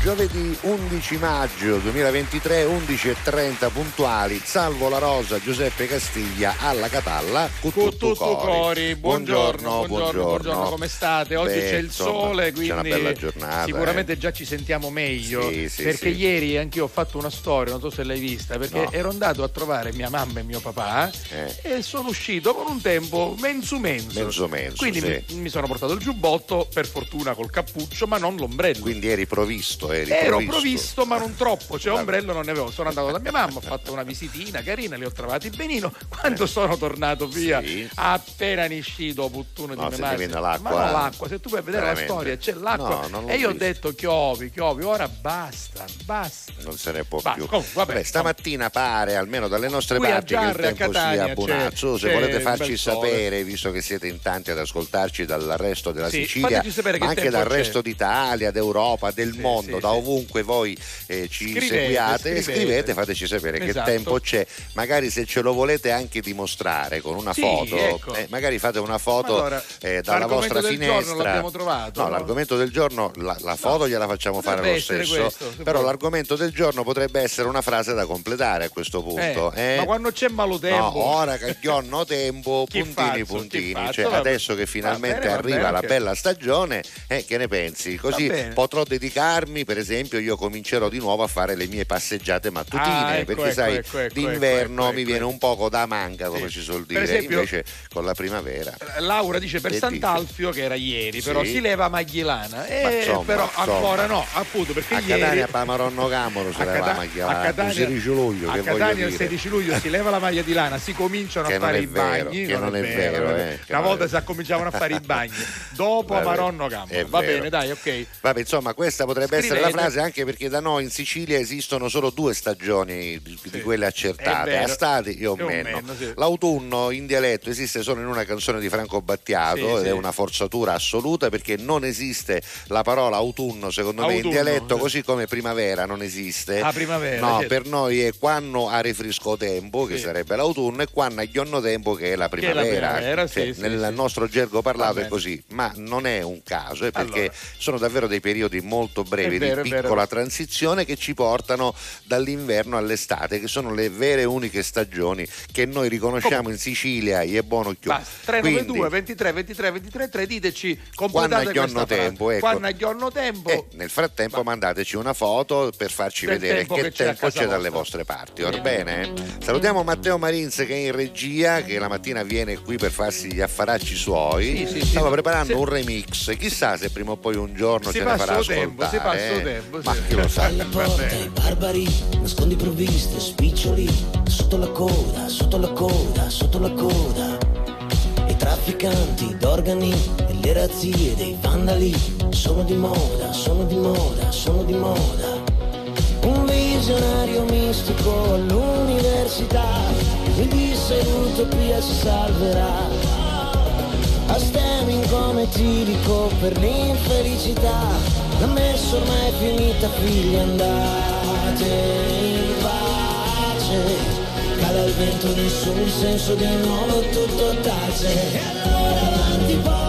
giovedì 11 maggio 2023 11.30 puntuali salvo la rosa Giuseppe Castiglia alla Catalla cori buongiorno, buongiorno, buongiorno, come state? oggi Beh, c'è il sole quindi c'è una bella giornata sicuramente eh. già ci sentiamo meglio sì, sì, perché sì. ieri anch'io ho fatto una storia non so se l'hai vista perché no. ero andato a trovare mia mamma e mio papà eh. e sono uscito con un tempo mensu mensu mensu, mensu quindi mi, mi, sono portato il giubbotto per fortuna col cappuccio ma non l'ombrello quindi eri provvisto eri ero provvisto, provvisto ma non troppo. Cioè ombrello non ne avevo sono andato da mia mamma ho fatto una visitina carina li ho trovati benino. Quando sono tornato via sì. appena niscito puttuno no, di mia madre l'acqua, ma no eh. l'acqua se tu puoi vedere Veramente. la storia c'è l'acqua. No, e io ho detto chiovi chiovi ora basta basta. Non se ne può Basta, più. comunque, vabbè, Vabbè, stamattina pare almeno dalle nostre Qui parti che il tempo Catania, sia bonazzo c'è- se c'è volete farci sapere visto che siete in tanti ad ascoltarci dal resto della Sì, Sicilia ma anche dal c'è. resto d'Italia d'Europa del Sì, mondo sì, da ovunque voi eh, ci Scrivete, seguiate scrivete. scrivete fateci sapere Esatto. che tempo c'è magari se ce lo volete anche dimostrare con una Sì, foto ecco. eh, magari fate una foto Allora, eh, dalla vostra finestra l'abbiamo trovato, no, no? l'argomento del giorno la, la foto gliela facciamo fare Potrebbe lo essere stesso questo, però l'argomento del giorno potrebbe essere una frase da completare a questo punto Eh, eh. ma quando c'è malo tempo No, ora che io ho tempo, puntini, chi puntini. Cioè, adesso che finalmente bene, va arriva bene, la bella stagione, eh, che ne pensi? Così potrò dedicarmi, per esempio, io comincerò di nuovo a fare le mie passeggiate mattutine, Ah, ecco, perché ecco, sai, ecco, ecco, d'inverno ecco, mi ecco, viene ecco. un poco da manca, come Sì. ci suol dire, esempio- invece con la primavera. Laura dice per Sant'Alfio che era ieri però Sì. si leva Maglielana eh, Ma insomma, però insomma. ancora no appunto perché A ieri Catania a Pamaronno Camoro a leva la Cata- maglia a là, il Catania, 16 luglio, a Catania il dire. 16 luglio si leva la maglia di lana si cominciano Che a fare i vero, bagni che non è vero, eh, che una volta si cominciavano a fare i bagni dopo è Campo va bene dai ok Vabbè, insomma, questa potrebbe essere Scrivete. la frase anche perché da noi in Sicilia esistono solo due stagioni di, di quelle accertate, a stati io E o meno. meno, sì. L'autunno in dialetto esiste solo in una canzone di Franco Battiato Sì, ed sì. è una forzatura assoluta perché non esiste la parola autunno secondo me in Autunno, dialetto sì. così come primavera non esiste. Ah, primavera, No, certo. per noi è quando ha rifrisco tempo che Sì. sarebbe l'autunno e quando ha ghiorno tempo che è la Che è la primavera. primavera, Cioè, sì, sì, nel sì. nostro gergo parlato è così, ma non è un caso, è perché Allora. sono davvero dei periodi molto brevi È vero, di piccola transizione che ci portano dall'inverno all'estate, che sono le vere e uniche stagioni che noi riconosciamo in Sicilia e è buono chiù. Basta, 392 23 23 23 3 diteci completate questa tempo, ecco. quando a giorno tempo E nel frattempo mandateci una foto per farci vedere tempo che che c'è tempo casa c'è dalle vostre parti, va bene? Salutiamo Matteo Marins che è in regia, che la mattina viene qui per farsi gli affaracci suoi. Sì, sì, sì. Stava preparando Se- un remix, chissà se prima o poi un giorno Si ce ne farà tempo, ascoltare. passa il eh. tempo, Ma sì. chi lo sa? Alla porta i barbari, nascondi provviste, spiccioli, sotto la coda, sotto la coda, sotto la coda. I trafficanti d'organi e le razzie dei vandali sono di moda, sono di moda, sono di moda. Un visionario mistico all'università mi disse l'utopia si salverà. A stemming come etilico per l'infelicità La messa ormai è finita figli andate in pace. Cala il vento nessun dissenso di nuovo tutto tace. E allora avanti popolo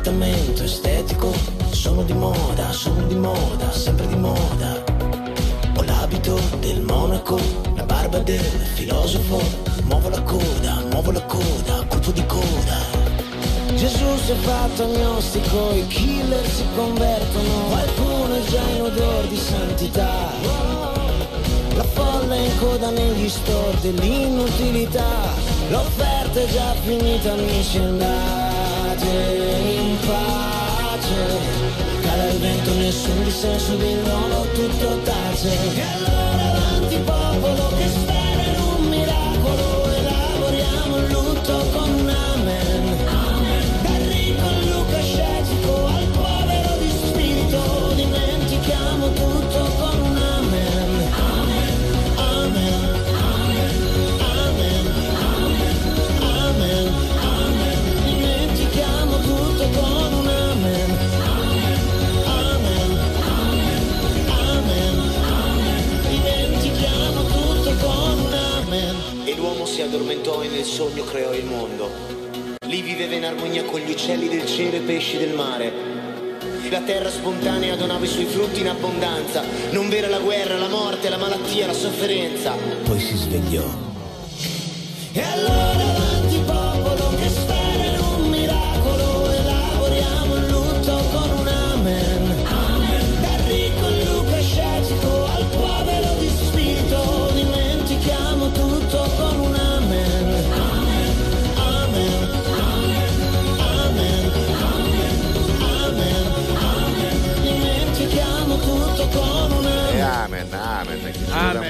trattamento estetico sono di moda, sono di moda, sempre di moda. Ho l'abito del monaco, la barba del filosofo, muovo la coda, muovo la coda, colpo di coda. Gesù si è fatto agnostico, i killer si convertono, qualcuno è già in odor di santità. La folla è in coda negli store dell'inutilità L'offerta è già finita amici andate in pace. Cala il vento nessun dissenso di nuovo tutto tace. E allora avanti popolo che spera in un miracolo. Elaboriamo il lutto l'uomo si addormentò e nel sogno creò il mondo. Lì viveva in armonia con gli uccelli del cielo e i pesci del mare. La terra spontanea donava i suoi frutti in abbondanza. Non vera la guerra, la morte, la malattia, la sofferenza. Poi si svegliò.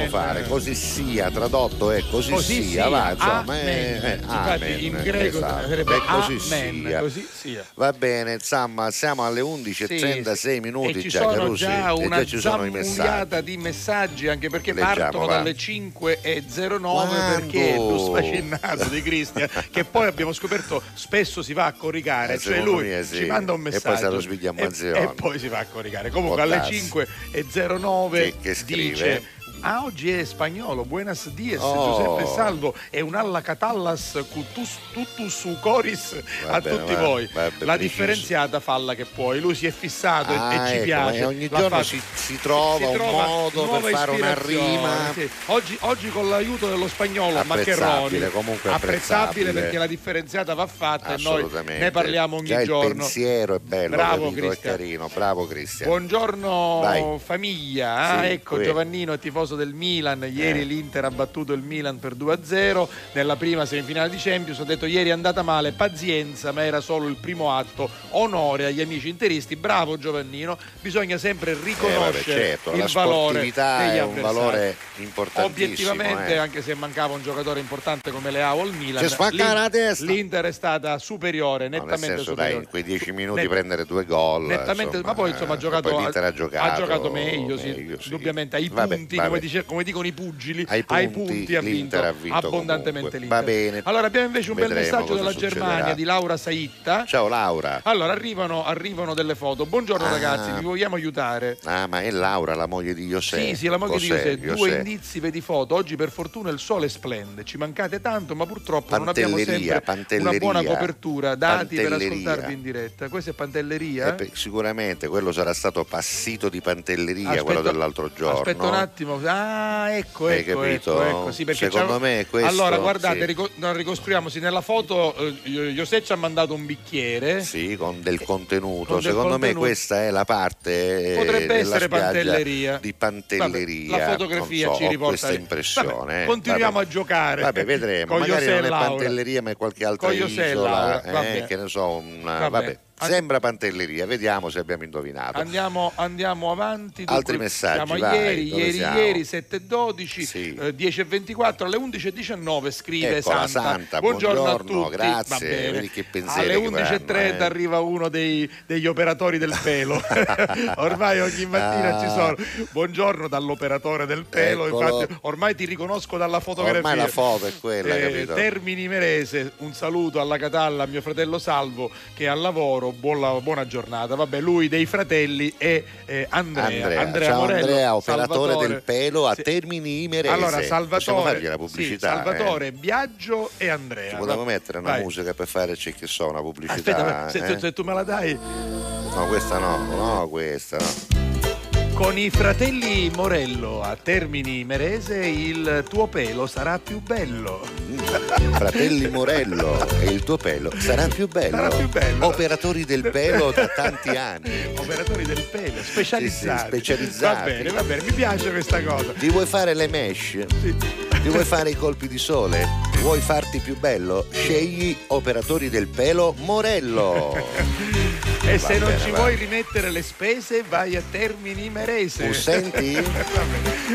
Dobbiamo fare? Così sia, tradotto è così, Così sia, va, insomma, amen. eh, eh, Infatti amen, in greco esatto, sarebbe e così sia. così sia. Va bene, insomma, siamo alle 11.36 Sì, minuti già, Carusi, già e una già ci sono i messaggi. di messaggi anche perché Leggiamo, partono va. dalle 5.09 Quando? perché lo sfacinnato di Cristian che poi abbiamo scoperto spesso si va a coricare Eh, cioè lui me sì. ci manda un E poi messaggio se lo sveglia a e, e poi si va a coricare comunque alle darsi. 5.09 Che- che scrive? dice Ah, oggi è spagnolo, buenas dies, Oh. Giuseppe Salvo e un alla catallas cutus, tutus coris Va a bene, tutti va- voi. va- La differenziata falla che puoi, lui si è fissato e- Ah, e ci ecco, piace. e ogni giorno si, si trova Si un modo per fare una rima. sì. Oggi, oggi con l'aiuto dello spagnolo Maccheroni comunque apprezzabile apprezzabile. perché la differenziata va fatta e noi ne parliamo ogni Già giorno. Il pensiero è bello, Bravo, capito? è carino, bravo Cristian. Buongiorno Vai. famiglia, ah, Sì, ecco qui. Giovannino è tifoso del Milan, ieri Eh. l'Inter ha battuto il Milan per 2-0 nella prima semifinale di Champions, ho detto ieri è andata male, pazienza ma era solo il primo atto, onore agli amici interisti, bravo Giovannino, bisogna sempre Eh, riconoscere certo, il valore degli è un valore importantissimo. Obiettivamente, eh. anche se mancava un giocatore importante come Leao al Milan, Ci spacca la testa. l'Inter è stata superiore, No, nel nettamente senso, dai, superiore. in quei dieci minuti Net- prendere due gol. Nettamente, insomma, ma poi insomma ha eh, giocato, l'Inter ha giocato, meglio, sì, meglio, sì. indubbiamente ai Vabbè, punti. Come, dice- come dicono i pugili, Ai ai punti, punti ha, vinto ha vinto abbondantemente comunque. l'Inter. Va bene. Allora abbiamo invece un bel messaggio dalla succederà. Germania di Laura Saitta. Ciao Laura. Allora arrivano, arrivano delle foto. Buongiorno Ah. ragazzi, vi vogliamo aiutare? Ah, ma è Laura, la moglie di José. Sì, sì, la moglie di José, José, due José. indizi vedi foto. Oggi per fortuna il sole splende. Ci mancate tanto, ma purtroppo non abbiamo sempre una buona copertura, dati per ascoltarvi in diretta. Questa è pantelleria? Eh, sicuramente quello sarà stato passito di pantelleria, Aspetta- quello dell'altro giorno. Aspetta un attimo. Ah, ecco, Hai ecco, capito? ecco, ecco. Sì, perché Secondo me questo- Allora, guardate, sì. rico-. Nella foto eh, José ci ha mandato un bicchiere. Sì, con del contenuto. Con del Secondo me contenuto. questa è la parte eh, Potrebbe della essere pantelleria. di pantelleria. Vabbè, la fotografia so, ci riporta questa impressione. Vabbè, eh. continuiamo Vabbè. a giocare. Vabbè, vedremo. Con Magari José non è Laura. pantelleria, ma è qualche altra Con isola. Eh, che ne so, una- Vabbè. Sembra pantelleria, vediamo se abbiamo indovinato. Andiamo, andiamo avanti. Altri messaggi, Siamo vai, ieri, ieri, siamo? ieri 7.12, Sì. eh, 10.24, alle 11.19 scrive Eccola, Santa. Santa, buongiorno, buongiorno, a tutti. grazie. Vedi che pensieri alle che 11.30 vanno, eh. arriva uno dei- degli operatori del pelo. ormai ogni mattina Ah. ci sono. Buongiorno dall'operatore del pelo. Eccolo. Infatti, ormai ti riconosco dalla fotografia. Ormai la foto è quella, Eh, capito? Termini Merese, un saluto alla Catalla, a mio fratello Salvo che è al lavoro, buona, buona giornata. Vabbè, lui dei fratelli è eh, Andrea. Andrea, ciao Morello, Andrea, operatore Salvatore. del pelo a Sì. Termini Imerese. Allora, Salvatore, la pubblicità. sì, Salvatore, eh? Biagio e Andrea. Ci potevo Va- mettere una vai. musica per fare c'è che so, una pubblicità. Aspetta, se, eh? se tu me la dai. No, questa no, no, questa no. Con i fratelli Morello a Termini Merese il tuo pelo sarà più bello. Fratelli Morello e il tuo pelo sarà più bello. Sarà più bello. Operatori del pelo da tanti anni. Operatori del pelo, specializzati. Sì, sì, specializzati. Va bene, va bene, mi piace questa cosa. Ti vuoi fare le mesh? Ti vuoi fare i colpi di sole? Vuoi farti più bello? Scegli operatori del pelo Morello. E Va se non bene, ci va. vuoi rimettere le spese, vai a Termini Merese. Tu senti?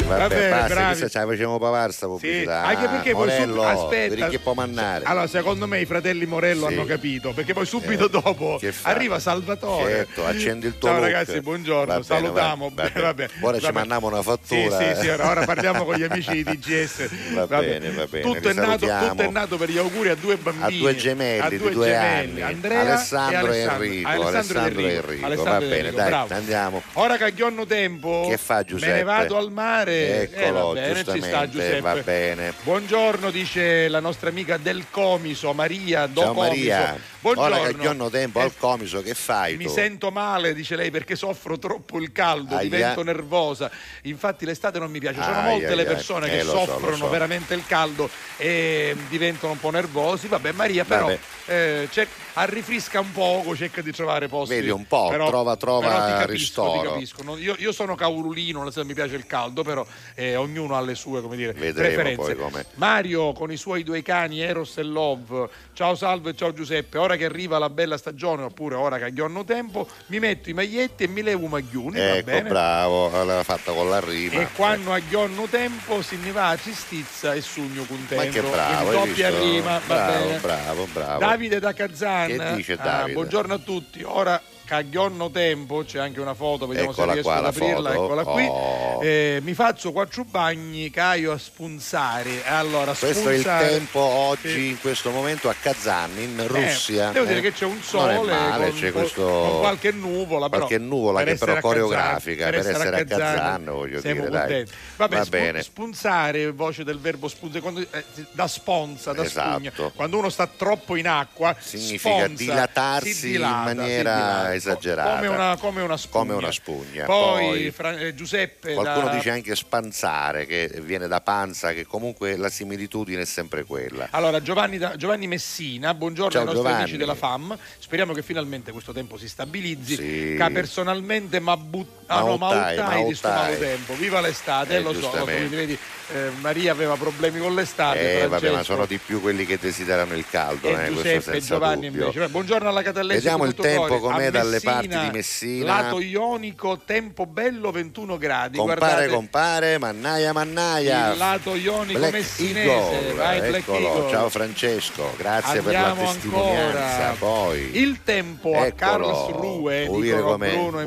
Va Vabbè, bene, basta, bravi. questa ce la facciamo pavare sta Sì, pubblicità. anche perché poi Morello, aspetta. che può mannare. Allora, secondo me i fratelli Morello Sì. hanno capito, perché poi subito Eh, dopo arriva Salvatore. Certo, accendi il tuo Ciao look. ragazzi, buongiorno, Va salutiamo. va- va bene. Va bene. Ora ci mandiamo una Sì, fattura. sì, sì, ora, ora parliamo con gli amici di DGS. Va bene, va bene, Tutto è nato, tutto è nato per gli auguri a due bambini. A due gemelli a di due due gemelli, anni, Andrea Alessandro e. Enrico, Alessandro, e Enrico. Va bene, dai, andiamo. Ora che aghionno tempo, Che fa Giuseppe? me ne vado al mare. Eccolo, eh, va bene, ci sta Giuseppe. va bene. Buongiorno, dice la nostra amica del Comiso, Maria Do Ciao Comiso. Maria, Buongiorno. ora che aghionno tempo Eh, al comiso, che fai mi tu? sento male, dice lei, perché soffro troppo il caldo, Aia. divento nervosa. Infatti l'estate non mi piace. Sono Aia, molte le aia. persone che Eh, so, lo soffrono so. veramente il caldo e diventano un po' nervosi. Vabbè, Maria, però Vabbè. eh, cer- arrifrisca un poco, cerca di trovare posti. Vedi un po', però- trova- trova però ti capisco, ristoro. ti capisco. Io, io sono caurulino, non so se mi piace il caldo, però eh, ognuno ha le sue come dire, Vedremo preferenze. come. Mario con i suoi due cani Eros e Love. Ciao Salve, ciao Giuseppe. Ora che arriva la bella stagione, oppure ora che aghionno tempo, mi metto i maglietti e mi levo i magliuni. va Ecco, bravo, l'aveva fatta con la rima. E quando aghionno tempo si ne va a cistizza e sugno contento. Ma che bravo, doppia rima, bravo, bene. bravo, bravo. Davide da Kazan. Che dice ah, Davide? buongiorno a tutti. Ora caghionno tempo, c'è anche una foto, vediamo Eccola se riesco qua, ad la aprirla, foto. eccola qui. Oh. Eh, mi faccio quattro bagni, caio a spunzare. Allora, Questo è il spunzare- tempo oggi, Sì. in questo momento, a Kazan, in Eh, Russia. devo eh. dire che c'è un Non sole è male, con, c'è questo... con qualche nuvola, però, qualche nuvola per che però coreografica, per essere a Kazan, voglio dire, dai. Vabbè, Va spu- bene. spunzare, voce del verbo spunzare, quando, eh, da sponza, da Esatto. spugna. Quando uno sta troppo in acqua, Significa sponza, dilatarsi si dilata, in maniera. Esagerata. Come una, come una spugna. Come una spugna. Poi, Poi- Fra- eh, Giuseppe Qualcuno da- dice anche spanzare, che viene da panza, che comunque la similitudine è sempre quella. Allora, Giovanni, da- Giovanni Messina, buongiorno Ciao, ai nostri Giovanni. amici della FAM. Speriamo che finalmente questo tempo si stabilizzi. Sì. Che personalmente ma, but- ah, no, di sto malo tempo. Viva l'estate, Eh, eh, lo so, lo so, vedi, eh, Maria aveva problemi con l'estate. Eh, vabbè, ma sono di più quelli che desiderano il caldo, e eh, questo Giuseppe e Giovanni dubbio. invece. Buongiorno alla Catellesi. Vediamo il tempo com'è dalle Messina, parti di Messina. Lato ionico, tempo bello, 21 gradi. Compare, Guardate, compare, mannaia, mannaia. Il lato ionico Black messinese. Eagle, Vai, eccolo. Ciao Francesco, grazie per Andiamo la testimonianza. ancora. Poi. Il tempo a Eccolo. Karlsruhe Vuoi dire dicono? Bruno e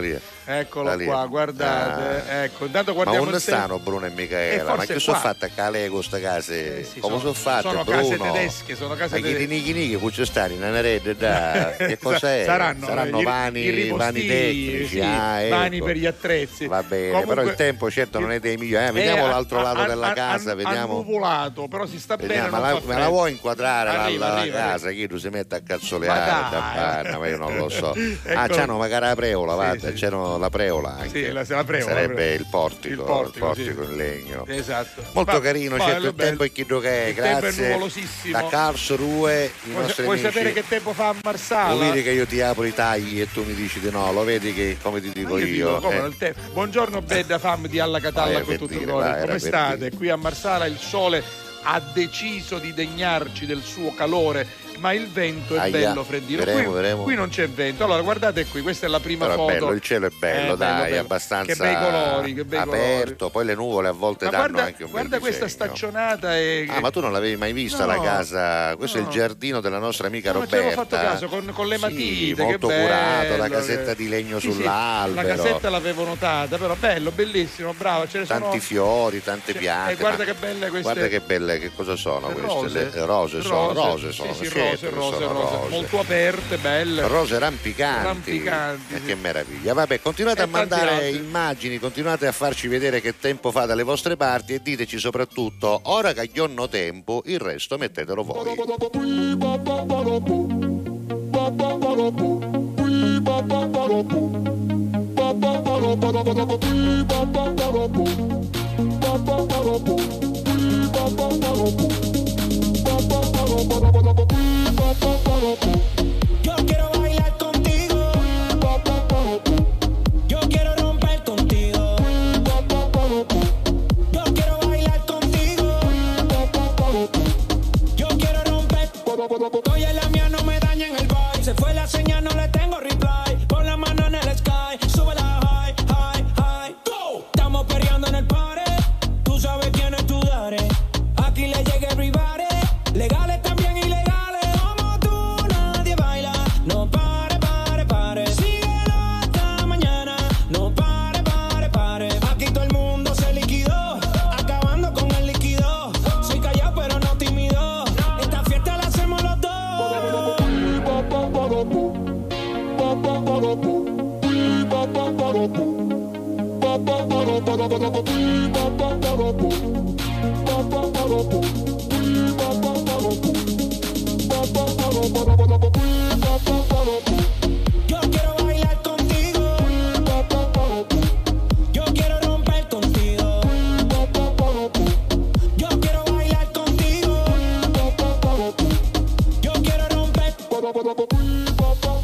lì. Eccolo Da lì. qua, guardate. Ah. Ecco, intanto Ma guardiamo dove il tempo. stanno Bruno e Eh, Michaela? forse Ma che sono fatte a Calego queste case? Eh, sì, Come sono, sono- fatte sono Bruno? case tedesche, sono case Ma chi tedesche. di poi stanno in Anaredde, da... che cos'è? Saranno, i- vani, vani tecnici, sì, ah, ecco. vani per gli attrezzi. Va bene, Comunque- però il tempo certo non è dei migliori. Eh, vediamo Eh, l'altro ha- lato ha- della ha- casa, ha- vediamo. annuvolato, però si sta Vediamo, bene. ma la, vuoi inquadrare la- Arriva, la, la arriva, casa? Chi tu si mette a Ma cazzoleare da panna, ma io non lo so. Ah, Ecco. c'hanno magari la preola, Sì, guarda, sì. c'hanno la preola anche. Sì, la- la preola, la Sarebbe preola. il portico, Il portico, sì. in legno. Esatto. Molto Ma- carino, certo bello, il tempo è chi che è, Il tempo è grazie. Da Karlsruhe, i Vuoi, nostri vuoi amici. sapere che tempo fa a Marsala? vedi che io ti apro i tagli e tu mi dici di no, lo vedi che come ti dico Ma io io. dico, come eh. il. Buongiorno Bedda Fam di Alla Catalla con tutto il dire, Come state? dire. Qui a Marsala il sole ha deciso di degnarci del suo calore, ma il vento è Aia, bello freddino. vedremo, qui, vedremo. qui non c'è vento. Allora, guardate qui, questa è la prima Però è foto. bello, il cielo è bello, Eh, dai, bello. abbastanza Che bei colori, che bei aperto, colori. poi le nuvole a volte Ma danno guarda, anche un guarda bel questa staccionata e Ah, ma tu non l'avevi mai vista No, la casa? Questo è il no. giardino della nostra amica No, ma ci Roberta. fatto caso con, con le Sì, matite. molto che curato, la bello, casetta che- di legno Sì, sì, sull'albero. La casetta l'avevo notata, però bello, bellissimo, brava. Ce ne sono Tanti fiori, tante piante. e guarda che belle queste- Guarda che belle, che cosa sono queste? rose. Le rose sono, rose sono, sì, sì, rose, rose, rose, rose. molto aperte, belle. Rose rampicanti. Rampicanti, Eh, sì. Che meraviglia. Vabbè, continuate E a mandare altri. immagini, continuate a farci vedere che tempo fa dalle vostre parti e diteci soprattutto, ora che io non ho tempo, il resto mettetelo voi. Thank you.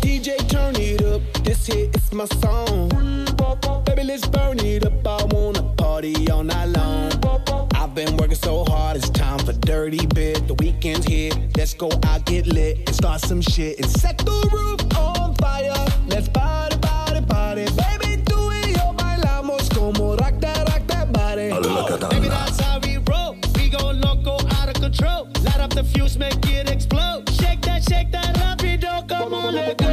DJ, turn it up. This hit is my song. So hard, it's time for dirty bit. The weekend's here. Let's go out, get lit, and start some shit. And set the roof on fire. Let's party, party, party. Baby, tú y yo bailamos como rock that, rock that body. Baby, that's how we roll. We go loco, out of control. Light up the fuse, make it explode. Shake that, shake that, rapido. Come on, let go.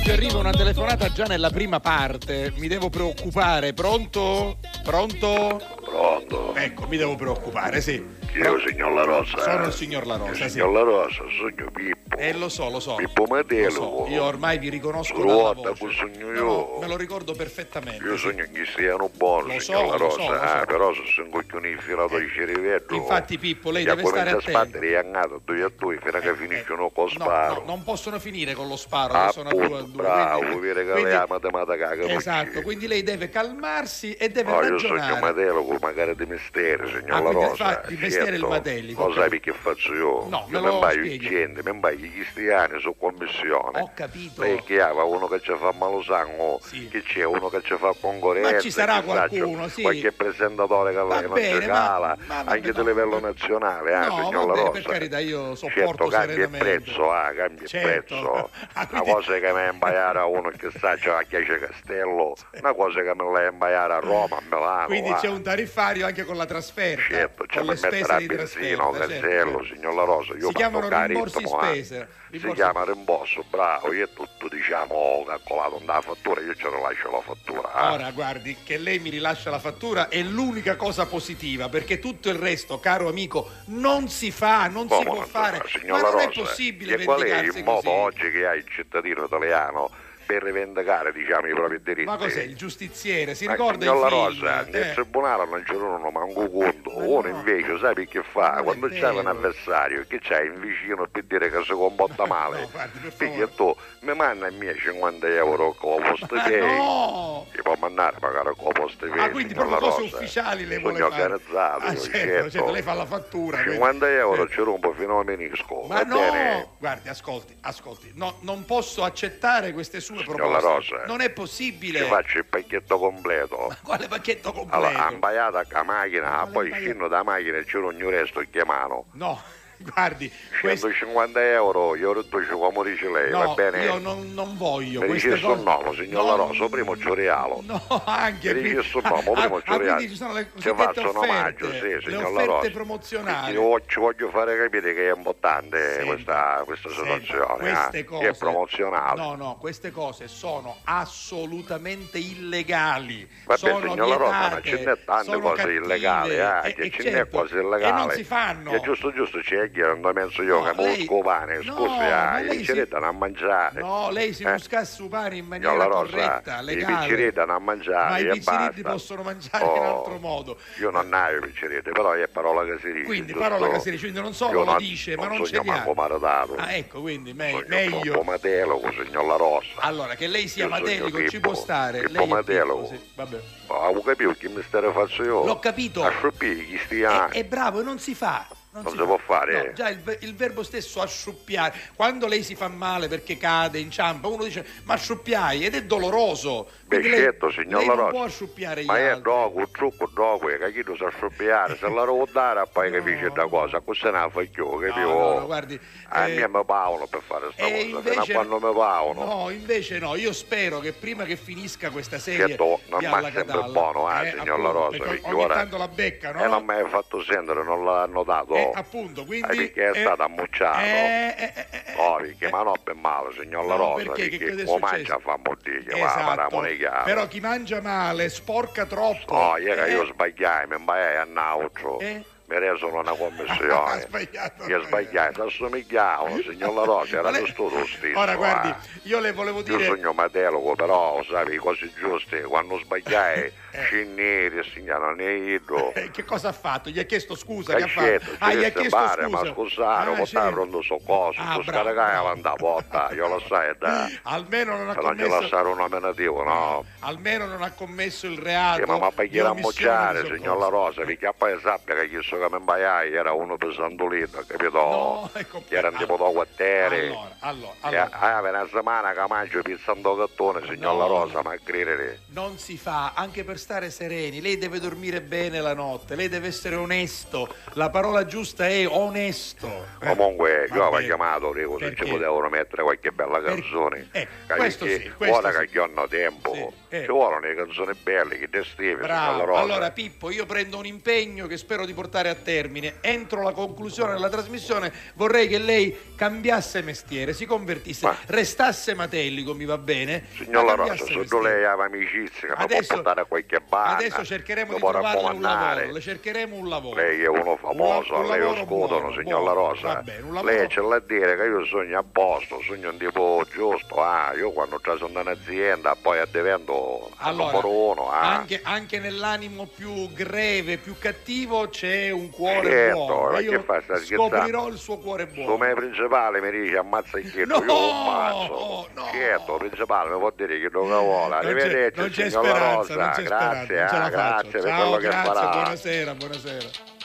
Oggi arriva una telefonata già nella prima parte, mi devo preoccupare. Pronto? Pronto? Pronto? Ecco, mi devo preoccupare, sì. È il signor La Rosa? Sono il signor La Rosa, sì. signor La Rosa, sogno Pippo. Eh, lo so, lo so. Pippo Lo Matelo. so, io ormai vi riconosco dalla Ruota, voce. sogno No, io. no, me lo ricordo perfettamente. Io sogno che siano buoni, Lo signor so, La lo Rosa. so, lo so. Ah, però se sono coglioni infilato di cerivello. Infatti, Pippo, lei deve stare attento. sbattere annato due a due fino a che finiscono con No, sparo. no, non possono finire con lo sparo, che sono a due a Appunto, due. bravo, quindi- vede che quindi- te mata caga. Esatto, quindi lei deve calmarsi e deve No, io sogno ragionare. Matelo magari di mestiere, signor Ah, La Rosa. fa mestiere Certo. il Matelli, Lo sai che faccio io? No, Io lo mi spieghi. gente, mi baio gli cristiani su commissione. Ho capito. Che ha uno che ci fa malo sangue, Sì. che c'è uno che ci fa concorrenza. Ma ci sarà qualcuno, sì. Qualche presentatore che Va non bene, ma- ma anche no. di livello nazionale, ah, No, signor va La per carità, io sopporto certo, cambia il prezzo, ah, cambia Certo. il prezzo. Una cosa che mi imbaiare a uno che sta già a Chiesa Castello, una cosa che me la imbaiare a Roma, a Milano. Quindi ah. c'è un tariffario anche con la trasferta, Certo, c'è con per mettere a di benzina, trasferta. certo, casello, certo. signor La Rosa, io Si chiamano rimborsi ah. spese. Si Rimborsi- chiama rimborso, bravo, io tutto diciamo calcolato nella fattura, io ce la lascio la fattura. ah. Ora guardi che lei mi rilascia la fattura è l'unica cosa positiva perché tutto il resto, caro amico, non si fa, non si Come può non si fare. fa, Ma non è possibile E qual è il modo così. oggi che ha il cittadino italiano per rivendicare diciamo, i propri diritti? Ma cos'è il giustiziere? Si Ma ricorda il film? Rosa, nel Eh, tribunale non c'è uno manco conto, Ma uno no. invece sai che fa? è Quando c'è un avversario che c'è in vicino per dire che si comporta male, No, guardi, per favore. tu mi manda i miei 50 euro con la posta Ma no! Ti può mandare magari con la posta. Ah, quindi proprio cose Rosa. ufficiali le vuole fare. organizzato, Ah, io, certo, certo, lei fa la fattura. quindi- 50 euro Eh. ci rompo fino a menisco. Ma va no! bene? Guardi, ascolti, ascolti. No, non posso accettare queste sue La Rosa, non è possibile. Ci faccio il pacchetto completo. Quale pacchetto completo? Allora, ambaiata a macchina, poi scendo da macchina e c'è ogni resto chiamano. No, guardi, questo... 150 euro, io riduce come dice lei, va No, bene? io non, non voglio Mi dice cose. sto nome, signor La Rosa, prima ci realo. No, anche Mi dice qui- sto nome, ah, ci ah, realo. ci sono le faccio un omaggio, sì, signor La Rosa. promozionali. Io ci voglio fare capire che è importante Senta, questa, questa situazione, queste eh, cose, è promozionale. No, no, queste cose sono assolutamente illegali. Vabbè, sono signor La Rosa, ma ce n'è tante sono cose cose illegali, eh, che ce n'è certo, cose E illegali. non si fanno. E giusto giusto c'è non penso io No, che lei- mo pane, no, scusi, ma lei i picciri danno a mangiare. No, lei si Eh? buscasse pane in maniera corretta, i legale. picciri danno a Ma mangiare i e pizziriti basta. possono mangiare Oh, in altro modo. Io non ho i picciriti, però è parola che si dice. Quindi giusto? parola che si dice, quindi non solo Io lo dice, ma non non li ha. manco maritato. Ah, ecco, quindi me- Sogno meglio. troppo matelo, signor La Rosa. Allora, che lei sia Io matelico ci può stare. Pippo lei è Matelo. Pippo, sì, vabbè. Ma ho capito che mistero faccio io? L'ho capito. A sciuppi, chi stia... è bravo, e non si fa. Non si può fare? No, già il, il verbo stesso asciuppiare. Quando lei si fa male perché cade, inciampa, uno dice ma asciuppiai ed è doloroso. Beh, lei, certo, signor lei La non Rosa. può asciuppiare gli Ma è altri. dopo, un trucco dopo, che chi lo sa sciuppiare, se la devo dare poi capisce da cosa, così ne fa io, capivo? no, no, guardi, A eh, me mi pagano per fare sta E cosa, fino a invece, quando mi pagano. no, invece no, io spero che prima che finisca questa serie Certo, non Alla sempre buono, eh, eh, signor La Rosa, perché ogni ora- tanto la becca, no? E non mi hai fatto sentire, non l'hanno dato. Eh, appunto, quindi Eh, perché è eh, stato ammucciato. eh, eh, eh, eh, Oh, perché ma no per male, signor La No, Rosa, perché? Che perché come successo? mangia fa mordire, va, esatto. chiaro. Però chi mangia male sporca troppo. Oh, ieri Eh, io sbagliai, mi sbagliai a Nautro. Eh? Mi reso una commissione. sbagliato. Io sbagliai, ti assomigliavo, signor La Rosa, era lei- giusto lo stesso. Ora guardi, eh. io le volevo Io dire sogno matelo, però, sai, cose giuste, quando sbagliai, Eh. scinneri, signora Neido. eh, che cosa ha fatto? Gli ha chiesto scusa, che ha fatto? Ah, gli ha chiesto bare, scusa. ma scusate, Ah, portare certo. pronto soccorso, Ah, bravo, scarigai bravo. avanti a porta, io lo sai, da. Almeno non ha Se non ci commesso lasciare un nominativo, no? almeno non ha commesso il reato. Sì, ma ma di pagare a omissione mocciare, di signor La. Rosa, perché poi sappia che chi so che mi era uno pesantolino, capito? No, ecco, era tipo da quartiere. Allora, allora, allora. ah, per una settimana che mangio pizzando gattone, signor No. La Rosa, ma credere. Non si fa, anche per stare sereni. Lei deve dormire bene la notte, lei deve essere onesto. La parola giusta è onesto. Eh, Comunque, io avevo chiamato, dico, se ci potevano mettere qualche bella canzone. eh, Che questo sì, questo ora sì. che hanno tempo, Sì, eh. ci vogliono le canzoni belle, che. Rosa. Allora, Pippo, io prendo un impegno che spero di portare a termine. Entro la conclusione della trasmissione vorrei che lei cambiasse mestiere, si convertisse, Ma- restasse matelico, mi va bene? Signor La Rosa, se tu lei aveva amicizia, mi può Adesso- portare a qualche bar. Adesso cercheremo di può trovarle un lavoro, le cercheremo un lavoro. Lei è uno famoso, Un un lei lo scudono, buono, signor La Rosa. va bene, Lei ce l'ha a dire che io sogno a posto, sogno un tipo giusto, ah, io quando ho preso un'azienda poi addivento al Allora, numero uno, ah. anche, anche nell'animo più greve, più cattivo, c'è un cuore Certo, buono. ma che Io stai scoprirò il suo cuore buono. me principale mi dice ammazza il chiedo, No, io lo ammazzo. no. Certo, principale mi può dire che lo vuole. Non c'è, Arrivederci, non c'è signor La Rosa. non c'è grazie, ah, grazie per Ciao, quello che grazie, buonasera, buonasera.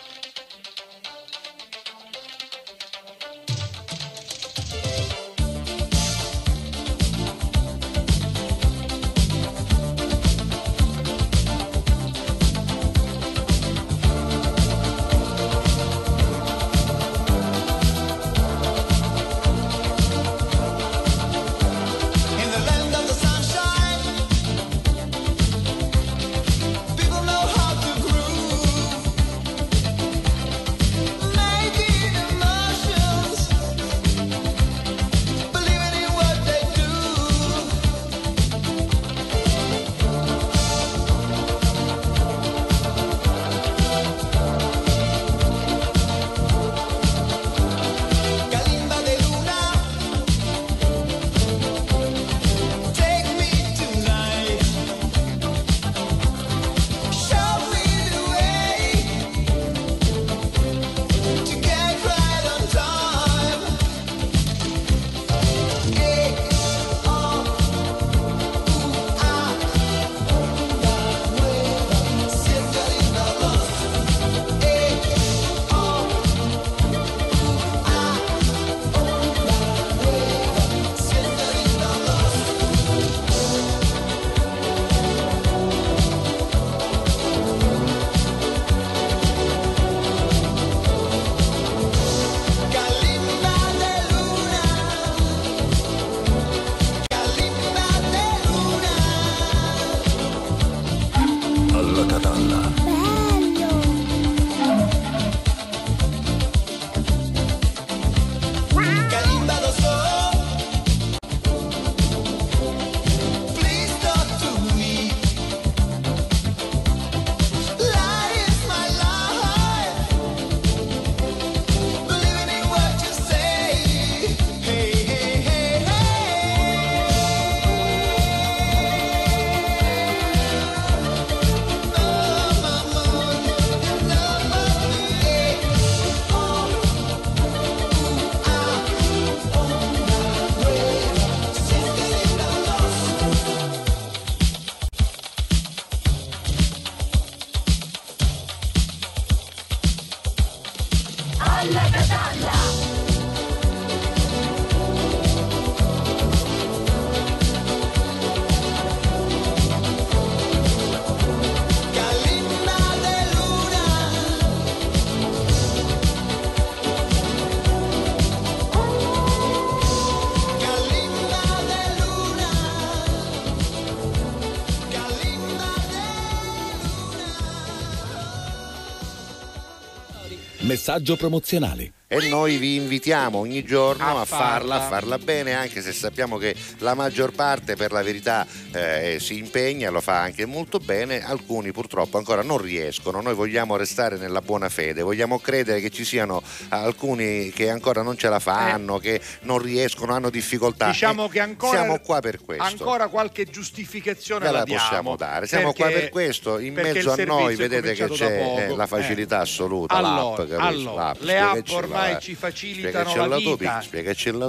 Messaggio promozionale. E noi vi invitiamo ogni giorno A a, farla, a farla. farla bene, anche se sappiamo che la maggior parte per la verità eh, si impegna, lo fa anche molto bene, alcuni purtroppo ancora non riescono, noi vogliamo restare nella buona fede, vogliamo credere che ci siano alcuni che ancora non ce la fanno, che non riescono, hanno difficoltà. Eh. Diciamo E che ancora siamo qua per questo. Ancora qualche giustificazione Ve la diamo, possiamo dare, siamo qua perché- per questo, in mezzo a noi vedete che c'è eh, la facilità Eh. assoluta, Allora, l'app, allora, L'app, le app ormai ci facilitano la tu, vita.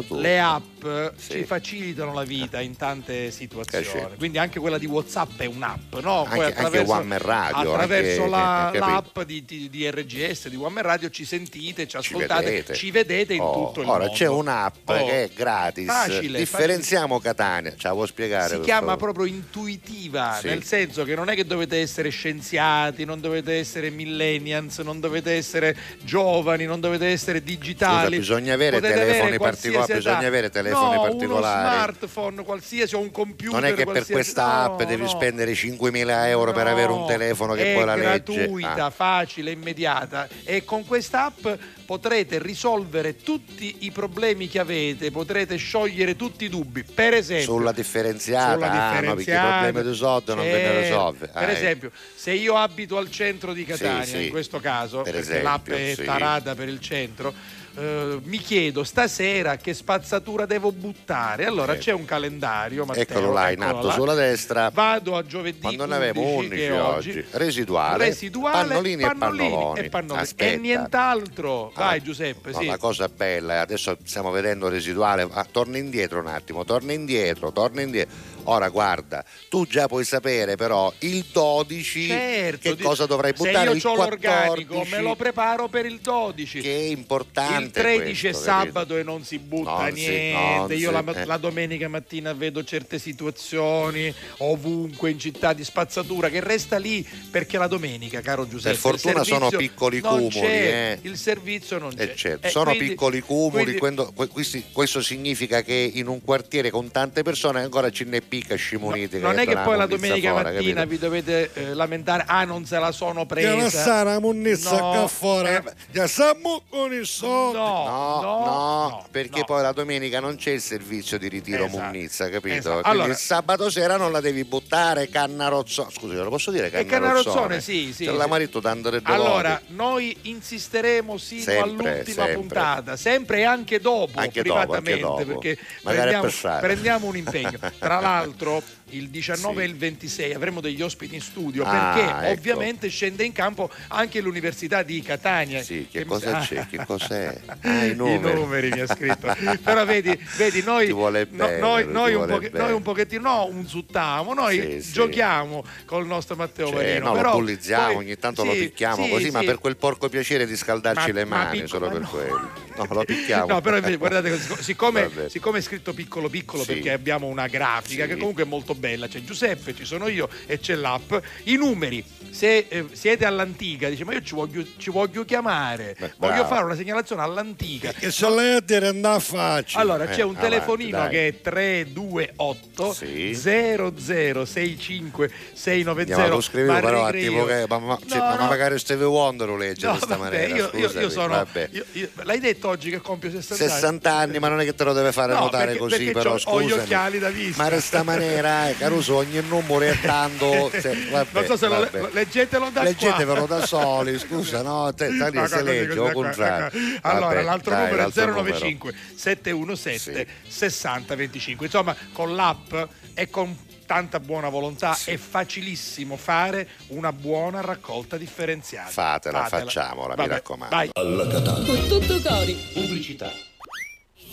Tu. Le app Sì. ci facilitano la vita in tante situazioni, Eh, certo. Quindi anche quella di WhatsApp è un'app, no? Anche- anche One Man Radio, attraverso anche- la- l'app di, di- di RGS, di One Radio ci sentite, ci ascoltate, vedete. ci vedete in Oh, tutto il ora mondo. c'è un'app Oh. che è gratis. Facile, Differenziamo Catania. Ce la vuoi spiegare? si chiama favore? proprio intuitiva, Sì. nel senso che non è che dovete essere scienziati, non dovete essere millennials, non dovete essere giovani, non dovete essere digitali. Scusa, bisogna avere Potete telefoni avere particolari, bisogna avere telefoni no, particolari. Uno smartphone qualsiasi o un computer. Non è che per qualsiasi- questa app no, devi no. spendere 5.000 euro per avere un telefono che è poi la legge. gratuita, Ah. facile, immediata e con questa app potrete risolvere tutti i problemi che avete, potrete sciogliere tutti i dubbi. Per esempio, Sulla differenziata, sulla ah, no, perché i differenziata, problemi risolti non ve ne certo. risolve. Per Ah, esempio, se io abito al centro di Catania, Sì, sì. in questo caso, Per perché esempio, l'app è sì. tarata per il centro, eh, mi chiedo stasera che spazzatura devo buttare. Allora Eh. c'è un calendario, Matteo, Eccolo là, in alto là. sulla destra. Vado a giovedì Quando ne avevo 11, 11 che è oggi, residuale, residuale, pannolini e pannoloni. e pannolini. E nient'altro. Vai Ah, Giuseppe, no, sì. La cosa bella, adesso stiamo vedendo residuale, ah, torna indietro un attimo, torna indietro, torna indietro. Ora guarda, tu già puoi sapere però il 12 Certo, che cosa dovrai buttare, Se il io ho 14 l'organico, me lo preparo per il 12. che è importante il 13 questo, è capito? sabato e non si butta Non si- niente. non Io si- la, eh. la domenica mattina vedo certe situazioni ovunque in città di spazzatura che resta lì perché la domenica, caro Giuseppe. Per fortuna sono piccoli cumuli, eh. Il servizio non c'è. Eh, certo, sono quindi- piccoli cumuli, quindi- quando- que- questi- questo significa che in un quartiere con tante persone ancora ce n'è picca scimuniti. non è che poi la domenica fuori, mattina capito? vi dovete eh, lamentare, ah non se la sono presa. Che la Sara munnizza No, qua fuori. eh, Già siamo con i soldi. No, No, no, no, no, perché no. poi la domenica non c'è il servizio di ritiro Esatto, munnizza, capito? esatto. Quindi Allora- il sabato sera non la devi buttare cannarozzone. Scusi, lo posso dire E cannarozzone? Cannarozzone, sì, sì. Ce sì. l'ha marito tanto re Allora, noi insisteremo sino Sempre, all'ultima sempre. puntata, sempre e anche dopo, Anche dopo, privatamente, anche dopo. perché prendiamo, prendiamo un impegno. Tra l'altro, peraltro il 19 Sì. e il 26 avremo degli ospiti in studio, Ah, perché ecco. ovviamente scende in campo anche l'Università di Catania. Sì, che mi- cosa Ah. c'è? Che cos'è? Ah, i numeri. mi ha scritto. Però vedi, vedi noi, vuole no- bene, noi, noi un poche- bene. noi un pochettino, no, un suttamo, noi Sì, sì. giochiamo col nostro Matteo Cioè, Marino. no, però lo bullizziamo, poi- ogni tanto lo sì, picchiamo sì, così, ma sì. per quel porco piacere di scaldarci Ma- le ma mani, piccolo- solo per no. quello. No, lo picchiamo. No, però invece, guardate, che sic- siccome, siccome è scritto piccolo piccolo Sì. perché abbiamo una grafica Sì. che comunque è molto bella, c'è Giuseppe, ci sono io e c'è l'app, i numeri, se eh, siete all'antica, dice ma io ci voglio, ci voglio chiamare, Beh, voglio bravo. fare una segnalazione all'antica. Che se lei a dire andà facile. Allora Eh, c'è un avanti, telefonino dai. che è 328 Sì. 0065 690 Andiamo, lo scrivevo ma però a tipo che ma, ma- cioè, No, ma no. magari Stevie Wonder lo legge No, questa vabbè, maniera io, io- io sono vabbè. io- io- l'hai detto oggi che compio 60 anni 60 anni ma non è che te lo deve fare No, notare perché- così perché però c'ho- ho gli occhiali da vista. ma questa maniera eh, Caruso ogni numero è tanto cioè, vabbè, non so se lo, vabbè. leggetelo da leggetevelo qua da soli scusa no te, te No, se legge o contrario ecco. Allora, Vabbè, l'altro dai, numero è l'altro 095 717 6025. Insomma, con l'app e con tanta buona volontà è facilissimo fare una buona raccolta differenziata. Fatela, facciamola, mi Vabbè, raccomando. Vai. Con tutto cori. Pubblicità.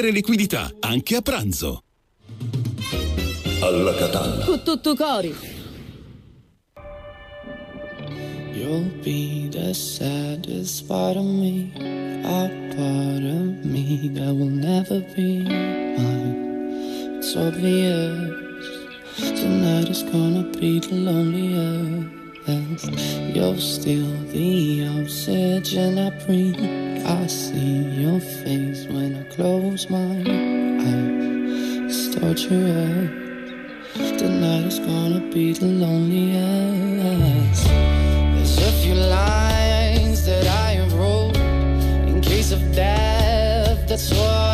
liquidità, anche a pranzo. Alla Catalla. Con tutto cori. You'll be the saddest part of me, a part of me that will never be mine. It's obvious tonight is gonna be the loneliest. You're still the oxygen I breathe. I see your face when I close my eyes. It's torture. Tonight is gonna be the loneliest. There's a few lines that I have wrote in case of death. That's what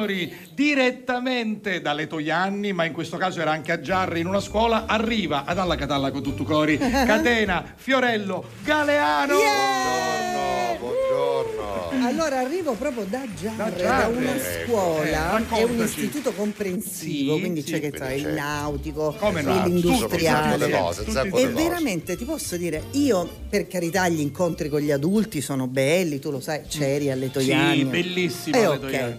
Signori, direttamente dalle Toianni, ma in questo caso era anche a Giarri in una scuola, arriva ad Alla Catalla con tutto cori, Catena, Fiorello, Galeano. Allora arrivo proprio da Giarre, Da da, una ecco. scuola, Eh, è un istituto comprensivo, Sì, quindi sì, c'è che tra il nautico, Come no? l'industriale. Cose, E veramente ti posso dire, io per carità gli incontri con gli adulti sono belli, tu lo sai, c'eri alle Toianni. Sì, bellissimo Eh, alle ok. Toianni.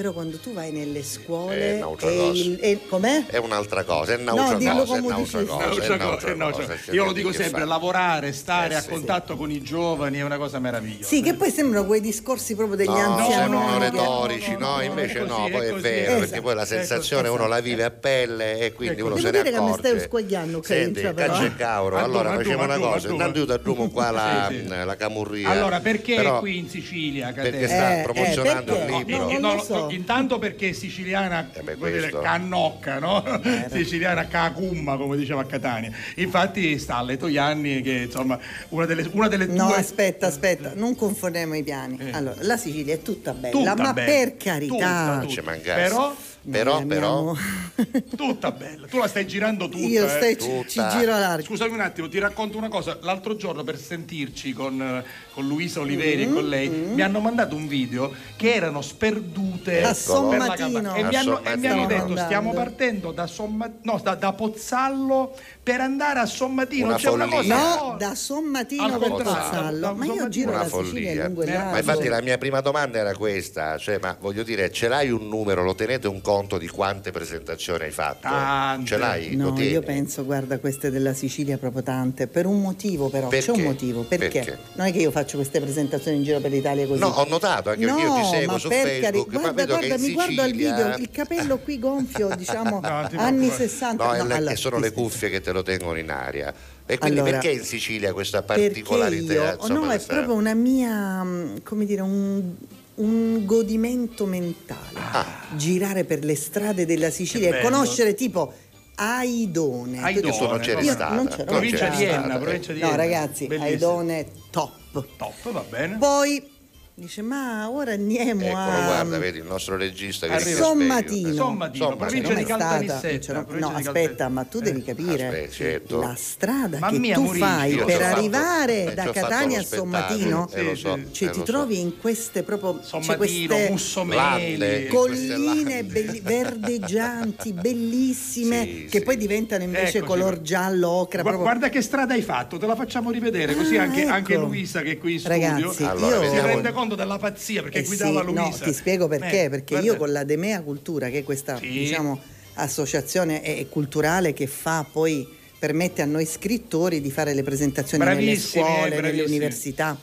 Però quando tu vai nelle È scuole un'altra e cosa. il- e- com'è? È un'altra cosa, è No, un'altra dillo cosa, è un'altra è un'altra Io lo dico sempre, lavorare, stare Eh, a sì. contatto con i giovani è una cosa meravigliosa. Sì, che poi sembrano quei discorsi proprio degli No, anziani. sembrano che- retorici, no, invece è no, poi è è vero, Esatto. perché poi la sensazione Ecco, uno la esatto. vive a pelle e quindi uno Devo se ne dire che mi accorge. stai squagliando, Senti, caccia e cauro, allora facciamo una cosa, adduma. innanzitutto aggiungo qua la, camurria. Allora, perché qui in Sicilia? Perché sta Eh, promozionando eh, perché? un libro. No, non No, lo so. Intanto perché siciliana, dire, questo. cannocca, no? Siciliana cacumma, come diceva a Catania. Infatti sta alle Toianni che insomma una delle, una delle No, due aspetta, aspetta, non confondiamo i piani. Allora, la Sicilia è tutta bella, Tutta ma bella. per carità. Tutta, mancasse. Però, però, però, tutta bella. Tu la stai girando tutta. Io eh. stai- ci- ci giro largo. Scusami un attimo, ti racconto una cosa. L'altro giorno per sentirci con, eh, con Luisa Oliveri Mm, e con lei, mi hanno mandato un video che erano sperdute A per la Sommatino. E mi hanno, e mi hanno Sommatino. detto stiamo partendo da, Somma- no, da, da Pozzallo per andare a Sommatino. Una C'è una follia. cosa No, da Sommatino contrario, Pozzallo. Ma io giro una la follia. lungo e largo. Ma infatti la mia prima domanda era questa, cioè, ma voglio dire, ce l'hai un numero, lo tenete un conto di quante presentazioni hai fatto? Tante. Ce l'hai? No, io penso, guarda, queste della Sicilia proprio tante. Per un motivo, però. Perché? C'è un motivo. Perché? Perché? Non è che io faccio queste presentazioni in giro per l'Italia così. No, ho notato, anche perché io ti No, seguo su Facebook, cari- ma Guarda, guarda, in mi guardo al video, il capello qui gonfio, diciamo, No, anni preoccupare. 60. No, è No, le- allora, sono le cuffie che te lo tengono in aria. E quindi Allora, perché in Sicilia questa particolarità? io, insomma, no, è questa- proprio una mia, mm, come dire, un, un godimento mentale. Girare per le strade della Sicilia e conoscere tipo Aidone. Aidone, tu non c'eri Io stata. non c'ero provincia mai di. Enna, provincia di No, Enna. ragazzi, Bellissimo. Aidone top. Top, va bene. Poi dice, ma ora andiamo Eccolo, a... guarda, vedi il nostro regista che Arriva. ti Sommatino. Sommatino, Cioè, provincia di Caltanissetta, cioè, no, provincia no, di aspetta, ma tu devi capire Aspetta, certo. la strada Ma che mia tu Maurizio, fai io per fatto- arrivare eh, da fatto Catania lo a Sommatino. eh, lo so, cioè, eh, ti so. trovi in queste proprio cioè, Sommatino, queste Mussomeli. Latte. colline belli- verdeggianti, bellissime, Sì, che sì. poi diventano invece Eccoci color giallo, ocra. Proprio- Guarda che strada hai fatto, te la facciamo rivedere così Ah, anche, ecco. anche Luisa che è qui in studio Ragazzi, Allora, io... si rende conto della pazzia perché Eh guidava sì, Luisa. No, ti spiego perché, Eh, perché guarda- io con la Demea Cultura, che è questa Sì. diciamo, associazione culturale che fa poi permette a noi scrittori di fare le presentazioni nelle scuole, eh, nelle università.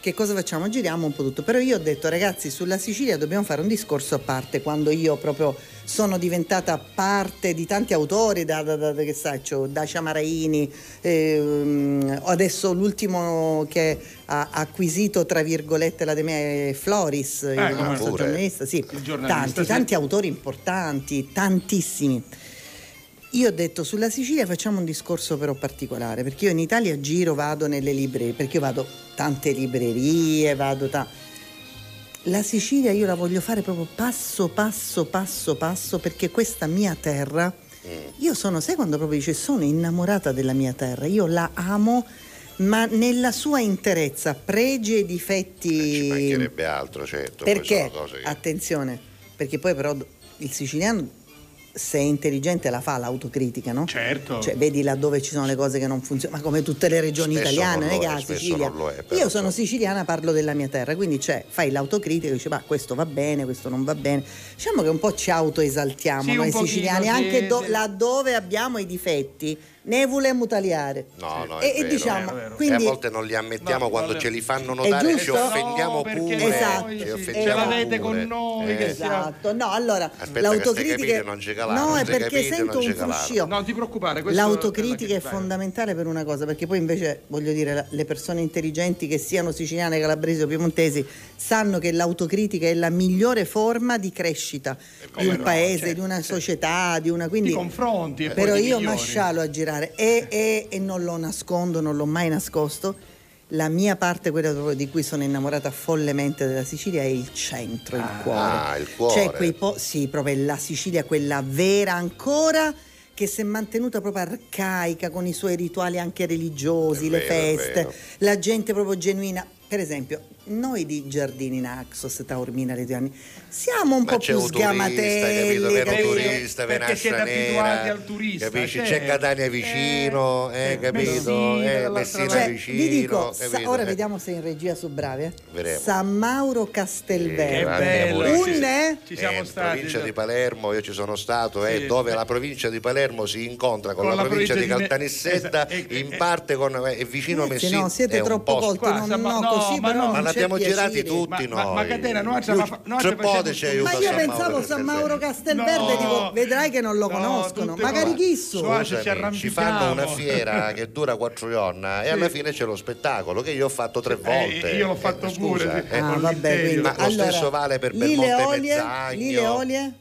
Che cosa facciamo? Giriamo un po' tutto. Però io ho detto, ragazzi, sulla Sicilia dobbiamo fare un discorso a parte quando io proprio sono diventata parte di tanti autori, da, da, da- che faccio, da Ciamaraini, ehm, adesso l'ultimo che ha acquisito, tra virgolette, la Demea è Floris, il come nostro giornalista, sì, Il giornalista, tanti, sì. tanti autori importanti, tantissimi. Io ho detto sulla Sicilia facciamo un discorso però particolare, perché io in Italia giro, vado nelle librerie, perché io vado tante librerie, vado ta- La Sicilia io la voglio fare proprio passo, passo, passo, passo, perché questa mia terra, io sono, sai quando proprio dice, sono innamorata della mia terra, io la amo, ma nella sua interezza, pregi e difetti... Ci mancherebbe altro, certo. Perché? che- Attenzione, perché poi però il siciliano se è intelligente la fa l'autocritica, no? Certo. Cioè, vedi laddove ci sono le cose che non funzionano, ma come tutte le regioni Spesso italiane, non non è Sicilia. non lo è, però, Io sono siciliana, parlo della mia terra, quindi cioè, fai l'autocritica e dici, ma questo va bene, questo non va bene. Diciamo che un po' ci autoesaltiamo Sì, noi pochino, siciliani, sì, anche do- laddove abbiamo i difetti, ne volemo tagliare. No, no, E- è e vero. diciamo, È vero. quindi- e a volte non li ammettiamo No, quando vabbè. ce li fanno notare, ci offendiamo No, perché pure. Esatto. ci offendiamo ce l'avete pure. con noi, Eh. Esatto, no, allora Aspetta l'autocritica non calare, No, è perché capite, sento un fruscio. Non ti preoccupare, L'autocritica è fondamentale per una cosa, perché poi invece voglio dire, le persone intelligenti che siano siciliane, calabresi o piemontesi sanno che l'autocritica è la migliore forma di crescita di un no, paese, certo, di una società, di una quindi Ti confronti e però io mascialo a girare e, e- e non lo nascondo, non l'ho mai nascosto. La mia parte, quella di cui sono innamorata follemente della Sicilia, è il centro, il cuore. Ah, il cuore. Cioè quei po- sì, proprio la Sicilia, quella vera ancora che si è mantenuta proprio arcaica con i suoi rituali anche religiosi, È le vero, è feste, la gente proprio genuina. Per esempio, noi di Giardini Naxos, Taormina, Letiani, siamo un Ma po' più turista, capito? sgamatelli, Vero turista, Perché siete abituati nera, al turista, capisci? certo. C'è Catania vicino, eh, eh, capito? Messina, Eh, Messina. Cioè, vicino, vi dico, sa- capito? ora Eh. vediamo se in regia sono bravi. eh. Vedremo. San Mauro bello. pure. Un eh? Ci Eh, siamo in stati. provincia di Palermo, io ci sono stato, eh, Sì. dove la provincia di Palermo si incontra con, Con la, la provincia, provincia di di- Caltanissetta, esatto, e- in parte con, è vicino Ragazzi, Messina. no, siete è troppo colti, non, no, così ma però Ma abbiamo girati tutti Ma- ma- noi. ma Catena, noi ci Ma io San Mauro pensavo San Mauro. Castelverde, No. dico, vedrai che non lo No, conoscono. Magari chi so? Suace ci fanno una fiera che dura quattro giorni e alla fine c'è lo spettacolo che io ho fatto tre volte. Eh, io l'ho fatto Eh, pure, eh. Ah, Ma lo stesso vale per lì le Belmonte olie, Mezzagno. lì le olie,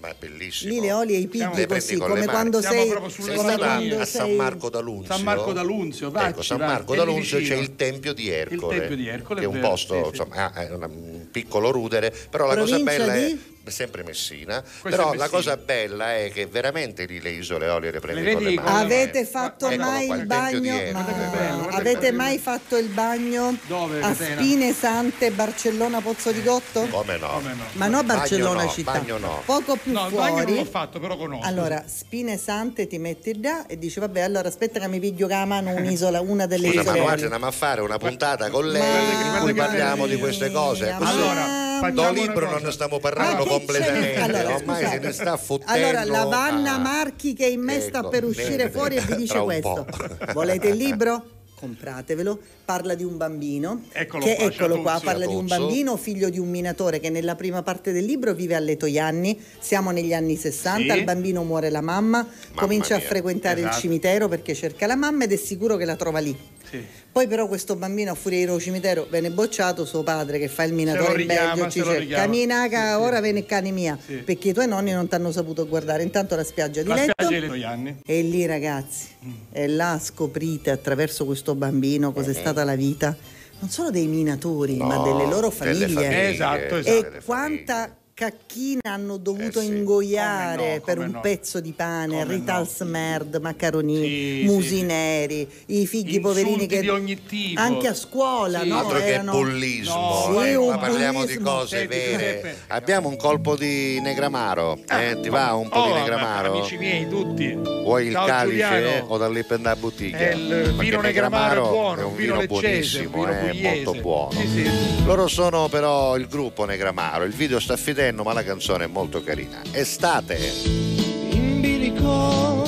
Ma è bellissimo. lì le olie e i pigli prendi così, come quando sei, Sei come stata quando a San Marco d'Alunzio? San Marco d'Alunzio, ecco, vacci, San vai, Marco d'Alunzio c'è il Tempio di Ercole. Il Tempio di Ercole, che è un vero, posto, sì, insomma, è un piccolo rudere, però la cosa Provincia bella di? è sempre Messina, Questo però è la Messina. cosa bella è che veramente lì le isole Olie le prendi Le con le mani. con- Avete fatto Eccolo mai il il bagno? Ma- bello, Avete mai fatto il bagno Dove, a? Spine Sante, Barcellona, Pozzo di Gotto? Come no? Come no? Ma no Barcellona Bagno no, città. bagno no. Poco più No, il bagno non fuori. l'ho fatto, però conosco. Allora, Spine Sante ti metti là e dici vabbè, allora aspetta che mi piglio con la mano un'isola, una delle Scusa, ma isole. noi Olie. andiamo a fare una puntata con lei Ma- in cui parliamo di queste cose. Ma- Allora, do libro non ne stiamo Ma parlando che ce ne- completamente, Allora, ormai scusate. se ne sta fottendo. Allora, la Vanna ah. Marchi che in me sta Ecco, per uscire vedi, fuori e vi dice questo. po'. Volete il libro? Compratevelo. Parla di un bambino. Eccolo che qua, eccolo qua, parla di un bambino figlio di un minatore che nella prima parte del libro vive a Letoianni. Siamo negli anni 60, Sì. al bambino muore la mamma, comincia a mia. frequentare il Esatto. cimitero perché cerca la mamma ed è sicuro che la trova lì. Sì. Poi però questo bambino a furia di al cimitero viene bocciato, suo padre che fa il minatore in Belgio ci dice cammina ca- Sì, sì. ora viene cane mia Sì. perché i tuoi nonni non ti hanno saputo guardare intanto la spiaggia di La letto spiaggia anni. e lì ragazzi e là scoprite attraverso questo bambino cos'è stata la vita non solo dei minatori ma No, delle loro delle famiglie, famiglie, Esatto, esatto. e quanta cacchina hanno dovuto Eh sì. ingoiare Come no, per un no. pezzo di pane, Come Rital no. Smerd, macaroni, Sì, musi sì, neri, i figli Insulti poverini che di ogni tipo. anche a scuola, Sì. no? Altro che Erano- bullismo, No, eh, un parliamo di cose vere. Abbiamo un colpo di negramaro, eh, ti va un po' Oh, di ma- negramaro? Amici miei, tutti. Vuoi il Ciao, calice Giuliano. o dall'Ippenda bottiglia? È il Perché vino negramaro è buono, è un vino vino leccese, buonissimo, vino è molto buono. Sì, sì. Loro sono però il gruppo Negramaro, il video sta fidendo ma la canzone è molto carina. Estate! in bilico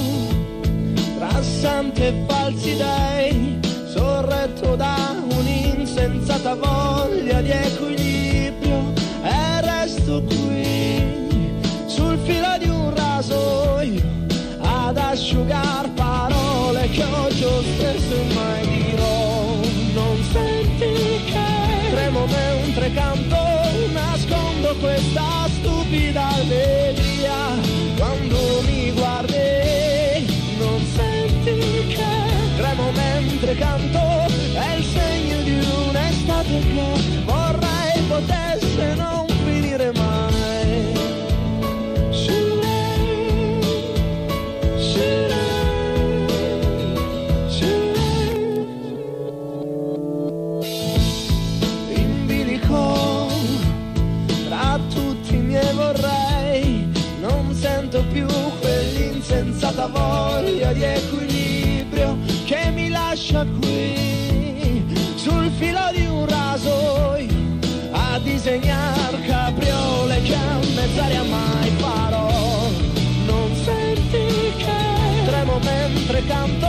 tra santi e falsi dei sorretto da un'insensata voglia di equilibrio e resto qui sul filo di un rasoio ad asciugar parole che ho spesso e mai dirò non senti che tremo mentre canto stupida mi lascia qui sul filo di un rasoio a disegnar capriole che a mezz'aria mai farò. Non senti che tremo mentre canto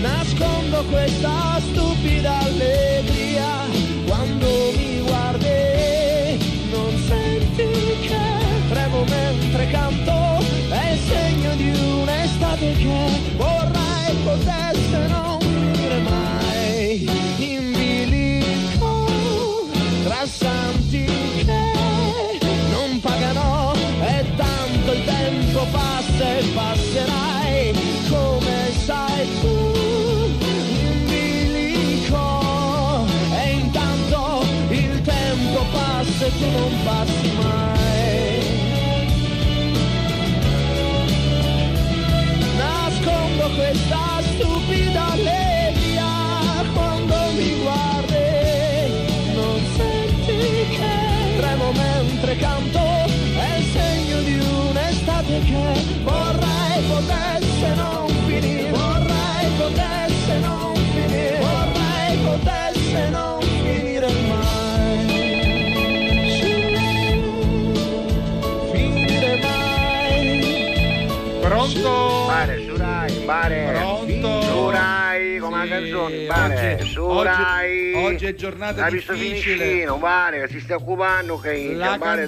nascondo questa stupida allegria. Quando mi guardi non senti che tremo mentre canto è il segno di un'estate che vorrei potesse tra Pronto? Pare, Surai, pare. Pronto? Surai, come la canzone, canzoni, vale, oggi, oggi- è giornata visto difficile. Vale, che si sta occupando che La cavolo.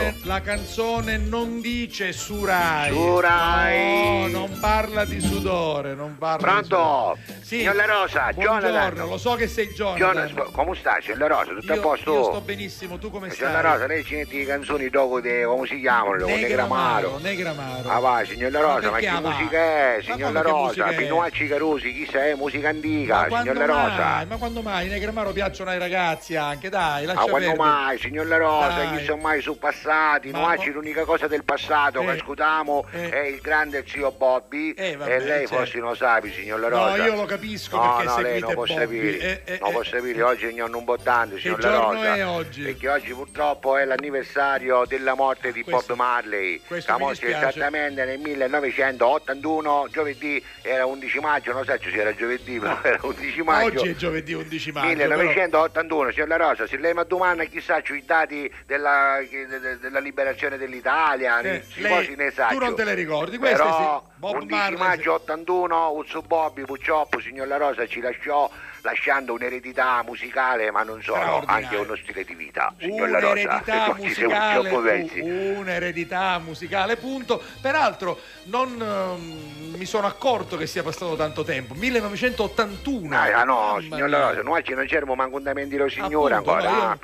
canzone, la canzone non dice su Rai. Su Rai. No, non parla di sudore, non parla Pronto? di sudore. Sì. Signor La Rosa, Buongiorno, Jonathan. lo so che sei Jonathan. Jonas, come stai, signor La Rosa? Tutto a Io, posto? io sto benissimo, tu come Signor stai? La Rosa, lei ci mette le canzoni dopo di, come si chiamano? Negramaro. Negramaro. Ah va, signor La Rosa, ma, perché che musica è, Ma signor La Rosa? Pinuacci Carusi, chi sei? Musica antica, Ma signor La Rosa. Ma quando mai? I Negramaro piacciono ai ragazzi anche, dai, lascia Ma quando perdere. mai, signor La Rosa, Dai. chi sono mai su passati? Ma Nuaci mo- l'unica cosa del passato che Eh. ascoltiamo Eh. è il grande zio Bobby Eh, vabbè, e lei certo. forse non sa, signor La No, Rosa. io lo capisco no, perché no, lei non può Bobby. sapere, Eh, eh, non eh, può sapere, oggi è un importante, signor La Rosa. è oggi? Perché oggi purtroppo è l'anniversario della morte di Questo- Bob Marley. questo che morse dispiace. esattamente nel 1981, giovedì era 11 maggio, non so se era giovedì, però era 11 maggio. Oggi è giovedì 11 maggio. però- 1981, signor La Rosa, se lei mi domanda chissà i dati della, che- de- de- della liberazione dell'Italia, Eh, si lei- posi ne sa. tu non te le ricordi, queste Però sì. Bob 11 Marley, maggio 81, Uzzo Bobby purtroppo, signor La Rosa ci lasciò lasciando un'eredità musicale, ma non solo, anche uno stile di vita, signor La Rosa. un'eredità ci siamo musicale, troppo pensi. u- un'eredità musicale, punto. Peraltro non ehm, mi sono accorto che sia passato tanto tempo. 1981. Ah, ah, no, Mamma signor mia. La Rosa, Nuaci non c'erano manco un lo signore Appunto, ancora. no, io- Ah,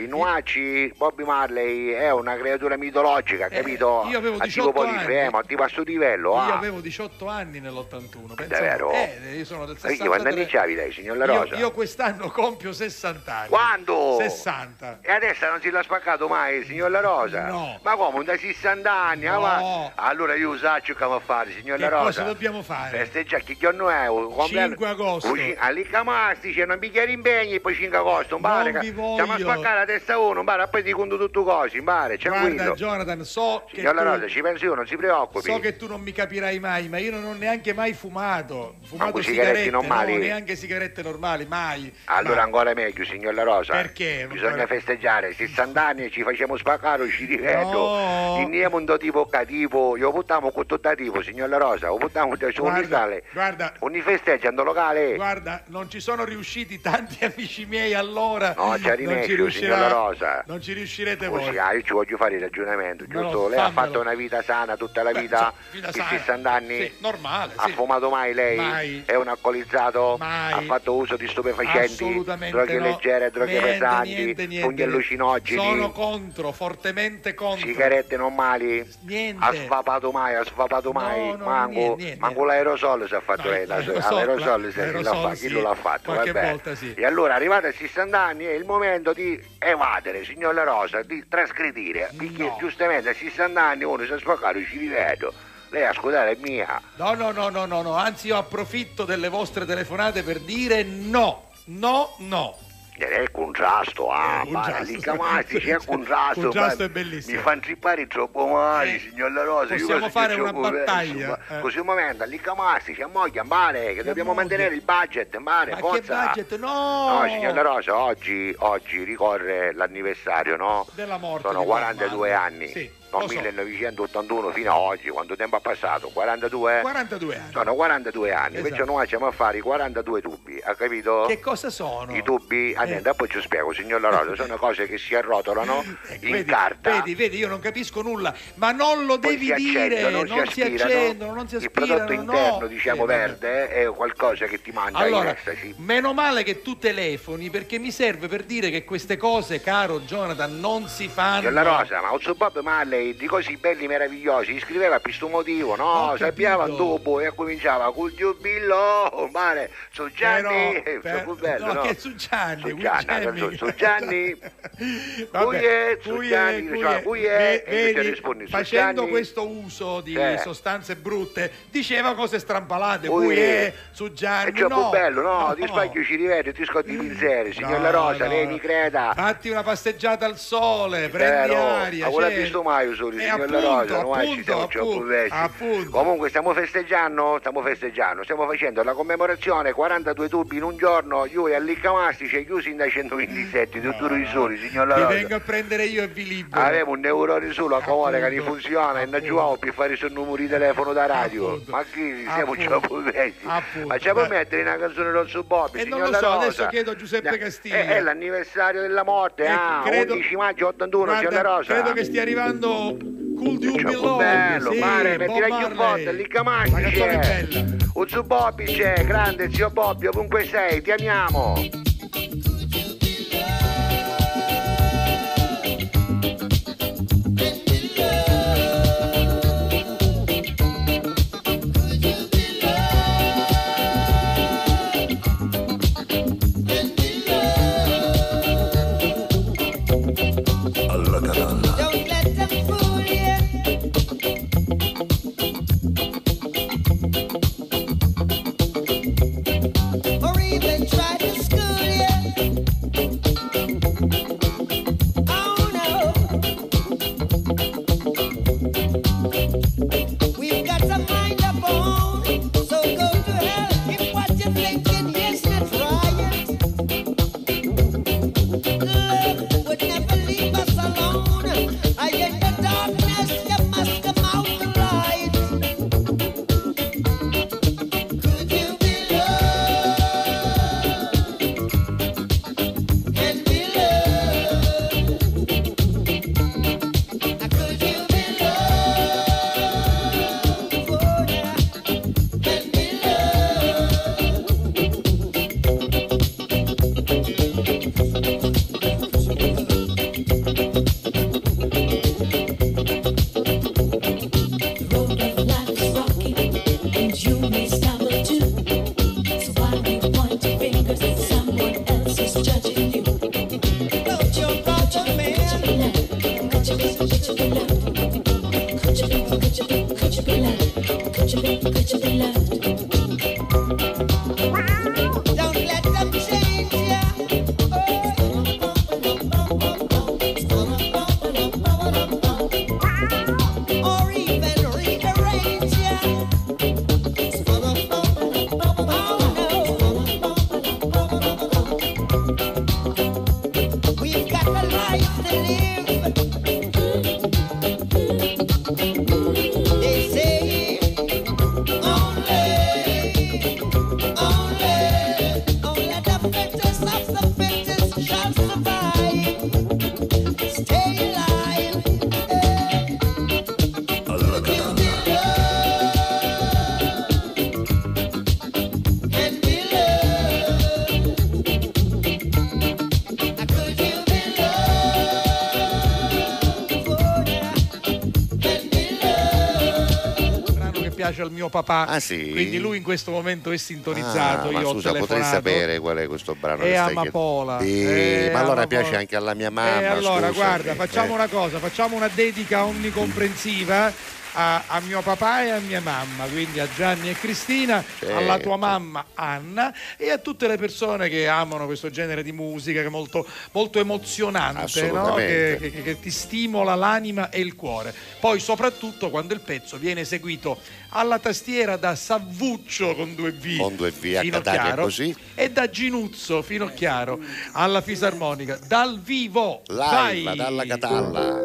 Bobby Marley è una creatura mitologica, capito? Eh, io avevo A 18 tipo anni. Polifemo, a tipo a sto livello. Io ah. avevo 18 anni nell'81. pensa- Davvero? Eh, io sono del Perché quando 63. anni c'avi lei, signor La Io, Rosa? io quest'anno compio 60 anni. Quando? 60. E adesso non si l'ha spaccato mai, signor La Rosa? No. Ma come, da 60 anni? ah, No. ma- Allora io so che come fare, signor Che La cosa Rosa? dobbiamo fare? Festeggiare che giorno è? Un compleanno- 5 agosto. Un cin- All'Icamasti c'è un bicchiere impegni e poi 5 agosto, un Non bare. vi voglio. Stiamo a spaccare la testa uno, un bare, poi ti conto tutto cose, in bare, Guarda tranquillo. Jonathan, so che, Signor La tu, Rosa, ci penso io, non si preoccupi. so che tu non mi capirai mai, ma io non ho neanche mai fumato. Fumato con sigarette sigarette, normali? no, neanche sigarette normali, mai. Allora Ma- ancora meglio, signor La Rosa. Perché? Bisogna festeggiare, 60 anni e ci facciamo spaccare, ci rivedo. No. In mondo tipo cattivo, io buttiamo con tutto tipo, signor La Rosa, lo buttiamo su un listale. guarda, Ogni festeggiando locale. guarda, non ci sono riusciti tanti amici miei allora. No, ci riuscirà- signor La Rosa. Non ci riuscirete Così, voi. ah, io ci voglio fare il ragionamento, No, no, giusto? Lei ha fatto una vita sana tutta la Beh, vita, vita i sana. 60 anni. Sì, normale, Ha sì. fumato mai lei? Mai. È un alcolizzato? Mai. Ha fatto uso di stupefacenti? Assolutamente droghe no. leggere, droghe Niente, pesanti, niente, niente. funghi allucinogeni? Sono contro, fortemente contro. Sigarette normali? Niente. Ha svapato mai, ha svapato mai? No, no, manco, manco l'aerosol si è fatto lei, da- l'aerosol- l'ha l'aerosol chi sì, lo l'ha fatto? qualche vabbè. volta sì. E allora arrivate a 60 anni è il momento di evadere, signor La Rosa, di trasgredire, perché giustamente a 60 anni uno si è spaccato ci rivedo. Lei ascoltare è mia. No, no, no, no, no, no, anzi io approfitto delle vostre telefonate per dire no, no, no. Ed è contrasto, ah, Eh, ma lì camasti c'è contrasto. Contrasto è bellissimo. Mi fanno trippare troppo male, Eh, signor La Rosa. possiamo fare una battaglia, eh. Così un momento, lì camasti c'è moglie, mare, che dobbiamo moglie? mantenere il budget, mare, Ma che forza. budget? No! No, signor La Rosa, oggi, oggi ricorre l'anniversario, no? Della morte Sono di 42 Bob anni. Sì, Dal lo so. 1981 fino a oggi, quanto tempo ha passato? 42? 42 anni. Sono 42 anni, Esatto. perciò noi facciamo a fare i 42 tubi, ha capito? Che cosa sono? I tubi, ah, niente, poi ci spiego, signor La Rosa, sono cose che si arrotolano in vedi, carta. Vedi, vedi, io non capisco nulla, ma non lo poi devi dire, accendono, non si aspirano. accendono, non si Il aspirano. prodotto interno, no. diciamo Eh, verde, è qualcosa che ti mangia Allora, in estasi. meno male che tu telefoni perché mi serve per dire che queste cose, caro Jonathan, non si fanno. Signor La Rosa, ma Ozzo Bob Marley di così belli meravigliosi scriveva per questo motivo, no? Ho capito. dopo e cominciava col giubillo, mare, su Gianni, Però, per- sono bello, no, no? che su Gianni, Su Gianni, su- su Gianni, Vabbè, su Gianni, cioè, cuie, e vedi, rispondi, su facendo Gianni. questo uso di Eh. sostanze brutte, diceva cose strampalate, Cuie. su Gianni, troppo no, bello, no? no. Ti sbaglio ci rivede, ti scotti i pinzeri, signor No, La Rosa, lei mi creda. Fatti una passeggiata al sole, prendi aria. ma certo. visto mai Eh, signor La appunto, Rosa, non ci appunto, siamo appunto, vecchi. appunto. Comunque stiamo festeggiando, stiamo festeggiando, stiamo facendo la commemorazione 42 tubi in un giorno, io e Allicca Mastice chiusi in da 100.000 quindi senti, tutto i soli, signor La Vi Rosa. vengo a prendere io e vi libero. Avevo un neurone solo a comune che non funziona e non giocavo per fare sul numero di telefono da radio. Ma chi siamo Appunto. già? Appunto. Ma ci puoi mettere una canzone Rosso Bobby? E non lo La so, Rosa? adesso chiedo a Giuseppe Eh, Castiglia. È, è l'anniversario della morte, Eh, ah, credo- 11 maggio 81, Guarda, signor La Rosa. credo che stia arrivando Cool di un Troppo bello, sì, mettila più Marley. forte, lì La canzone c'è. è bella. Un su Bobby c'è, grande zio Bobby, ovunque sei, ti amiamo. Piace al mio papà. Ah, sì? Quindi lui in questo momento è sintonizzato. Ah, ma io ho scusa, potrei sapere qual è questo brano? È Amapola. È Eh, ma allora Amapola. piace anche alla mia mamma. E allora, scusa, guarda, eh, facciamo eh. una cosa, facciamo una dedica onnicomprensiva a, a mio papà e a mia mamma, quindi a Gianni e Cristina, Certo. alla tua mamma Anna e a tutte le persone che amano questo genere di musica che è molto, molto emozionante, no? Che, che- che ti stimola l'anima e il cuore. Poi soprattutto quando il pezzo viene eseguito alla tastiera da Savvuccio con due V, Con due V a fino chiaro, così. e da Ginuzzo fino chiaro alla fisarmonica dal vivo Live vai dalla Catalla.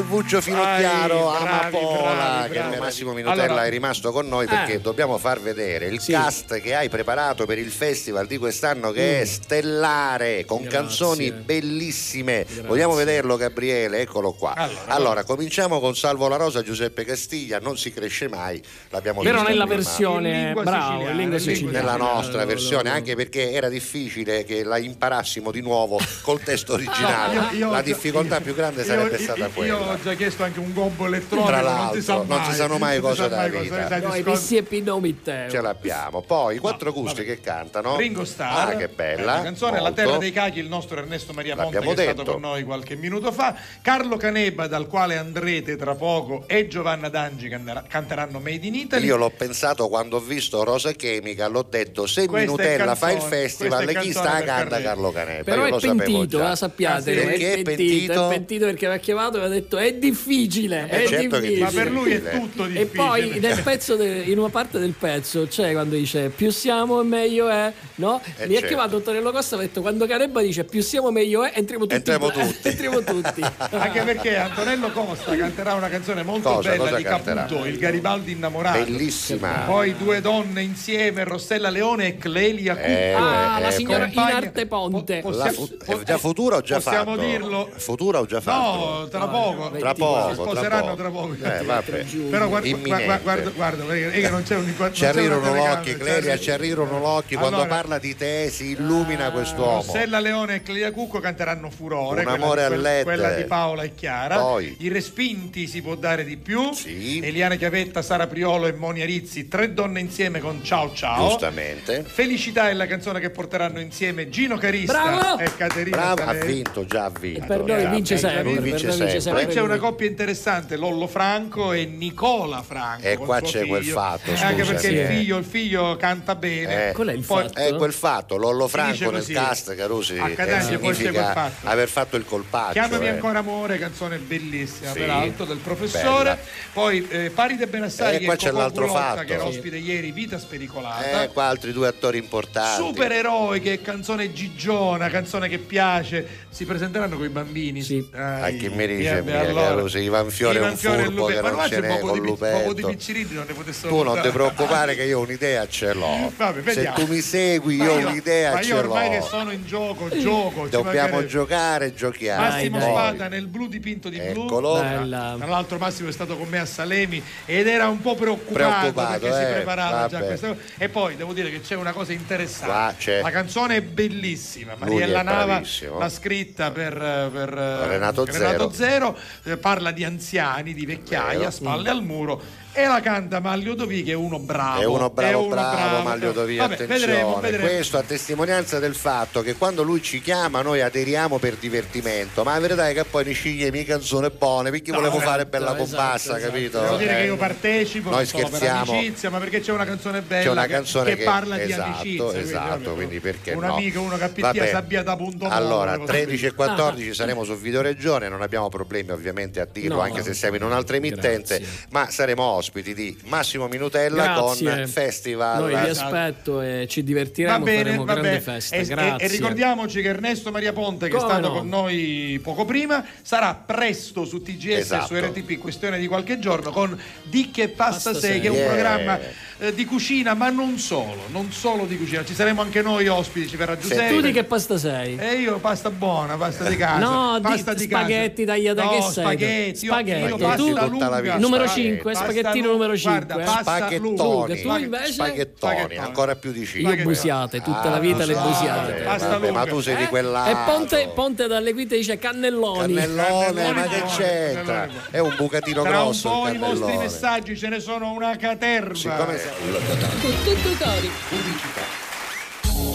Salvuccio Finocchiaro, bravi, Amapola, bravi, che bravi. Massimo Minutella Allora- è rimasto con noi perché Eh. dobbiamo far vedere il cast che hai preparato per il festival di quest'anno che è stellare, con Mm. Grazie. canzoni bellissime. Vogliamo vederlo Gabriele? Eccolo qua. Allora, cominciamo con Salvo la Rosa, Giuseppe Castiglia, non si cresce mai, l'abbiamo Però nella prima. versione bravo, in lingua siciliana. Nella nostra Eh, versione, anche perché era difficile che la imparassimo di nuovo col testo originale. Io- io ho la difficoltà più grande sarebbe io, stata io- quella. Ho già chiesto anche un gobbo elettronico, Tra non si sa l'altro, mai. non si sanno mai si cosa sa della mai vita. dai, No, i e. Ce l'abbiamo. Poi i quattro gusti che cantano. Ringo Starr, Ah, che bella. la canzone La Molto. terra dei cachi, il nostro Ernesto Maria Monte che L'abbiamo è stato detto. con noi qualche minuto fa, Carlo Caneba dal quale andrete tra poco e Giovanna Dangi canteranno Made in Italy. Io l'ho pensato quando ho visto Rosa Chemica, l'ho detto se Questa Minutella fa il festival, chi sta per canta. Carlo Canepa. Però Io è lo pentito, già. eh, sappiate. Perché è pentito? È pentito perché aveva chiamato e aveva detto è difficile. Eh, è certo difficile. Ma per lui è tutto E poi nel pezzo de- in una parte del pezzo c'è quando dice più siamo meglio è, no? Eh, Mi ha certo. chiamato Antonello Costa e ha detto quando Carebba dice più siamo meglio è, entriamo tutti. Entriamo in- tutti. entriamo tutti. Anche perché Antonello Costa canterà una canzone molto Cosa, bella cosa di canterà? Caputo, il Garibaldi innamorato. Bellissima. Poi due donne insieme, Rossella Leone e Clelia Cucco. Eh, Ah, eh, la signora in compagna- arte ponte. La fu- è già futura o già possiamo fatto? dirlo? Futura o già fatto? No, tra poco. Tra poco, Si tra sposeranno poco. tra poco. Eh, vabbè. Però guarda, guarda, guarda, guarda, perché non c'è un non Ci arrivano l'occhio, c'è- Clelia, ci arrivano l'occhio. Quando parla di te si illumina quest'uomo. Rossella Leone e Clelia Cucco canteranno Furore, Un quella, amore a lettere. quella di Paola e Chiara. Poi. I respinti si può dare di più. Eliana Chiavetta, Sara Priolo e Monia Rizzi, tre donne insieme con Ciao Ciao. Giustamente. Felicità è la canzone che porteranno insieme Gino Carista Bravo! e Caterina Bravo, ha vinto, già ha vinto. per noi vince sempre, vince sempre. C'è una coppia interessante, Lollo Franco e Nicola Franco. E con qua c'è quel figlio. fatto, Eh, Anche scusami, perché il eh. figlio, il figlio canta bene. Eh, Qual è il Poi- fatto? È quel fatto, Lollo Franco nel cast, Carusi, A eh, Catania poi c'è quel significa fatto. aver fatto il colpaccio. Chiamami eh. ancora amore, canzone bellissima Sì, peraltro del professore. bella. Poi eh, Paride Benassari Eh, qua e c'è l'altro Gulotta, fatto. che era Sì. ospite ieri, Vita spericolata. Eh, qua altri due attori importanti. Supereroi, che canzone gigiona, canzone che piace. Si presenteranno con i bambini. Sì. A chi mi dice, mia Carusi, Ivan Fiore è un Fiore furbo Lupe- che Ma non ce n'è con Lupetto. Piccirilli, non ne potessero Tu non ti preoccupare che io un'idea ce l'ho. Vabbè, Se tu mi segui Ma io, io- un'idea ma ce io ormai l'ho. che sono in gioco, gioco. Dobbiamo giocare, giochiamo. Massimo Poi. Spada nel blu dipinto di Eccolo. blu. Bella. Tra l'altro Massimo è stato con me a Salemi ed era un po' preoccupato, Preoccupato, perché si eh, preparava già questa. E poi devo dire che c'è una cosa interessante. Qua c'è. La canzone è bellissima. Mariella è Nava l'ha scritta per, per, eh, Renato Zero. Eh, parla di anziani, di vecchiaia, spalle al muro. E la canta Maglio Dovì che è uno bravo. È uno bravo, È uno bravo, Maglio Dovì, Vabbè, attenzione. vedremo, vedremo. Questo a testimonianza del fatto che quando lui ci chiama noi aderiamo per divertimento, ma la verità è che poi ne sceglie mie canzoni buone perché No, volevo esatto, fare bella esatto, compassa, esatto. capito? Devo dire Eh, che io partecipo Noi scherziamo. per amicizia, ma perché c'è una canzone bella C'è una che- canzone che, che, parla di esatto, amicizia. quindi, esatto, vabbè, quindi perché un no? amico, uno che appittia Vabbè. sabbia da punto Allora, cose 13 e così. 14 saremo su Videoregione, non abbiamo problemi ovviamente a dirlo, No, anche se siamo in un'altra emittente, ma saremo ospiti di Massimo Minutella Grazie. con Festival. Noi vi aspetto e ci divertiremo, Va bene, faremo va grande festa. E, e- Grazie. e ricordiamoci che Ernesto Maria Ponte, che Come è stato no? con noi poco prima, sarà presto su TGS e Esatto. su RTP, questione di qualche giorno, con Di che pasta, Pasta sei, sei. che è un Yeah. programma eh, di cucina, ma non solo, non solo di cucina. Ci saremo anche noi ospiti, ci verrà Giuseppe. tu di che pasta sei? E io pasta buona, pasta di casa. No, di- pasta di casa. spaghetti tagliati, no, che sei? spaghetti, io- Spaghetti. Io, Tu? pasta Tutta la lunga. vita. Numero Spaghetti. 5, Pasta spaghettino lunga. numero 5. Guarda, pasta Spaghettoni, lunga. Tu invece? spaghettoni, ancora più di Io cinque. busiate, tutta Ah, la vita le busiate. Vabbè, ma tu sei di Eh? quell'altro. E Ponte, Ponte dalle Guide dice cannelloni. Cannellone, ma che c'entra? È un bucatino Tra un grosso po' i vostri messaggi ce ne sono una caterva. Siccome Cori.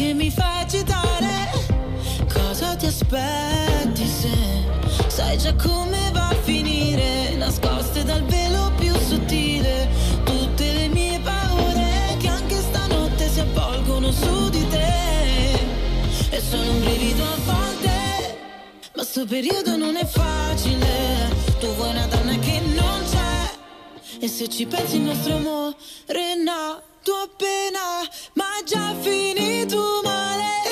Che mi fa agitare? Cosa ti aspetti se sai già come va a finire? Nascoste dal velo più sottile tutte le mie paure che anche stanotte si avvolgono su di te. È solo un brivido a volte, ma sto periodo non è facile. Tu vuoi una donna che non c'è. E se ci pensi il nostro amore è nato appena Ma già finito male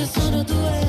Le cose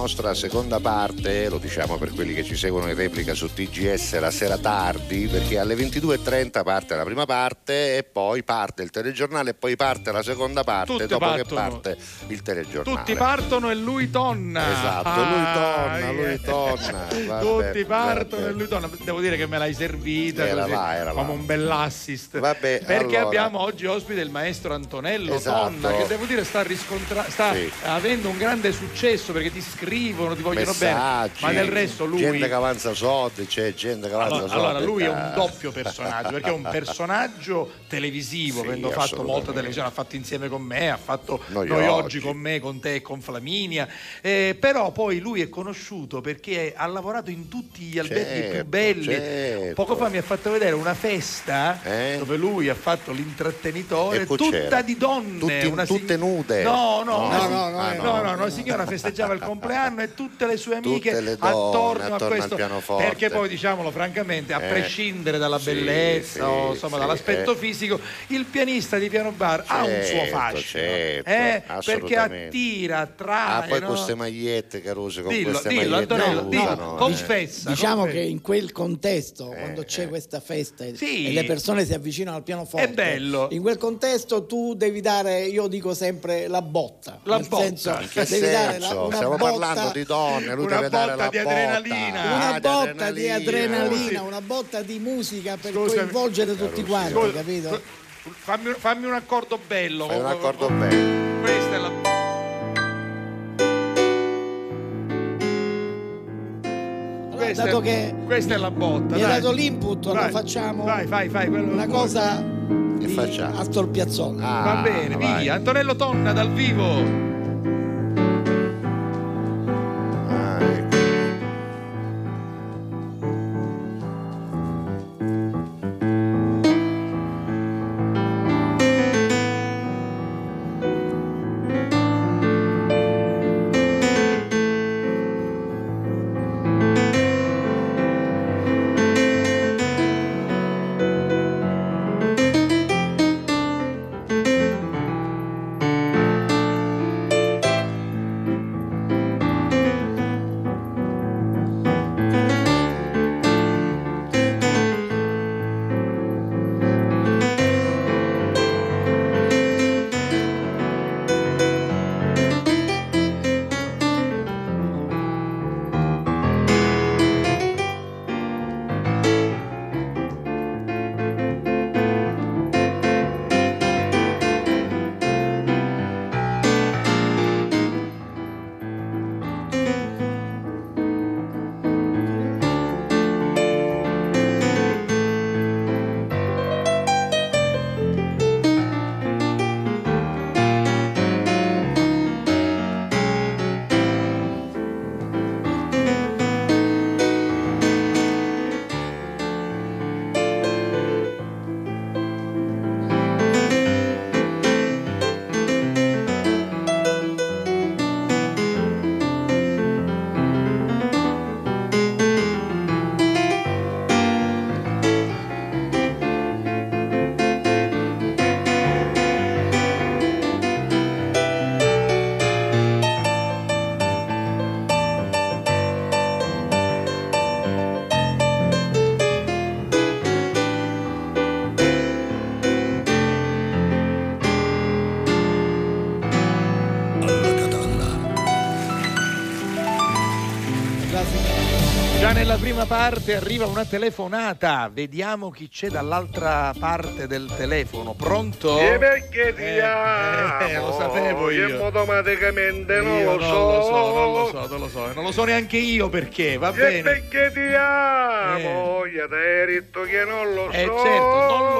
nostra seconda parte, lo diciamo per quelli che ci seguono in replica su TGS la sera tardi, perché alle 22.30 parte la prima parte e poi parte il telegiornale e poi parte la seconda parte Tutte dopo che partono. parte il telegiornale. Tutti partono e lui tonna. Esatto, lui torna, lui torna. Vabbè, Tutti partono vabbè. e lui torna. Devo dire che me l'hai servita Era così, là, era là. come un bell'assist. Vabbè, Perché allora. abbiamo oggi ospite il maestro Antonello Esatto. Tonna, che devo dire sta, riscontra- sta Sì. avendo un grande successo perché ti scrivono, ti vogliono bene. Messaggi, Ma del resto lui. gente che avanza soldi, c'è gente che avanza Allora, soldi. allora, lui è un eh. doppio personaggio perché è un personaggio televisivo, Sì, avendo fatto molta televisione, ha fatto insieme con me, ha fatto Noi noi, oggi. oggi con me, con te e con Flaminia. Eh, però poi lui è conosciuto perché ha lavorato in tutti gli alberghi Certo, più belli. certo. Poco fa mi ha fatto vedere una festa Eh? dove lui ha fatto l'intrattenitore tutta c'era. di donne. Tutti- una tutte nude? No, no, No, no, si- no, no, no, no, no. una signora festeggiava il compleanno e tutte le sue amiche le donne attorno, attorno a questo. Perché poi diciamolo francamente, a Eh, prescindere dalla sì, bellezza sì, o insomma sì, dall'aspetto eh. fisico, il pianista di piano bar ha un suo Certo, fascino. certo, eh, perché attira, Ah, attrae. poi no? con queste magliette, Caruso, con Dillo, queste dillo, magliette Antonello, dillo, usano, eh. confessa. Diciamo confessa. che in quel contesto, quando c'è questa festa e- Sì. e le persone si avvicinano al pianoforte, È bello. in quel contesto tu devi dare, io dico sempre, la botta. La nel botta. senso che Devi dare la- senso? una Stiamo botta- parlando di donne, lui una deve dare botta la di botta. adrenalina. una Ah, botta di adrenalina, una botta di musica per Scusami. coinvolgere tutti quanti, Scusa, capito? Fammi, fammi un accordo bello. Fai un accordo bello. Questa è la. Questa, dato è, che questa è la botta. Mi hai dai. dato l'input, allora Vai, facciamo Vai, fai, fai quello una cosa Che di facciamo? Astor Piazzolla. Va Ah, bene, vai. via. Antonello Tonna dal vivo. Prima parte arriva una telefonata. Vediamo chi c'è dall'altra parte del telefono. Pronto? E perché ti Eh, eh, lo sapevo Che io. automaticamente non Io lo so. non lo so, non lo so, non lo so. Non lo so neanche io perché, va E bene. perché ti amo? Io ti hai detto che non lo so. Eh certo, non lo so,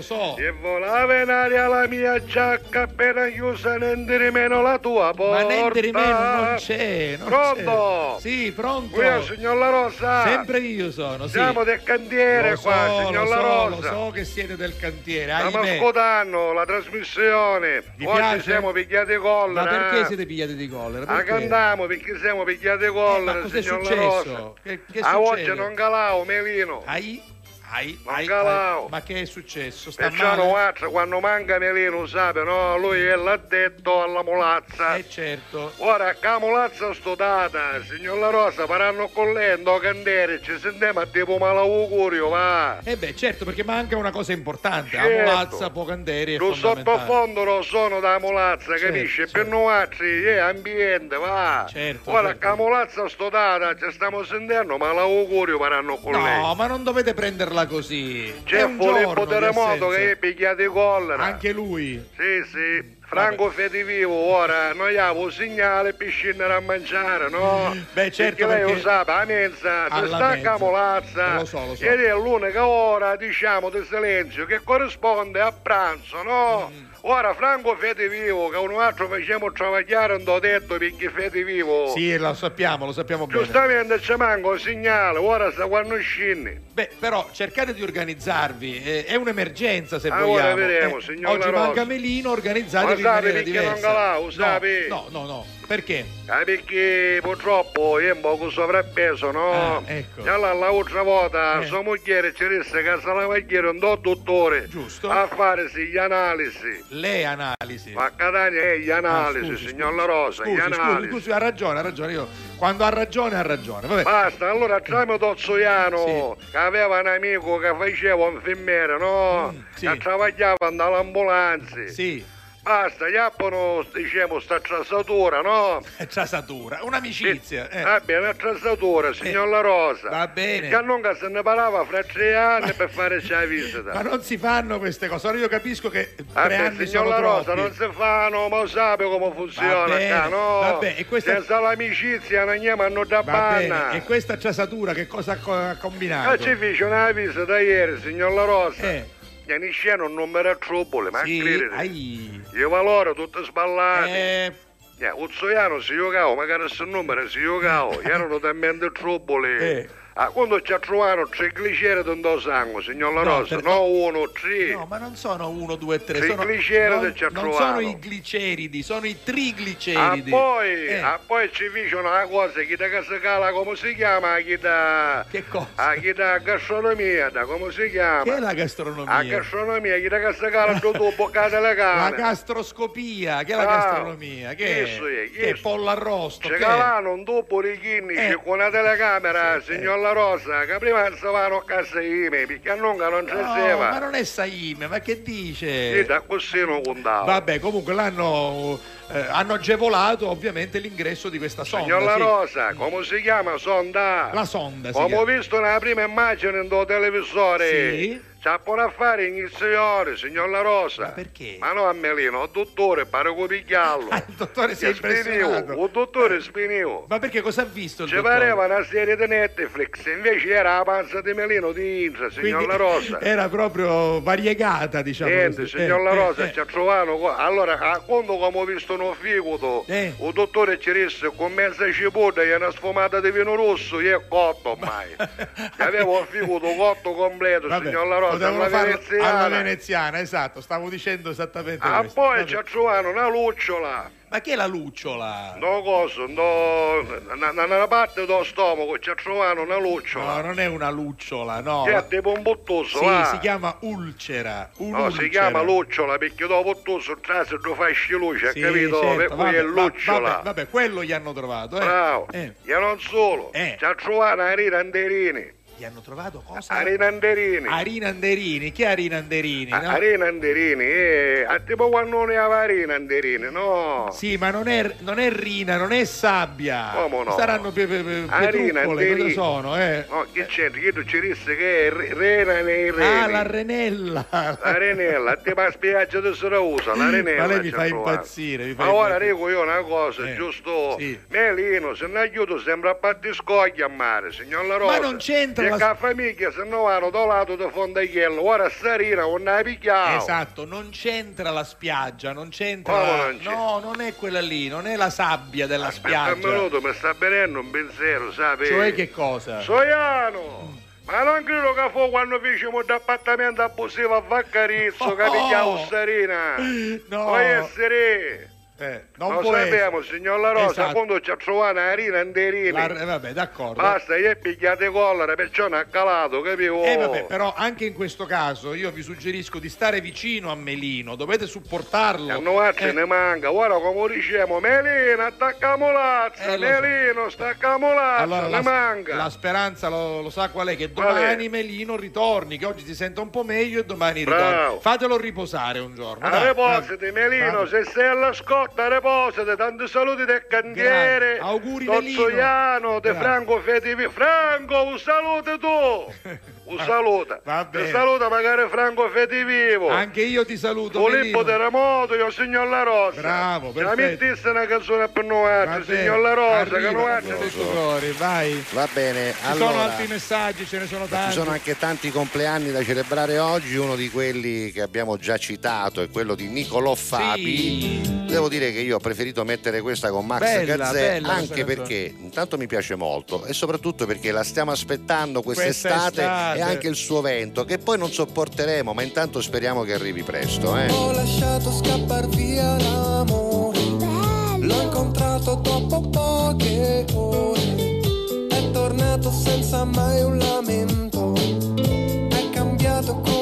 lo so. E volava in aria la mia giacca appena chiusa niente meno la tua porta. Ma niente di meno non c'è, non Pronto? c'è. Sì, pronto. Qui è il signor La Rosa. Sempre io sono, sì. Siamo del cantiere Lo qua, so, signor La so, Rosa. lo so che siete del cantiere. Stiamo ascoltando la trasmissione. Vi Oggi piace? siamo pigliati Ma collera. perché eh? siete pigliati di collera? A Perché? cantiamo perché siamo pigliati Eh, collera, ma cos'è signor La successo? Rosa. Che, che A oggi non calavo, Melino. Ai, ai, ai, ai. Ma che è successo? Sta Perciò altro, quando manca Melino, sape, no? Lui è l'addetto alla mulazza. Eh certo. Ora, che la mulazza sto data, signor La Rosa, faranno con lei, ando candere, ci sentiamo a tipo malaugurio, va. Eh beh, certo, perché manca una cosa importante. La Certo. mulazza, Pocanderi è Lo sottofondo lo sono da mulazza, Certo, capisci? certo. Per noi altri è ambiente, va. Certo, Ora, certo. che la mulazza sto data, ci stiamo sentendo, ma l'augurio faranno con lei. No, ma non dovete prenderla così. È C'è un Filippo Terremoto che è pigliato di collera. Anche lui. Sì, sì. Franco Fedivivo, ora noi abbiamo un segnale per scendere a mangiare, no? Beh, certo, perché lei perché- lo sa, la mensa si sta camolazza Lo so, lo so. ed è l'unica ora, diciamo, di silenzio che corrisponde a pranzo, no? Mm. Ora Franco Fedivivo, che un altro facciamo travagliare un detto perché Fedivivo. Sì, lo sappiamo, lo sappiamo bene. Giustamente ci manca un segnale, ora sta quando scendi. Beh, però cercate di organizzarvi, eh, è un'emergenza se Ah, vogliamo. ora vedremo, Eh, signor Oggi manca Melino, organizzatevi in maniera perché non diversa. calavo, No, sape? No, no, no. Perché? Ah, perché purtroppo io un poco sovrappeso, no? Ah, ecco. E allora l'altra volta Eh. sua moglie ci disse che se la un do dottore Giusto. a fare sì, gli analisi. Le analisi. Ma Catania è gli analisi, Ah, scusi, signor La Rosa, Scusi, gli scusi, analisi. scusi, ha ragione, ha ragione. Io quando ha ragione, ha ragione. Vabbè. Basta, allora tramite Tozzoiano, che aveva un amico che faceva un infermiere, no? Mm, sì. Che travagliava nell'ambulanza. Sì. Basta, gli appono, diciamo, sta trasatura, no? Trasatura, un'amicizia. eh. Va bene, una trasatura, signor La Rosa. Va bene. Che nunca se ne parlava fra tre anni per fare la visita. Ma non si fanno queste cose. Ora io capisco che Vabbè, tre anni signor La Rosa, troppi. non si fanno, ma sape come funziona Va bene, qua, no? vabbè, e questa- Senza l'amicizia non andiamo a non da panna. E questa trasatura che cosa ha co- ha combinato? Ah, ci fece una visita ieri, signor La Rosa. Eh. E in scena un numero troppo, ma Sì, credete. ai. Io valore tutte sballate. Eh, Eh, Uzzoiano si giocava, magari se numero si giocava, erano talmente troppo Eh. Ah, quando ci trovano tre gliceri dentro il sangue, signor La No, Rosa, per- no uno, tre. No, ma non sono uno, due, tre. Sì, sono, gliceridi non, ci ha non trovato. sono i gliceridi, sono i Ah, trigliceridi. poi, Eh. ah, poi ci dicono una cosa, chi da che si cala, come si chiama, chi da... Che cosa? Ah, chi da gastronomia, da come si chiama? Che è la gastronomia? A gastronomia, chi da che si cala, tu tu boccate le La cane. gastroscopia, che è la Bravo. gastronomia? Che è? Che è pollo arrosto? Ci che è? calano un dopo di chimici Eh. con una telecamera, signor La Rosa, che prima vanno a casa ime, perché a nunca non ci No, ma non è Saime, ma che dice? Sì, da così non contavo. Vabbè, comunque l'hanno eh, hanno agevolato ovviamente l'ingresso di questa sonda. Signor La sì. Rosa, come si chiama sonda? La sonda, Come ho visto nella prima immagine del televisore. Sì. C'ha pure a fare iniziare, signor La Rosa. Ma perché? Ma no a Melino, il dottore, pare che pigliarlo. Il dottore si è impressionato. Il dottore spinivo. Ma perché cosa ha visto il Ci dottore? pareva una serie di Netflix, invece era la panza di Melino di Intra, signor Quindi La Rosa. Era proprio variegata, diciamo Niente, così. signor Eh, La eh, Rosa, eh. ci ha trovato. qua- Allora, a quando come ho visto uno figoto, Eh. il dottore ci disse con mezza cipolla e una sfumata di vino rosso, io è cotto ormai. Avevo il figoto cotto completo, Vabbè, signor La Rosa, alla veneziana. alla veneziana, esatto, stavo dicendo esattamente Ah, questo. poi Vabbè. ci ha trovato una lucciola. Ma che è la lucciola? No cosa, no, nella parte dello stomaco ci ha trovato una lucciola. No, non è una lucciola, no. Che è tipo un bottoso, Sì, va. si chiama ulcera. No, un'ulcera. si chiama lucciola perché dopo bottoso trase lo fai luce, Sì, capito? certo, per cui vabbè, è lucciola. Vabbè, vabbè, quello gli hanno trovato, eh. Bravo. Eh. E non solo, Eh. ci ha trovato Arina Anderini. Gli hanno trovato cosa? Arina Anderini. Arina Anderini, chi è Arina Anderini? no? Arina Anderini, eh, a tipo quando non aveva Arina Anderini, no? Sì, ma non è, non è rina, non è sabbia. Come no? Saranno pe, pe, pe, Arina Anderini. sono, eh? No, che c'entra? Che tu ci disse che è re- rena nei reni. Ah, la renella. La renella, ti fa spiaggia di Siracusa, la renella. Ma lei mi fa ha trovato. impazzire, mi fa Ma ora dico io una cosa, Eh, giusto? sì. Melino, se ne aiuto sembra a parte scogli a mare, signor La Rosa. Ma non c'entra Perché la- la famiglia se no vanno da lato di Fondagliello, ora Sarina non ne ha picchiato. Esatto, non c'entra la spiaggia, non c'entra. La- non? No, non è quella lì, non è la sabbia della Aspetta spiaggia. un minuto, mi sta venendo un pensiero, sai? Cioè che cosa? Soiano! Ma non credo che fu quando facciamo d'appartamento abusivo a Vaccarizzo che Oh! pigliavo Sarina. No. Può essere? Eh, non Lo sappiamo, essere. signor La Rosa, Esatto. quando ci ha trovato una rina Anderini. La- eh, vabbè, d'accordo. Basta, gli è pigliate collera, perciò non ha calato, capivo? Eh vabbè, però anche in questo caso io vi suggerisco di stare vicino a Melino, dovete supportarlo. A noi ce Eh, ne manca, ora come diciamo, Melino, attaccamo l'azza, Eh, lo so. Melino, staccamo l'azza, allora, ne la, manca. la speranza lo, lo sa qual è? Che Qual è? domani Melino ritorni, che oggi si sente un po' meglio e domani Bravo. ritorni. Fatelo riposare un giorno. A dai, reposite, Melino, Vabbè. se sei alla scotta, reposite, tanti saluti del cantiere. Auguri. Tozzoiano, de Grazie. Franco Fetivi. Franco, un saluto tu! Un saluto. Va Ti bene. saluta magari Franco Fetivivo. Anche io ti saluto. Filippo. Terremoto, io signor La Rosa. Bravo, Se la perfetto. mettesse una canzone per noi, bene, signor La Rosa, che arriva, noi Francesco Cori, vai. Va bene, Ci sono allora altri messaggi, ce ne sono tanti. ci sono anche tanti compleanni da celebrare oggi, uno di quelli che abbiamo già citato è quello di Nicolò Fabi. Devo dire che io ho preferito mettere questa con Max Bella, Gazzè bella anche perché intanto mi piace molto e soprattutto perché la stiamo aspettando quest'estate Quest'estate. E anche il suo vento che poi non sopporteremo, ma intanto speriamo che arrivi presto. Eh. Ho lasciato scappar via l'amore. L'ho incontrato dopo poche ore. È tornato senza mai un lamento. È cambiato come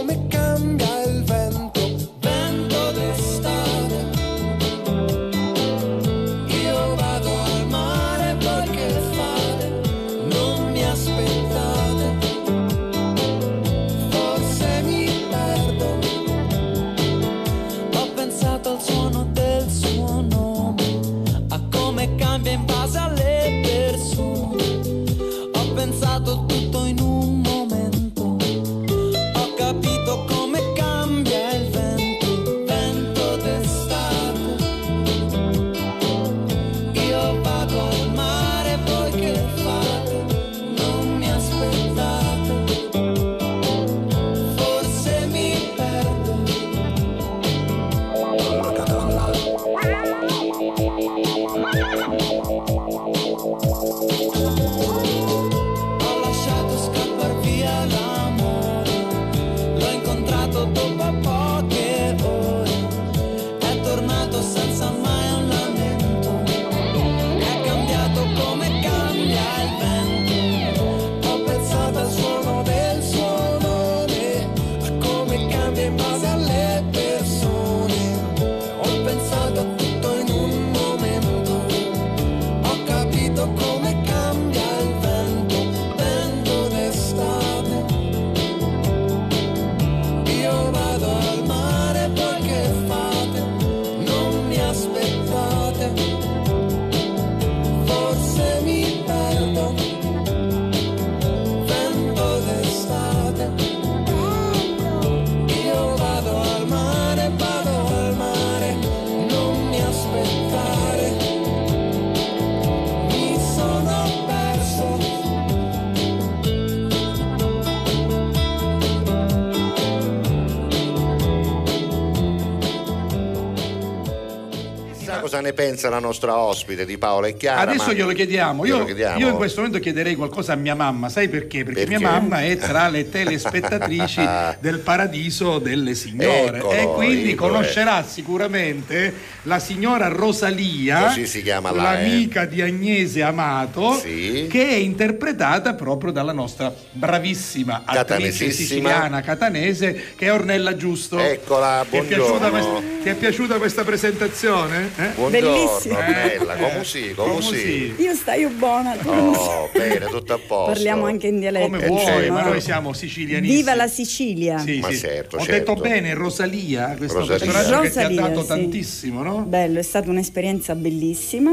cosa ne pensa la nostra ospite di Paola e Chiara. Adesso glielo chiediamo. Io, Glielo chiediamo. io in questo momento chiederei qualcosa a mia mamma, sai perché? Perché, Perché? mia mamma è tra le telespettatrici del Paradiso delle Signore Eccolo, e quindi eccolo, conoscerà sicuramente la signora Rosalia, Così si chiama là, eh. l'amica di Agnese Amato, che è interpretata proprio dalla nostra bravissima attrice siciliana catanese che è Ornella Giusto. Eccola, Ti è piaciuta buongiorno. questa, ti è piaciuta questa presentazione? Eh? Buongiorno, Bellissimo. Ornella, come sì, come sì. Io stai buona, tu. Oh, bene, tutto a posto. Parliamo anche in dialetto. Come vuoi, insomma. ma noi siamo sicilianissimi. Viva la Sicilia! Sì, Ma sì. certo, Ho certo. detto bene, Rosalia, questo Rosalia. personaggio che Rosalia, ti ha dato sì. tantissimo, no? Bello, è stata un'esperienza bellissima.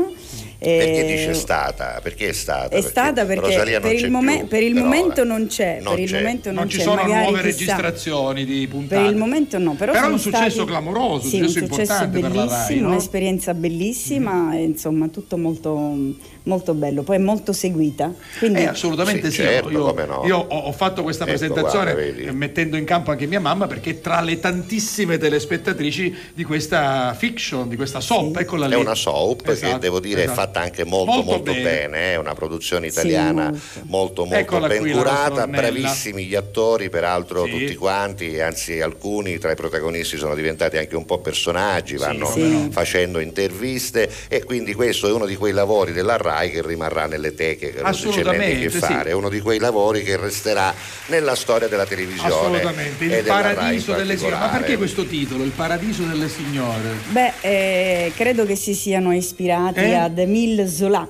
Perché Eh, dice stata? Perché è stata? È stata perché non per il, momen- più, per il momento ora. non c'è, Non per il c'è. momento non, Non ci c'è, sono magari nuove registrazioni di puntate. Per il momento no, però Però è un successo stati- clamoroso, un sì, un successo successo importante per la Rai, bellissimo, no? un'esperienza bellissima e insomma tutto molto, molto bello, poi è molto seguita. Quindi Eh, assolutamente sì, Sì, certo, io, no. io ho, ho fatto questa Ecco, presentazione guarda, eh, mettendo in campo anche mia mamma perché tra le tantissime telespettatrici di questa fiction, di questa soap, eccola lì. È una soap che Esatto, devo dire esatto. è fatta anche molto molto, Molto bene, bene. è una produzione italiana molto molto, Eccola ben qui, curata, bravissimi gli attori, peraltro Sì. tutti quanti, anzi alcuni tra i protagonisti sono diventati anche un po' personaggi, vanno no. facendo interviste e quindi questo è uno di quei lavori della RAI che rimarrà nelle teche, che non si c'è niente che sì. fare, è uno di quei lavori che resterà nella storia della televisione. Assolutamente, il paradiso delle signore. Ma perché questo titolo, il paradiso delle signore? Beh, eh, credo che si siano ispirati Eh? ad Emile Zola.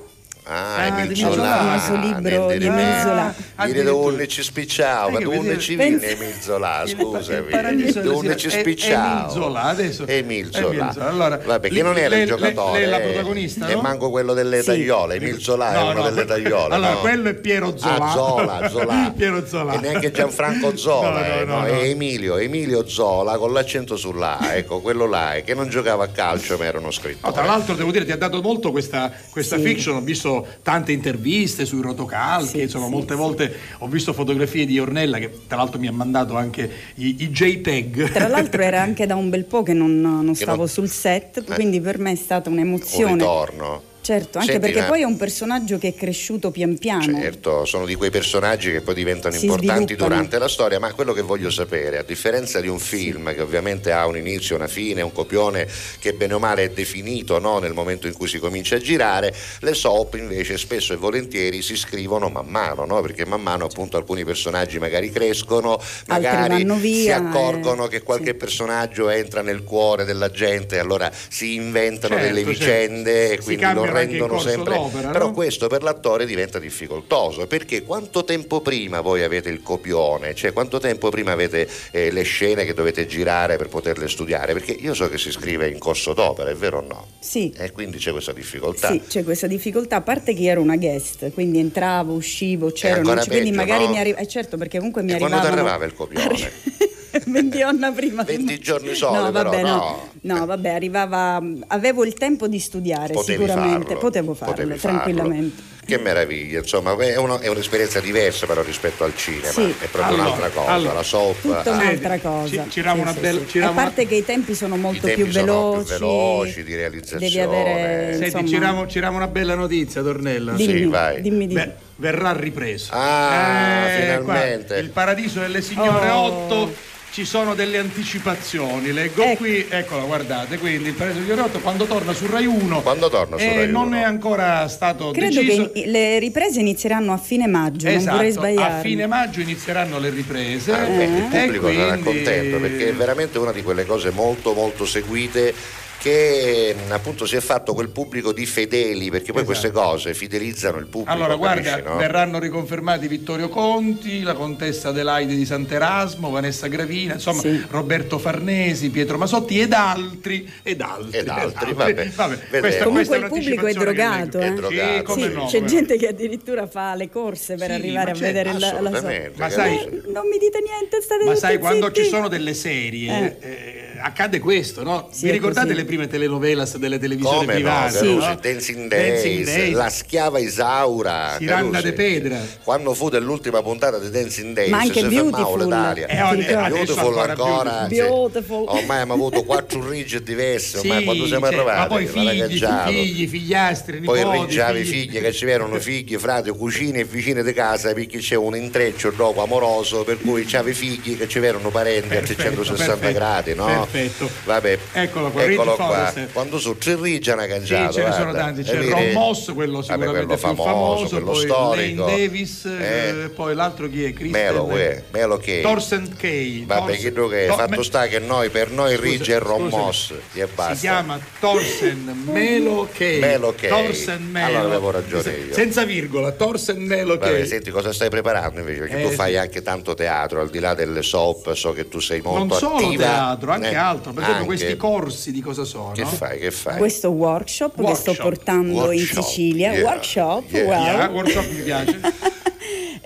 Ah, Ah, Emil di Zola, il famoso libro nel di Emile Zola. Dire dove ci spicciava, vedi- ci pensa- viene Emil Zola, scusami. Dove ci spicciava. Emil Zola, adesso. Emil Emil Zola. Zola. Allora, Vabbè, che non era il giocatore. lei è la eh, protagonista, E manco quello delle tagliole. Emil Zola è No, uno no, delle tagliole. Allora, quello è Piero Zola. Ah, Zola, Zola. Piero Zola. E neanche Gianfranco Zola, No, eh, no, è Emilio, Emilio Zola con l'accento sull'A, ecco, quello là, eh, che non giocava a calcio ma era uno No, scrittore. tra l'altro devo dire ti ha dato molto questa, questa Sì. fiction, ho visto tante interviste sui rotocalchi, Sì, insomma sì, molte sì. volte ho visto fotografie di Ornella che tra l'altro mi ha mandato anche i, i JPEG. Tra l'altro era anche da un bel po' che non, non Che stavo non- sul set, Eh. quindi per me è stata un un'emozione. ritorno. Certo, anche Senti, perché ma- poi è un personaggio che è cresciuto pian piano. Certo, sono di quei personaggi che poi diventano Si importanti sviluppano. durante la storia, ma quello che voglio sapere, a differenza di un film che ovviamente ha un inizio, una fine, un copione che bene o male è definito no, nel momento in cui si comincia a girare, le soap invece spesso e volentieri si scrivono man mano, no? perché man mano appunto alcuni personaggi magari crescono, magari vanno si via, accorgono eh, che qualche personaggio entra nel cuore della gente, allora si inventano Certo, delle certo. vicende e Si quindi lo cambiano anche in rendono sempre... Però no? questo per l'attore diventa difficoltoso perché quanto tempo prima voi avete il copione, cioè quanto tempo prima avete eh, le scene che dovete girare per poterle studiare? Perché io so che si scrive in corso d'opera, è vero o no? Sì. E quindi c'è questa difficoltà. Sì, c'è questa difficoltà, a parte che ero una guest, quindi entravo, uscivo, c'ero, ancora non c- quindi peggio, magari no? mi arriva, eh certo perché comunque mi E quando ti arrivavano arrivava il copione? 20 giorni prima 20 giorni soli, No, però vabbè, no. no. No, vabbè, arrivava avevo il tempo di studiare Potevi sicuramente, farlo, potevo farlo potevi farlo. tranquillamente. Che meraviglia, insomma, è, uno- è un'esperienza diversa però rispetto al cinema, Sì. è proprio Allora, un'altra cosa, allora, la soap. Tutta un'altra cosa. ci- girava Sì, una sì, bella- sì. girava A parte che i tempi sono molto tempi più sono veloci. più veloci di realizzazione. Devi avere Senti, insomma, giriamo, giriamo una bella notizia, Tornella. Dimmi, Sì, vai. dimmi, dimmi. Beh, verrà ripreso. Ah, Eh, finalmente. qua, il Paradiso delle Signore Oh. 8 ci sono delle anticipazioni. Leggo Ecco. qui, eccola, guardate, quindi il Paradiso Signore 8 quando torna su Rai 1. Quando torna su eh, Rai non 1? è ancora stato Credo deciso. che le riprese inizieranno a fine maggio, non vorrei Esatto, sbagliare. a fine maggio inizieranno le riprese. Ah, beh, il e pubblico sarà quindi- contento perché è veramente una di quelle cose molto molto seguite che appunto si è fatto quel pubblico di fedeli, perché poi esatto. queste cose fidelizzano il pubblico. Allora, guarda, no? verranno riconfermati Vittorio Conti, la contessa Adelaide di Sant'Erasmo, Vanessa Gravina, insomma, sì. Roberto Farnesi, Pietro Masotti ed altri ed altri. Ed altri, ed altri. vabbè. vabbè questa, Comunque il pubblico è drogato, eh? è drogato. Sì, eh, sì, no, c'è eh. gente che addirittura fa le corse per arrivare a certo, vedere la, la sua. Ma sai, eh, non mi dite niente, state Ma sai zitti. quando ci sono delle serie eh. eh accade questo, no? Vi ricordate le prime telenovelas delle televisioni Come private. No, Carusi, no? Dancing, Days, Dancing Days, La schiava Isaura, Siranna de Pedra. Quando fu dell'ultima puntata di Dancing Days, ma anche si Beautiful. Daria. Eh, oggi, eh, beautiful ancora. Beautiful. Cioè, ormai abbiamo avuto quattro rigge diverse, ormai sì, quando siamo cioè, arrivati. Ma poi figli, figli, figliastri, nipoti, Poi ringiavi figli. figli che ci erano figli, frati, cucine e vicine di casa perché c'è un intreccio dopo amoroso per cui c'avevi figli che ci erano parenti perfetto, a 360 perfetto, gradi, no? Perfetto. Vabbè. Eccolo qua, eccolo qua, eh. quando su tre rigi una cangiato. Sì, ce ne sono tanti, c'è eh, Ron Moss, quello sicuramente vabbè, quello famoso, famoso poi storico. Lane Davis, eh. eh. poi l'altro chi è? Christian Melo, eh. Melo che Torsen Kay. Vabbè, chi lo che è? Fatto sta che noi per noi rigi e Ron Moss. Si chiama Torsen Melo Kay. Melo Kay. Torsen Melo. Allora avevo ragione io. Senza virgola, Torsen Melo Kay. Senti cosa stai preparando invece, perché eh, tu fai anche tanto teatro al di là delle soap, so che tu sei molto attiva. Non solo teatro, anche altro, per esempio questi corsi di cosa sono. Che fai? Che fai? Questo workshop, workshop. che sto portando workshop. in Sicilia. Yeah. Workshop, yeah. wow. Yeah, workshop mi piace.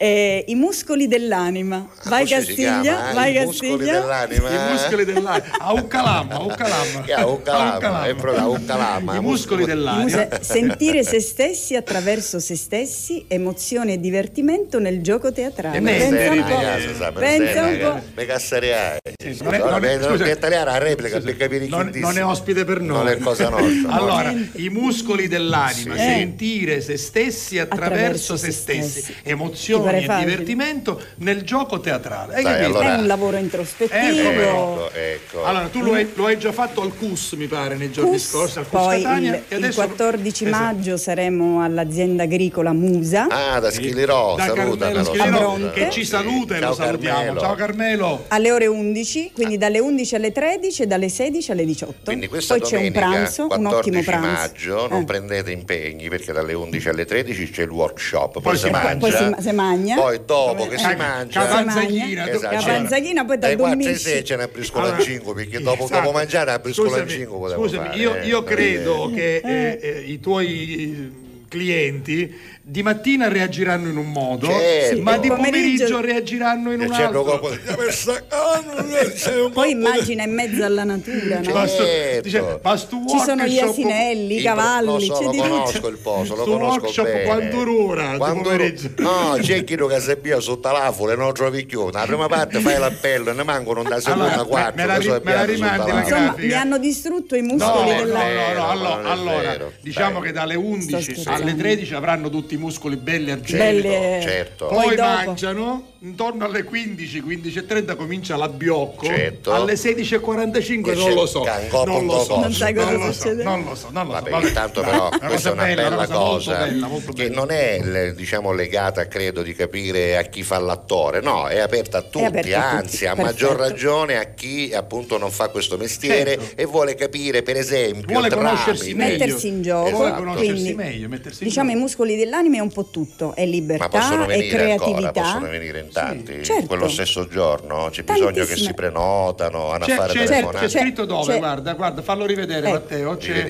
eh, I muscoli dell'anima. Ah, vai Castiglia, chiama, eh? vai I Castiglia. Muscoli dell'anima. I muscoli eh? dell'anima. A un calama, a un calama. A un calama. I muscoli dell'anima. Sentire se stessi attraverso se stessi, emozione e divertimento nel gioco teatrale. E pensa un po'. Casa, pensa un po'. Me cassariai. Aspettare la replica per capire chi non, non è ospite per noi. Non è cosa nostra. allora, i muscoli dell'anima, sentire se stessi attraverso se stessi, emozione e facile. divertimento nel gioco teatrale. Hai Dai, allora... È un lavoro introspettivo. Eh, ecco. ecco, ecco. Allora, tu lo hai, lo hai, già fatto al CUS, mi pare, nei giorni CUS, scorsi, al CUS poi Catania. Il, e adesso... il 14 esatto. maggio esatto. saremo all'azienda agricola Musa. Ah, da Schilirò, da saluta. Da Schilirò, che ci saluta e lo salutiamo. Carmelo. Ciao Carmelo. Alle ore 11, quindi ah. dalle 11 alle 13 e dalle 16 alle 18. Quindi questa poi domenica, c'è un pranzo, un ottimo pranzo. maggio, non eh. prendete impegni perché dalle 11 alle 13 c'è il workshop, poi, poi si mangia. Poi si, si mangia magna. Poi dopo che si ecco, mangia. Cavanzaghina, esatto, Cavanzaghina poi dal 2006 ce ne apriscono allora, cinque, perché dopo, esatto. dopo mangiare apriscono scusami, 5 scusami, io, eh, credo che eh. Eh, i tuoi clienti di mattina reagiranno in un modo, certo. ma di pomeriggio, reagiranno in eh, un altro. Cioè, poi immagina in mezzo alla natura, no? certo. Dice, ci sono gli asinelli, i cavalli, lo so, lo conosco il posto, lo conosco workshop bene. quando dura quando No, c'è chi lo casabbia sotto la l'afole, no, trovi chiudo. La prima parte fai l'appello, ne mancano da seconda, allora, quattro. Me la, ri- me la rimandi la Insomma, mi hanno distrutto i muscoli no, della... No, no, no, allora, diciamo che dalle 11 alle 13 avranno tutto tutti i muscoli belli argentini. Certo. Poi, Poi mangiano intorno alle 15, 15.30 comincia l'abbiocco, certo. alle 16.45 non lo so, non lo so, non sai cosa succede. Non lo so, non lo so. Vabbè, intanto però questa è una bella, bella cosa, molto bella, molto bella. che non è eh, diciamo, legata, credo, di capire a chi fa l'attore, no, è aperta a tutti, aperta a anzi a maggior ragione a chi appunto non fa questo mestiere certo. e vuole capire, per esempio, vuole tramite, conoscersi meglio. mettersi in gioco, esatto. esatto. Quindi, meglio, mettersi in diciamo gioco. i muscoli dell'anima è un po' tutto, è libertà, è creatività. Ancora, possono venire tanti sì, certo. quello stesso giorno? C'è bisogno che si prenotano, hanno c'è, affare c'è, telefonate? C'è, scritto dove, c'è. guarda, guarda, fallo rivedere eh. Matteo, c'è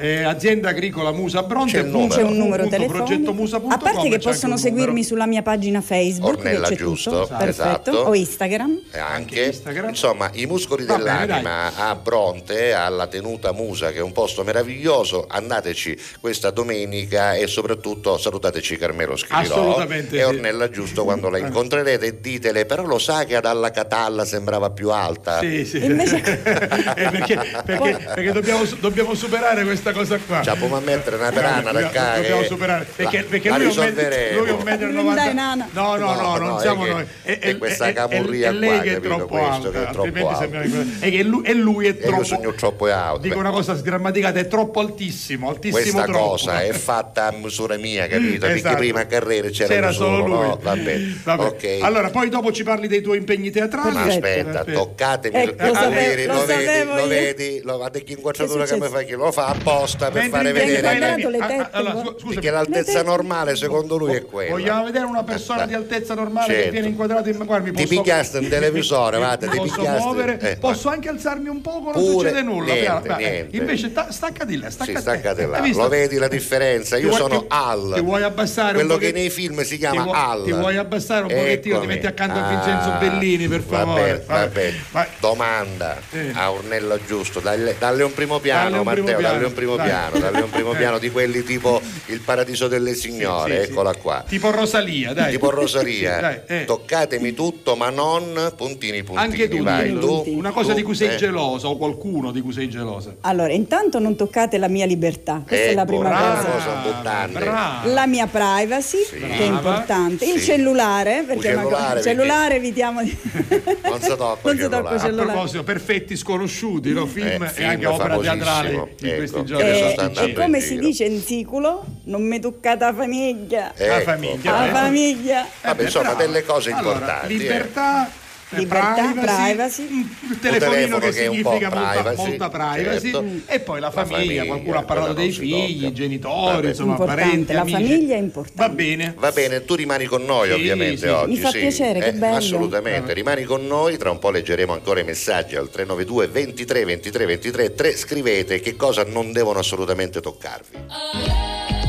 eh, azienda agricola Musa Bronte, c'è un numero, c'è un numero telefonico, a parte che possono seguirmi sulla mia pagina Facebook, Ornella, c'è giusto, tutto, esatto. perfetto, o Instagram. E anche, Instagram. insomma, i muscoli Va dell'anima bene, a Bronte, alla tenuta Musa, che è un posto meraviglioso, andateci questa domenica e soprattutto salutateci Carmelo Schirò e Ornella Giusto quando la incontreremo prendete e ditele, però lo sa che ad Alla Catalla sembrava più alta. Sì, sì. Invece... Eh, perché, perché, perché dobbiamo, dobbiamo, superare questa cosa qua. Cioè, può mettere una perana da cagare. Dobbiamo superare, perché, perché la, la lui, è un metro e 90. No, no, no, no, non siamo è noi. È, è, è questa camurria è, è, qua, che è troppo questo, alta, che è troppo alta. Che lui, e lui è troppo... io sogno troppo alto. Dico una cosa sgrammaticata, è troppo altissimo, altissimo Questa troppo. cosa è fatta a misura mia, capito? Esatto. Perché prima a Carrera c'era, c'era solo, solo lui. No, va bene. Ok, allora, poi dopo ci parli dei tuoi impegni teatrali. Ma aspetta, aspetta. toccatemi. Ecco, lo, sapevo, lo, lo, vedi, lo vedi, lo guarda che inquadratura che mi fai che lo fa apposta per Mentre fare vedere. Tette, ah, ah, allora, scusa, perché l'altezza normale secondo lui è quella. Vogliamo vedere una persona di altezza normale certo. che viene inquadrata in guarda. Ti picchiaste un televisore, vada, eh, ti picchiaste. Eh, posso anche alzarmi un poco, non succede nulla. Niente, beh, niente. Invece ta- stacca di là, stacca di là. Lo vedi la differenza? Io sono Al. Ti vuoi abbassare Quello che nei film si chiama Al. Ti vuoi abbassare un po'? Pochettino ti metti accanto a Ah, Vincenzo Bellini, per favore. bene, va bene. Domanda a Ornella Giusto, dalle, dalle un primo piano, Dalle un primo Matteo, dalle un primo dai. piano, dalle un primo piano di quelli tipo Il Paradiso delle Signore, sì, sì. eccola qua. Tipo Rosalia, dai. Tipo Rosaria, Sì, dai, eh. toccatemi tutto ma non puntini puntini. Anche tu, vai, tu, una cosa tu, di cui sei eh. gelosa o qualcuno di cui sei gelosa. Allora, intanto non toccate la mia libertà, questa è la Ecco, prima brava, cosa. importante. La mia privacy, che è importante. Il Sì. cellulare, perché Una cellulare, il cellulare evitiamo di... Non si tocca Non il il cellulare. A cellulare. proposito, perfetti sconosciuti, no? film, Eh, e film anche opera teatrale in Ecco, questi giorni. Eh, e come si dice in siculo, non mi toccate la famiglia. Ecco. La famiglia, La eh. famiglia. Vabbè, insomma, delle cose importanti. eh. libertà, eh, Libertà, privacy, privacy. il telefonino telefono che, che significa po' molta, privacy, molta privacy certo. e poi la La famiglia, famiglia, qualcuno ha parlato dei figli, tocca. i genitori, insomma, parenti, la amici. famiglia è importante. Va bene. Va bene, tu rimani con noi Sì, ovviamente sì. oggi. Mi fa sì. piacere, che Eh, bello. Assolutamente, rimani con noi, tra un po' leggeremo ancora i messaggi al 392 23 23 23 3. Scrivete che cosa non devono assolutamente toccarvi.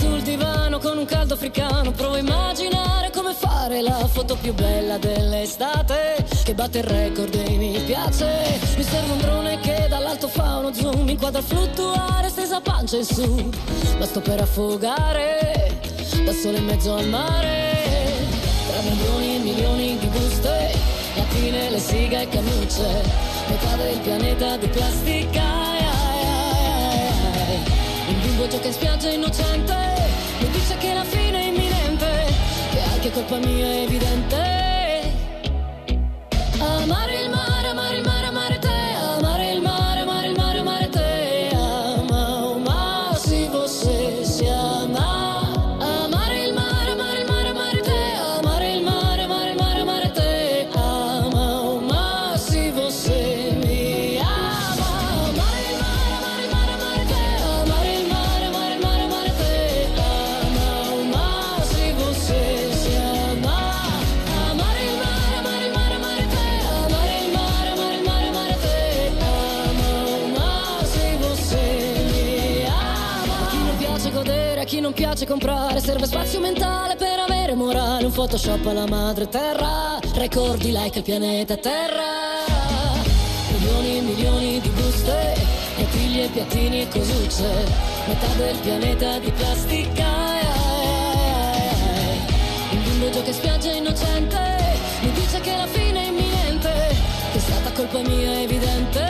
Sul divano con un caldo africano. Provo a immaginare come fare la foto più bella dell'estate Che batte il record e mi piace. Mi serve un drone che dall'alto fa uno zoom inquadra fluttuare stesa pancia in su. Ma sto per affogare Da sole in mezzo al mare. Tra milioni e milioni di buste Lattine, le siga e cannucce. Metà del pianeta di plastica. Bimbo gioca in spiaggia innocente Mi dice che la fine è imminente Che anche colpa mia è evidente. Amare il mare, piace comprare Serve spazio mentale per avere morale Un photoshop alla madre terra Record di like al pianeta terra Milioni e milioni di buste Bottiglie, piattini e cosucce Metà del pianeta di plastica ai. Il bimbo gioca in spiaggia innocente Mi dice che la fine è imminente Che è stata colpa mia evidente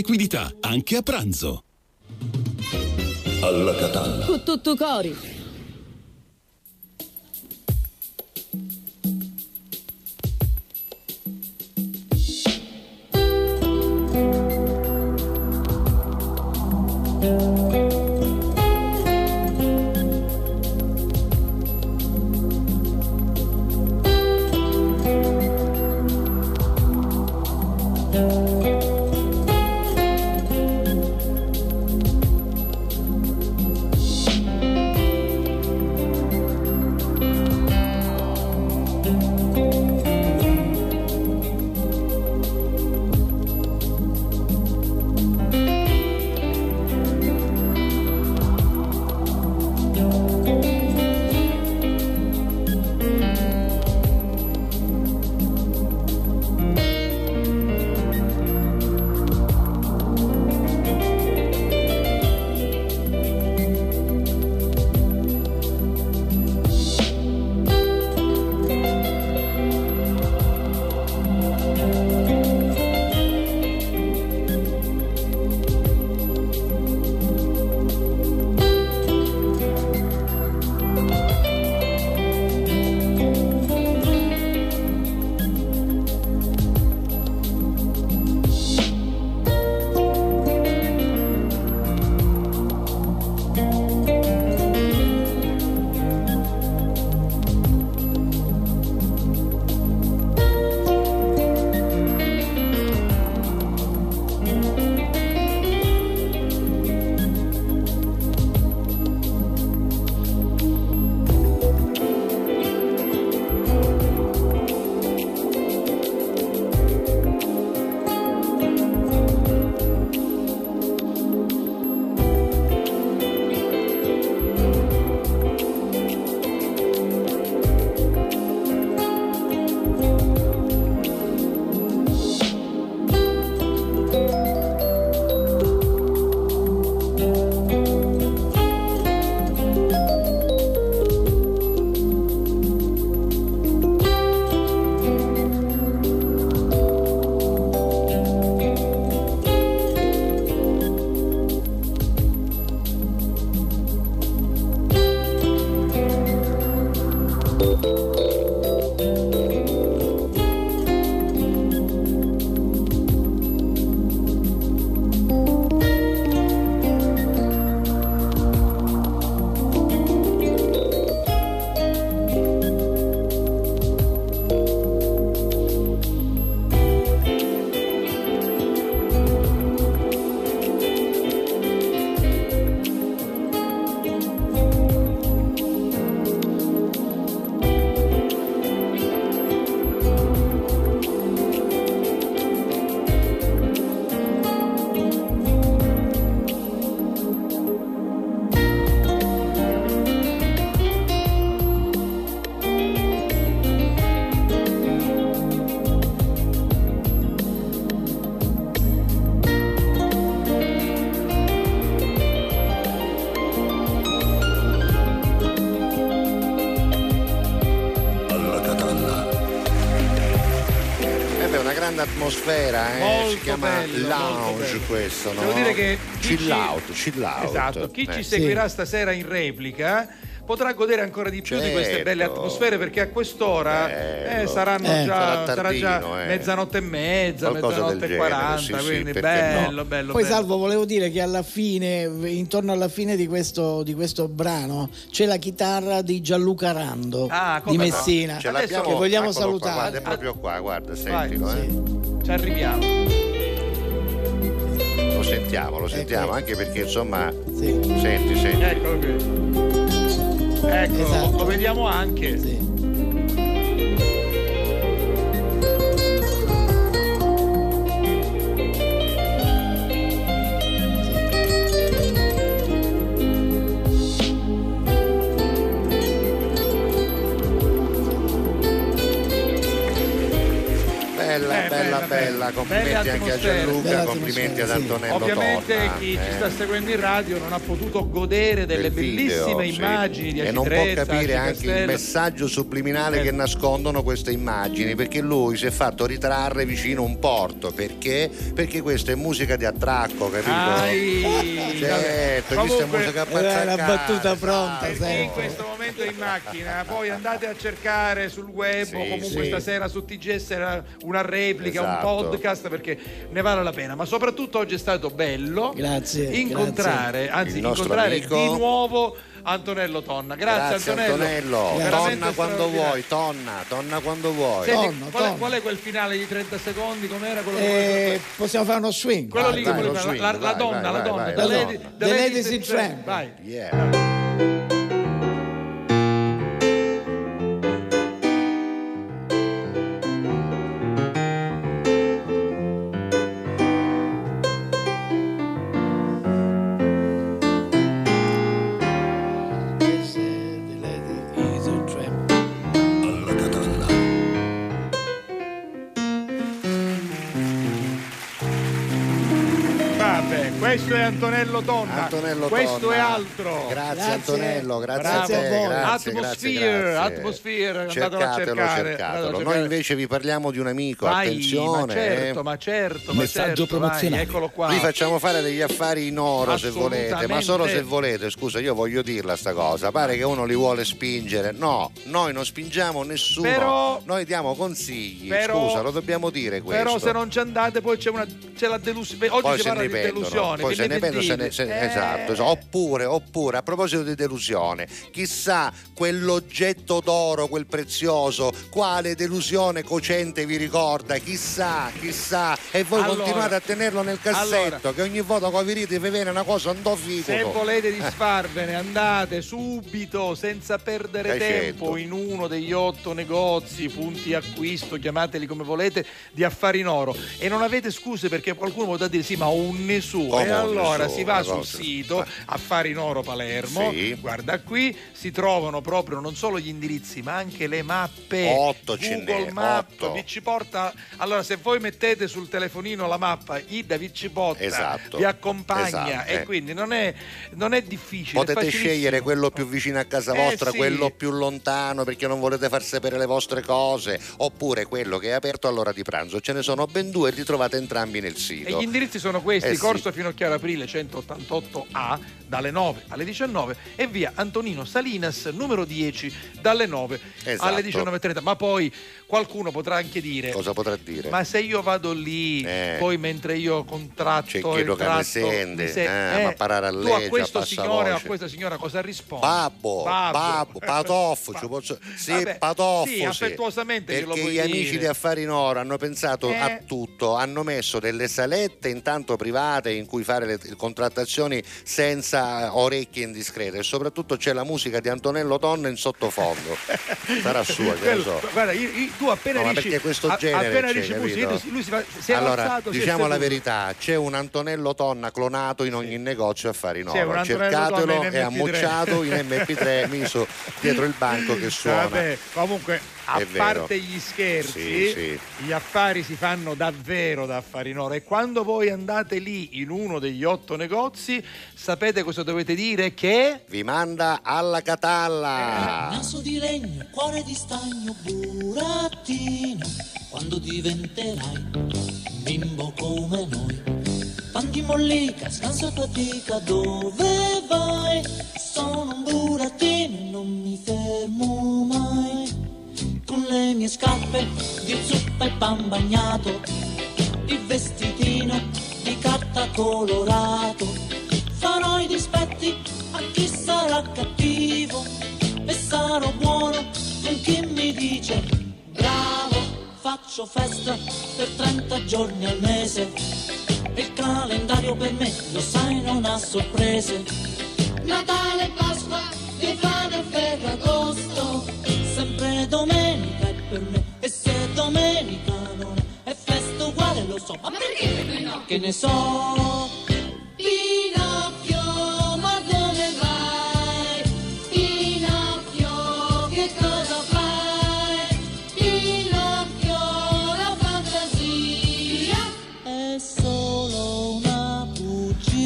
liquidità, anche a pranzo. Alla Catalla. Con tutto cori. Alla atmosfera, eh? Molto si chiama bello, lounge questo, no? Devo dire che chi chill ci- out, chill out. Esatto, chi Eh. ci seguirà stasera in replica potrà godere ancora di più di queste Certo. belle atmosfere perché a quest'ora eh, saranno Eh, già, sarà sarà già tardino, eh. mezzanotte e mezza, Qualcosa mezzanotte e 40, sì, sì, quindi perché bello, no? bello, Poi bello. Salvo volevo dire che alla fine, intorno alla fine di questo, di questo brano, c'è la chitarra di Gianluca Rando Ah, di no? Messina, l'abbiamo, che vogliamo eccolo qua, salutare. guarda, è proprio qua, guarda, Vai, sentilo, eh. Ci arriviamo. Lo sentiamo, lo sentiamo, anche perché insomma. Senti, senti. Eccolo qui. Ecco, Esatto. lo vediamo anche. Bella, Eh, bella, bella, complimenti anche a. Gianluca, complimenti ad Antonello Ovviamente Tonna, chi eh. ci sta seguendo in radio non ha potuto godere delle del video, bellissime sì. immagini di e non può Acitrezza, capire anche il Castello. messaggio subliminale che nascondono queste immagini perché lui si è fatto ritrarre vicino a un porto perché? Perché questa è musica di attracco capito? Ai, certo vabbè. questa è Comunque- musica una attaccata battuta pronta chi in questo momento è in macchina, poi andate a cercare sul web Sì, o comunque sì. stasera su TGS era una replica, Esatto. un podcast perché ne vale la pena. Ma soprattutto oggi è stato bello Grazie, incontrare, anzi Il nostro incontrare amico. di nuovo Antonello Tonna. Grazie, Grazie Antonello. Antonello, tonna quando vuoi, tonna, tonna quando vuoi. Senti, Tonna, qual, è, tonna. qual è quel finale di 30 secondi? Com'era quello che Eh, possiamo fare uno swing. Quello Vai, lì, lo lì, swing, la, la donna, vai, la donna, vai, the la lady, donna. The Ladies in Tramp. Vai. Yeah. Antonello Tonna. Antonello questo Tonna. è altro. Grazie, Grazie. Antonello, grazie Bravo. a te. Grazie. Grazie, Atmosphere, grazie, grazie. Atmosphere, cercatelo, cercatelo. Noi invece vi parliamo di un amico, Vai, attenzione. ma certo, eh. ma certo, ma Messaggio certo, promozionale. Vai, eccolo qua. Vi facciamo fare degli affari in oro se volete, ma solo se volete. Scusa, io voglio dirla sta cosa. Pare che uno li vuole spingere. No, noi non spingiamo nessuno. Però- noi diamo consigli. però- Scusa, lo dobbiamo dire questo. Però se non ci andate poi c'è, una, c'è la delusione. Oggi poi si parla di delusione. poi se ne pentono, se ne- se- Eh, esatto, esatto. oppure, oppure a proposito di delusione chissà quell'oggetto d'oro quel prezioso quale delusione cocente vi ricorda chissà chissà e voi Allora, continuate a tenerlo nel cassetto allora. che ogni volta che vi ride vi viene una cosa un do Se volete disfarvene, andate subito, senza perdere Eh, tempo, in uno degli otto negozi, punti acquisto, chiamateli come volete, di affari in oro. E non avete scuse perché qualcuno potrà dire sì, ma ho un Nesù. Come E un allora si va sul cosa. sito Affari in Oro Palermo, Sì. guarda qui, si trovano proprio non solo gli indirizzi, ma anche le mappe. Otto ce Google n'è, Maps otto. vi ci porta. Allora, se voi mettete sul telefonino la mappa, Ida vi ci porta, Esatto. vi accompagna Esatto, e eh. quindi non è, non è difficile. è Potete facilissimo. scegliere quello più vicino a casa Eh, vostra, sì. quello più lontano perché non volete far sapere le vostre cose, oppure quello che è aperto all'ora di pranzo. Ce ne sono ben due e li trovate entrambi nel E sito. gli indirizzi sono questi: Eh sì. Corso Finocchiaro Aprile 188A dalle 9 alle 19 e via Antonino Salinas numero 10 dalle 9 Esatto. alle 19.30. Ma poi qualcuno potrà anche dire: Cosa potrà dire? Ma se io vado lì, Eh. poi mentre io contratto C'è che mi tratto, sente, mi se- eh, ma parare a tu a legge, questo signore a questa signora cosa rispondi? Babbo, babbo, patoffo, ci posso... sì, Vabbè, patoffo, sì, sì. affettuosamente Perché gli amici dire. di Affari in Oro hanno pensato Eh. a tutto, hanno messo delle salette intanto private in cui fare le contrattazioni senza orecchie indiscrete e soprattutto c'è la musica di Antonello Tonna in sottofondo. Sarà sua, che ne so. Guarda, io- io- tu appena No, dici, perché questo a- genere appena dici musica, lui si, fa, si è allora, è diciamo la verità, c'è un Antonello Tonna clonato in ogni negozio affari in Sì, un oro. Cercatelo in e MP3. ammucciato in MP3 miso dietro il banco che suona. Vabbè, comunque, a È vero. parte gli scherzi, Sì, sì. gli affari si fanno davvero da affari in oro. E quando voi andate lì in uno degli otto negozi, sapete cosa dovete dire? Che Vi manda alla catalla. Naso di legno, cuore di stagno, burattino, quando diventerai un bimbo come noi. Pan di mollica, scansa fatica, dove vai? Sono un burattino e non mi fermo mai. Con le mie scarpe di zuppa e pan bagnato, il vestitino di carta colorato. Farò i dispetti a chi sarà cattivo e sarò buono con chi mi dice bravo. Faccio festa per 30 giorni al mese il calendario per me, lo sai, non ha sorprese. Natale, Pasqua, Befana Ferragosto, sempre domenica domenica non è, festa uguale, lo so. Ma perché? Che ne so?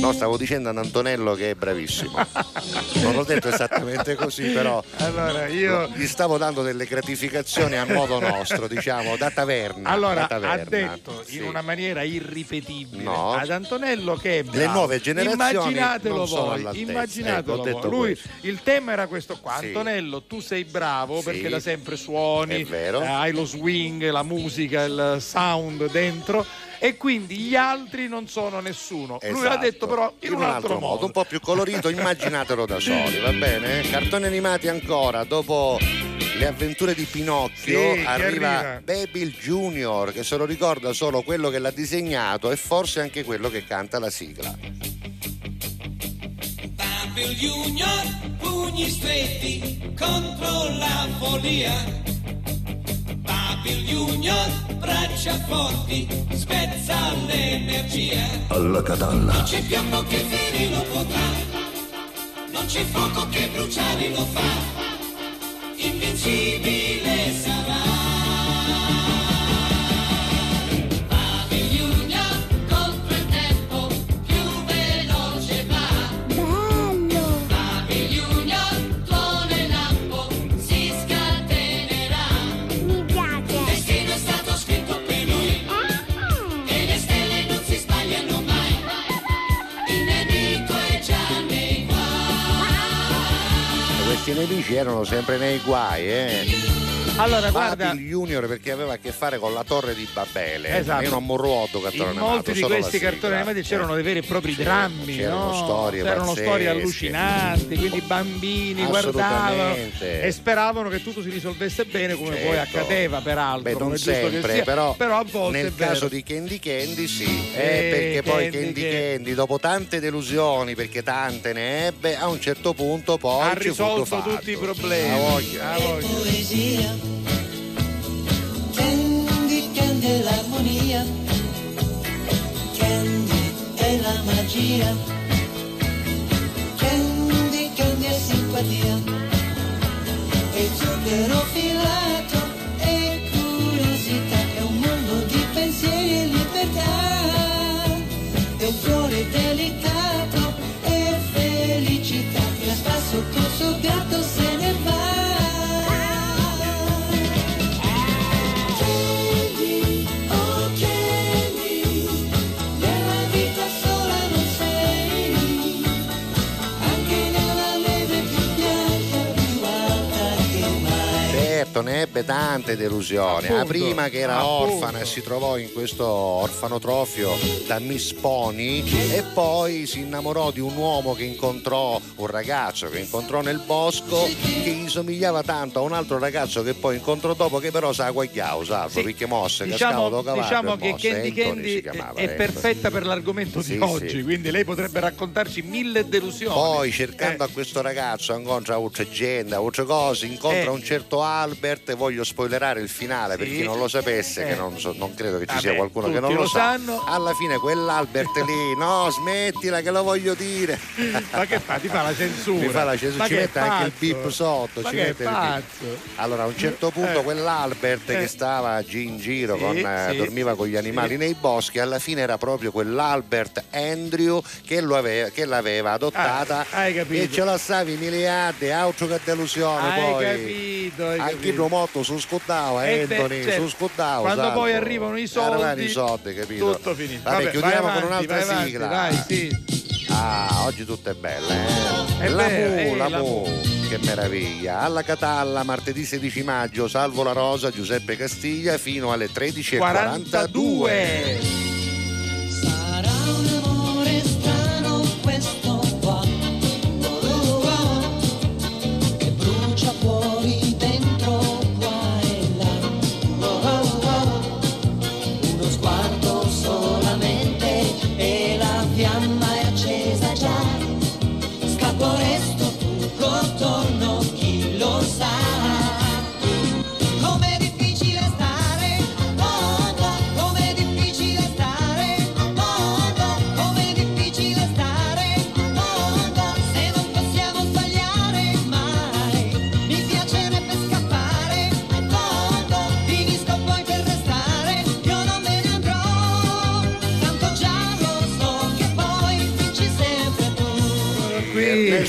No, stavo dicendo ad Antonello che è bravissimo. Non l'ho detto esattamente così, però Allora, io- gli stavo dando delle gratificazioni a modo nostro, diciamo, da taverna. Allora, da taverna. ha detto Sì. in una maniera irripetibile No. ad Antonello che è bravo. Le nuove generazioni immaginatelo voi, immaginatelo Ecco, ho detto voi. Lui, questo. il tema era questo qua, Sì. Antonello tu sei bravo Sì. perché da sempre suoni, eh, hai lo swing, la musica, il sound dentro e quindi gli altri non sono nessuno. Lui l'ha Esatto. detto però in, un altro, modo. un po' più colorito, immaginatelo da soli, va bene? Cartoni animati ancora, dopo le avventure di Pinocchio Sì, arriva, arriva. Baby Junior che se lo ricorda solo quello che l'ha disegnato e forse anche quello che canta la sigla. Bill Junior, pugni stretti contro la follia. Babil Junior, braccia forti, spezza l'energia. Alla catalla. Non c'è fiamma che ferire lo potrà, non c'è fuoco che bruciare lo fa. Invincibile sarà. Nemici erano sempre nei guai, eh. Allora, guarda, Babil Junior perché aveva a che fare con la torre di Babele. Esatto. Io non morruoto cartone in molti di questi cartoni animati c'erano dei veri e propri Sì, drammi, c'erano no? storie c'erano pazzesche. storie allucinanti, quindi i bambini guardavano e speravano che tutto si risolvesse bene come poi Certo. accadeva peraltro, Beh, non sempre, sia. però, a volte nel caso di Candy Candy sì, Eh, eh, perché poi Candy Candy dopo tante delusioni, perché tante ne ebbe, a un certo punto poi ha risolto tutti i problemi. Ha voglia. Ha voglia. Candy, Candy è l'armonia. Candy è la magia. Candy, Candy è simpatia. E zucchero filato e curiosità. È un mondo di pensieri e libertà. È un fiore delicato e felicità. Che la sta sotto il suo mai. Ebbe tante delusioni. La Appunto, prima che era appunto. orfana e si trovò in questo orfanotrofio da Miss Pony e poi si innamorò di un uomo che incontrò, un ragazzo che incontrò nel bosco che gli somigliava tanto a un altro ragazzo che poi incontrò dopo che però sa guagliao, salvo, Sì. perché mosse, Diciamo, cascava da cavallo diciamo che mosse. Candy Anthony Candy chiamava, è ecco. perfetta per l'argomento Sì, di oggi, sì. quindi lei potrebbe raccontarci mille delusioni. Poi cercando Eh. a questo ragazzo incontra altre gente, altre cose, incontra Eh. un certo Albert e voglio spoilerare il finale per Sì. chi non lo sapesse, Eh. che non, so- non credo che ci Vabbè, sia qualcuno che non lo, lo sa. sanno. Alla fine quell'Albert lì, no, smettila che lo voglio dire. Ma che fa? Ti fa la censura. Mi fa la censura, Ma ci mette anche il pazzo? bip sotto, Ma ci che mette il pazzo? Allora a un certo punto Eh. quell'Albert Eh. che stava in giro, Sì, con, eh, sì, dormiva con gli animali nei boschi, alla fine era proprio quell'Albert Andrew che, lo aveva, che l'aveva adottata Ah, hai capito. e ce la stavi miliardi, altro che delusione Hai poi. capito, hai Anche capito. Motto su scuttava, E te- Anthony, certo, su scuttava. Quando poi arrivano i soldi, Arrivano i soldi, capito? tutto finito. Vabbè, Vabbè, chiudiamo vai con avanti, un'altra vai avanti, sigla. Vai, sì. Ah, oggi tutto è bello, eh? È la Mu, eh, la la Mu, che meraviglia. Alla Catalla, martedì 16 maggio, Salvo la Rosa, Giuseppe Castiglia, fino alle 13.42. e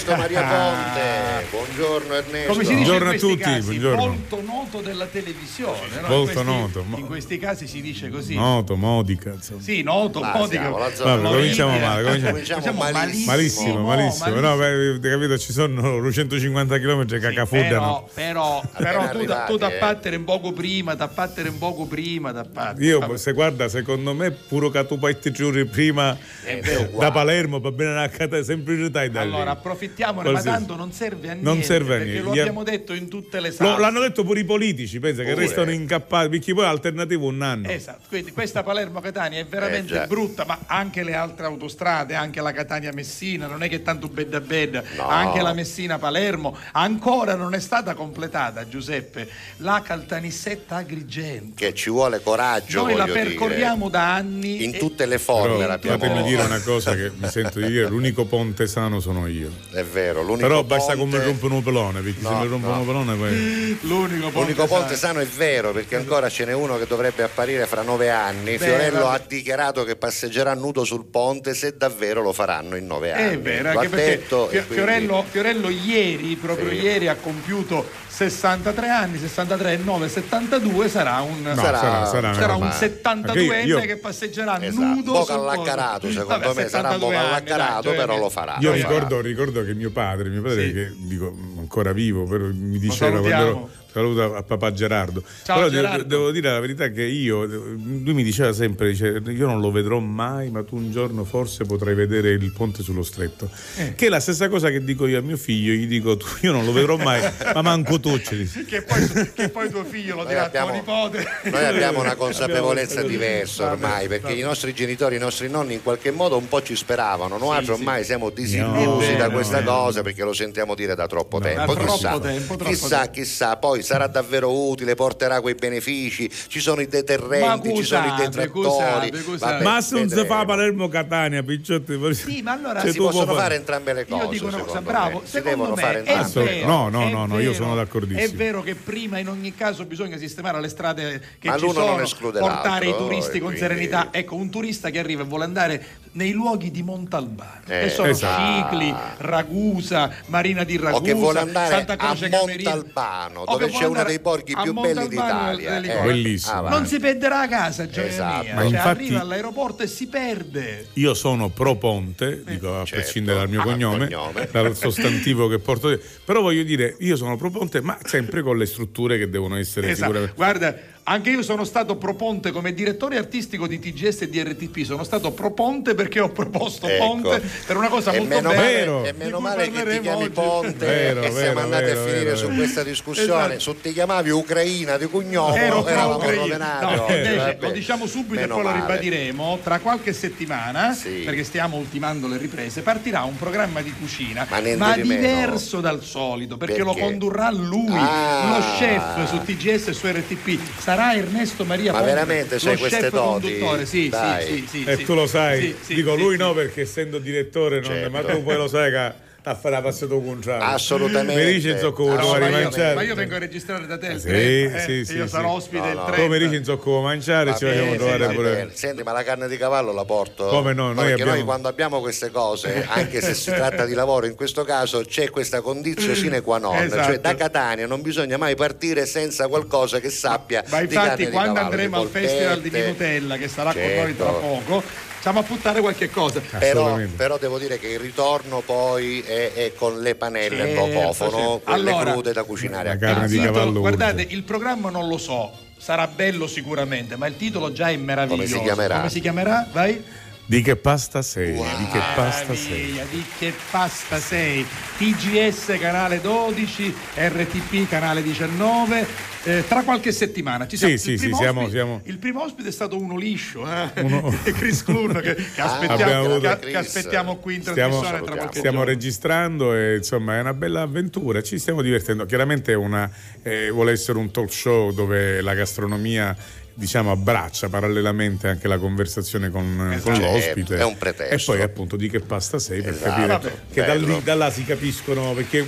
qui. Ernesto Maria Ponte. Buongiorno Ernesto. Come si dice Buongiorno in a tutti, casi, buongiorno. molto noto della televisione. no? Molto in questi, noto, mo- In questi casi si dice così. Noto, modica. Insomma. Sì, noto, Ah, la zona Vabbè, cominciamo male. Cominciamo, Cominciamo malissimo. malissimo, malissimo. No, beh, capito, ci sono 150 km che cacafuddano. Però, però, però tu, da- tu da eh. battere un poco prima, da battere un poco prima, da battere. Io, se guarda, secondo me, pure che tu poi ti giuri prima Eh, eh, da Palermo, va bene una cata semplicità e da lì. Allora approfittiamone, ma tanto non serve a niente. Non serve a perché niente. lo Gli- abbiamo detto in tutte le Lo- sale. l'hanno detto pure i politici, pensa che Pure. restano incappati, perché poi alternativo un anno. Esatto, quindi questa Palermo-Catania è veramente Eh, brutta, ma anche le altre autostrade, anche la Catania-Messina, non è che tanto bedda bedda, No. anche la Messina-Palermo, ancora non è stata completata, Giuseppe, la Caltanissetta Agrigento. Che ci vuole coraggio, Noi la voglio dire. percorriamo da anni. In e- tutte le forme Però l'abbiamo. fatemi dire una cosa che mi sento di dire, l'unico ponte sano sono io. È vero, l'unico Però basta ponte... come un pelone, perché No, se mi rompe no. pelone poi... L'unico ponte, L'unico ponte sano. sano è vero perché ancora ce n'è uno che dovrebbe apparire fra nove anni. Beh, Fiorello vabbè. ha dichiarato che passegerà nudo sul ponte se davvero lo faranno in nove anni. È vero, Lo anche ha perché detto Fio- quindi- Fiorello, Fiorello ieri, proprio Sì. ieri, ha compiuto 63 anni, 63 9, 72, sarà un, No, sarà- sarà una sarà un cosa- 72enne Perché io- che passegerà Esatto, nudo Boca sul allaccarato, ponte. secondo Vabbè, me sarà un po' 72 anni, allaccarato, però cioè, lo farà. Io ricordo, ricordo che mio padre, mio padre Sì. che dico ancora vivo, però mi diceva quando ero saluto a papà Gerardo. Ciao, però de- Gerardo. devo dire la verità che io, lui mi diceva sempre, dice, io non lo vedrò mai, ma tu un giorno forse potrai vedere il ponte sullo stretto. Eh. Che è la stessa cosa che dico io a mio figlio, gli dico tu, io non lo vedrò mai, ma manco tu ci dici. Che poi, che poi tuo figlio lo dirà a abbiamo- tuo nipote. Noi abbiamo una consapevolezza Abbiamo- diversa ormai perché i nostri genitori, i nostri nonni in qualche modo un po' ci speravano. Noi Sì, ormai sì. siamo disillusi No, da no, questa no. cosa perché lo sentiamo dire da troppo No, tempo. da troppo chissà, tempo, troppo chissà, tempo. chissà, poi sarà davvero utile, porterà quei benefici, ci sono i deterrenti, ci sono i detrattori. Vabbè, Ma se non si fa Palermo-Catania, picciotti, Sì, ma allora Si possono fare entrambe le cose. Io dico una cosa, bravo, me. Secondo devono me fare è entrambe. vero, No, no, no, no, io sono d'accordissimo. È vero che prima in ogni caso bisogna sistemare le strade che Ma ci sono, esclude portare i turisti e con quindi- serenità. Ecco, un turista che arriva e vuole andare nei luoghi di Montalbano, Eh, che sono esatto. Cicli, Ragusa, Marina di Ragusa, o che vuole andare Santa a Croce Camerina. Montalbano, dove che c'è uno dei porchi a più belli d'Italia. eh. Bellissimo. Non si perderà a casa, gioia Esatto. mia. Ma Cioè, infatti- arriva all'aeroporto e si perde. Io sono pro ponte, dico a certo. prescindere dal mio Ah, cognome, cognome. dal sostantivo che porto, però voglio dire, io sono pro ponte, ma sempre con le strutture che devono essere Esatto. sicuramente. Guarda, anche io sono stato proponte come direttore artistico di TGS e di RTP. Sono stato proponte perché ho proposto Ecco. Ponte per una cosa E molto meno bella. male, Vero. e meno male che ti chiami oggi. Ponte Vero, e vero, siamo andati vero, a finire vero, su vero. questa discussione. Esatto. Se ti chiamavi Ucraina di cognome, Ero eravamo rovinati. No, invece, lo diciamo subito e Meno poi lo male. ribadiremo. Tra qualche settimana, Sì. perché stiamo ultimando le riprese, partirà un programma di cucina, Ma meno. diverso dal solito, perché, lo Perché? condurrà lui, Ah. lo chef su TGS e su RTP. Sarà Ernesto Maria Ma Ponte, veramente c'hai queste doti? conduttore. Sì, sì, sì, sì, E tu lo sai, Sì, sì, dico sì, lui sì. no perché essendo direttore, non- Certo. ma tu poi lo sai che a fare la passata contrario. Assolutamente. Mi dici in zocco No, ma, io, mangiare. ma io vengo a registrare da te il Sì, 30, sì, eh, sì, io sì. sarò ospite No, il no. 30. Come dici in zocco mangiare, ci Va vogliamo bene, trovare va pure. bene. Senti, ma la carne di cavallo la porto? Come no, noi perché abbiamo- noi quando abbiamo queste cose, anche se si tratta di lavoro, in questo caso c'è questa condizione sine qua non. Esatto. Cioè da Catania non bisogna mai partire senza qualcosa che sappia Ma di carne infatti di quando cavallo, andremo al festival di. Minutella che sarà con Certo. noi tra poco, stiamo a buttare qualche cosa. Però, però devo dire che il ritorno poi è, è con le panelle Certo, a cofono, certo. quelle Allora, crude da cucinare a casa. guardate, il programma non lo so, sarà bello sicuramente, ma il titolo già è meraviglioso. Come si chiamerà? Come si chiamerà? Vai. Di che pasta sei? Di che pasta sei? Di che pasta sei? TGS canale 12, RTP canale 19. Eh, tra qualche settimana ci siamo. Sì, il sì, primo sì, siamo- ospite- siamo- Il primo ospite è stato uno liscio, eh? Uno- Chris Clun che, che Ah, aspettiamo, avuto- che- che aspettiamo qui in Stiamo, trasmissione tra qualche stiamo giorno. registrando e insomma è una bella avventura, ci stiamo divertendo. Chiaramente è una, eh, vuole essere un talk show dove la gastronomia diciamo abbraccia parallelamente anche la conversazione con, Esatto. con Certo, l'ospite è un pretesto. e poi appunto di che pasta sei per Esatto, capire vabbè, che da, lì, da là si capiscono perché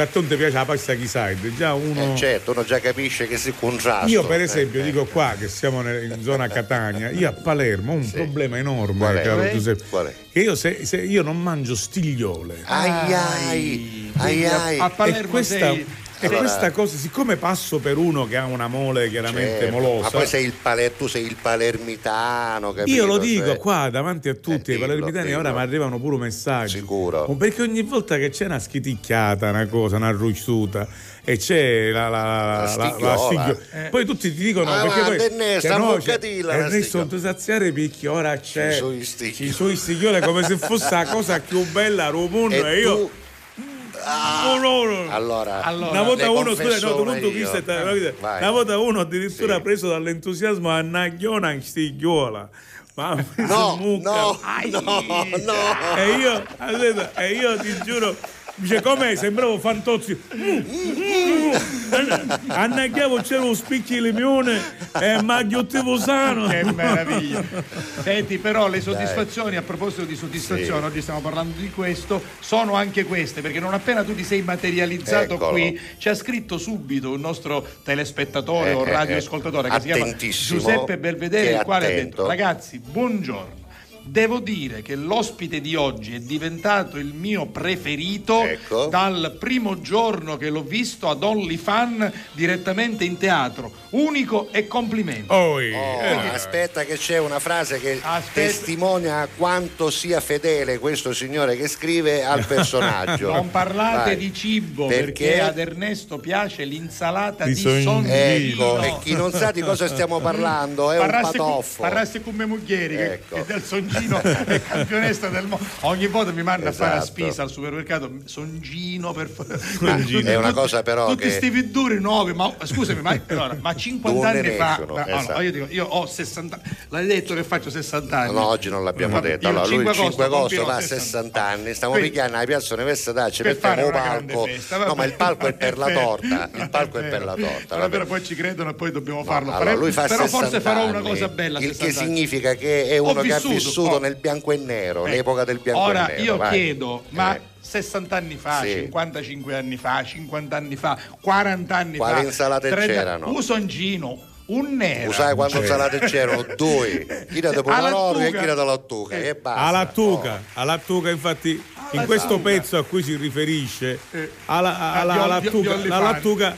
se a te non ti piace la pasta side, già uno. Eh, certo, uno già capisce che si contrasta. Io per esempio dico qua che siamo in zona Catania, io a Palermo ho un problema enorme, Qual è? caro? Giuseppe. Qual è? Che io, se, se io non mangio stigliole. Ai ai, ai ai. A Palermo e questa, sei- e Allora- questa cosa, siccome passo per uno che ha una mole chiaramente Certo, molosa, Ma poi sei il paler- tu sei il palermitano, capito? io lo dico Cioè, qua davanti a tutti, Eh, ai palermitani dillo, ora mi arrivano pure messaggi. Sicuro. Perché ogni volta che c'è una schiticchiata, una cosa, una rusciuta e c'è la, la, la, la- stiglio- Eh. poi tutti ti dicono Ah, perché ma poi Ernesto, che a no, boccatilla la Ernesto saziare i picchi ora c'è I suoi stiglioli. i come se fosse la cosa più bella del mondo E e, io tu- Oh, no, no. Allora, una volta uno, scusa, no, tu una non tu io. chi stai- Vai. una volta uno addirittura Sì. preso dall'entusiasmo a nagliona in stigliola. Ma No, mucca. no, no, no. E io, aspetta, e io ti giuro, dice com'è? Sembravo Fantozzi. Annaghiavo c'era un spicchi di limone e magliottivo sano. Che meraviglia. Senti, però le soddisfazioni, a proposito di soddisfazione, Sì. oggi stiamo parlando di questo, sono anche queste, perché non appena tu ti sei materializzato Eccolo. qui, ci ha scritto subito un nostro telespettatore Eh, o eh, radioascoltatore che si chiama Giuseppe Belvedere, il quale ha attento. detto, ragazzi, buongiorno. Devo dire che l'ospite di oggi è diventato il mio preferito Ecco. dal primo giorno che l'ho visto ad OnlyFan direttamente in teatro. Unico e complimenti. Oi, Oh, eh, aspetta che c'è una frase che Aspetta. testimonia quanto sia fedele questo signore che scrive al personaggio. Non parlate Vai. di cibo Perché? perché, ad Ernesto piace l'insalata Di di, songino. Ecco, e chi non sa di cosa stiamo parlando è un Parrasse con- patoffo. Parrasse con me Muglieri che, Ecco. che del Songino è campionessa del mondo. Ogni volta mi manda a fare la Esatto. spesa al supermercato. Songino per fa- Ma Tutti- è una tutti- cosa però Tutti che- sti viduri nuovi, ma scusami, ma, allora, ma 50 Dove anni fa. ma- allora, esatto. io dico, io ho 60 anni. L'hai detto che faccio 60 anni. No, oggi non l'abbiamo Vabbè, detto. io Allora, lui il 5 agosto compirò va a 60. 60 anni, stiamo Quindi- picchiando la piazza Università, ci mettiamo un palco. festa, No, ma il palco è per la torta. Il palco è per la torta. Allora, però poi ci credono e poi dobbiamo farlo. Allora, lui fa però 60 forse farò una cosa bella. Il che 60 anni. significa che è uno che ha vissuto, nel bianco e nero, Eh, l'epoca del bianco Ora e nero. io vai. chiedo, ma Eh. 60 anni fa, Sì. 55 anni fa, 50 anni fa, 40 anni Quali fa, insalate 30 c'erano? Un songino, un nero. Sai quando Certo. salate c'erano? Due. Chi da Alla pomodoro e chi da lattuga. E basta. alla tuca, alla tuca infatti in questo pezzo a cui si riferisce alla, alla, Ah, di- alla di- di tuca, Olli la Fan. lattuga alla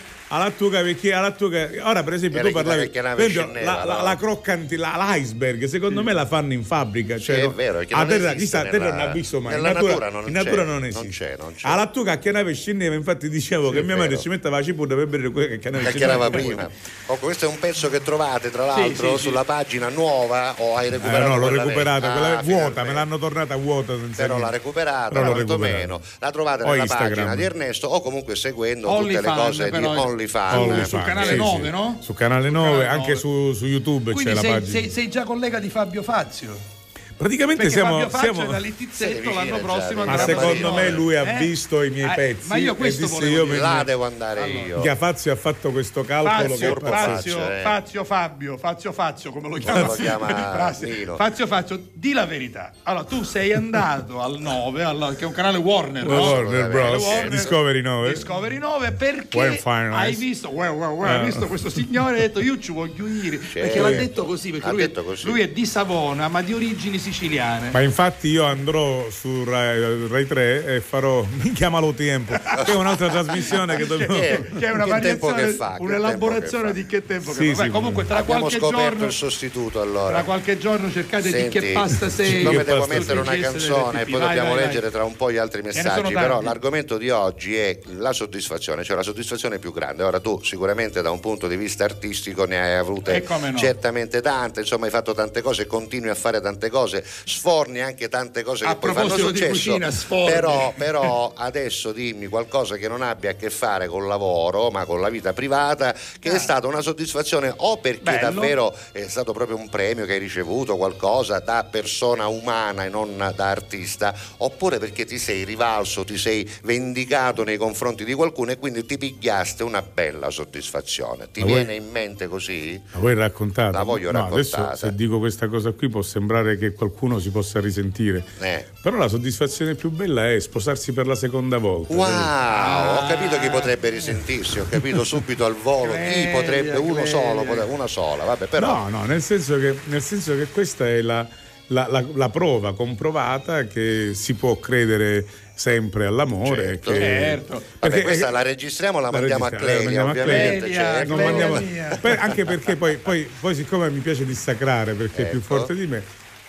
tuca perché alla tuca ora per esempio Era tu parlavi che esempio, la, la, no? la croccanti la- l'iceberg secondo me la fanno in fabbrica cioè, è no? vero, perché a non terra, esiste chissà, a terra nella- non ha visto mai. in nella natura, natura non in c'è, natura non non esiste. c'è, non c'è. alla tuca che nave scendeva infatti dicevo che è mia madre ci metteva la cipolla per bere quella che nave chiacchierava prima. Oh, questo è un pezzo che trovate tra l'altro sì, sì. sulla pagina nuova o hai eh, recuperato no l'ho recuperata quella Ah, vuota me l'hanno tornata vuota però l'ha recuperata quantomeno la trovate nella pagina di Ernesto o comunque seguendo tutte le cose di però, OnlyFans OnlyFans, sul canale sì, 9, sì. no? Su canale 9, canale anche 9. su, su YouTube Quindi c'è la sei, pagina. sei- sei già collega di Fabio Fazio. Praticamente Perché siamo, siamo- da Littizzetto l'anno prossimo ma secondo me lui ha Eh? visto i miei Eh, pezzi ma io questo disse volevo io dire. mi- là devo andare io Che Fazio ha fatto questo calcolo Fazio, che. Fazio, Fazio, eh. Fazio Fabio, Fazio Fazio, come lo chiama? lo chiama. Fazio Fazio, di la verità. Allora, tu sei andato al 9, alla- che è un canale Warner, no? Warner Bros. Warner, Discovery 9. Discovery 9 perché hai visto, well, well, well, hai Ah. visto questo signore e hai detto io ci voglio ir perché l'ha detto così perché lui, è- detto così. lui è di Savona ma di origini siciliane Ma infatti io andrò su Rai, Rai 3 e farò Mi chiamalo tempo, che è un'altra trasmissione che dobbiamo. Che- che è una Che tempo variazione, che fa, che un'elaborazione tempo che di che tempo Sì, che fa. Beh, sì, comunque tra abbiamo qualche scoperto giorno il sostituto allora tra qualche giorno cercate di che Senti, pasta sei siccome Che devo mettere una canzone e poi Vai, dobbiamo vai, vai. leggere tra un po' gli altri messaggi, però l'argomento di oggi è la soddisfazione, cioè la soddisfazione più grande. Ora tu sicuramente da un punto di vista artistico ne hai avute E no. certamente tante, insomma hai fatto tante cose, continui a fare tante cose, sforni anche tante cose A che poi fanno successo. cucina. Però, però adesso dimmi qualcosa che non abbia a che fare col lavoro, ma con la vita privata, che è stata una soddisfazione o perché Ah. Bello. davvero è stato proprio un premio che hai ricevuto, qualcosa da persona umana e non da artista, oppure perché ti sei rivalso, ti sei vendicato nei confronti di qualcuno e quindi ti pigliaste una bella soddisfazione. Ti Ma voi- viene in mente così? La vuoi raccontare? La voglio no, raccontata. Adesso se dico questa cosa qui può sembrare che qualcuno si possa risentire. Eh. Però la soddisfazione più bella è sposarsi per la seconda volta. Wow, capito? ho capito chi potrebbe risentirsi, ho capito subito al volo chi Clelia, potrebbe, uno Clelia. solo, una sola, vabbè, però No, no, nel senso che, nel senso che questa è la, la- la- la prova comprovata che si può credere sempre all'amore. Certo. che- Certo. Vabbè, perché- questa la registriamo, la mandiamo a registriamo, Clelia, la mandiamo a ovviamente, Clelia, certo. non mandiamo- Clelia. Anche perché poi, poi- poi siccome mi piace dissacrare perché è più Ecco. forte di me,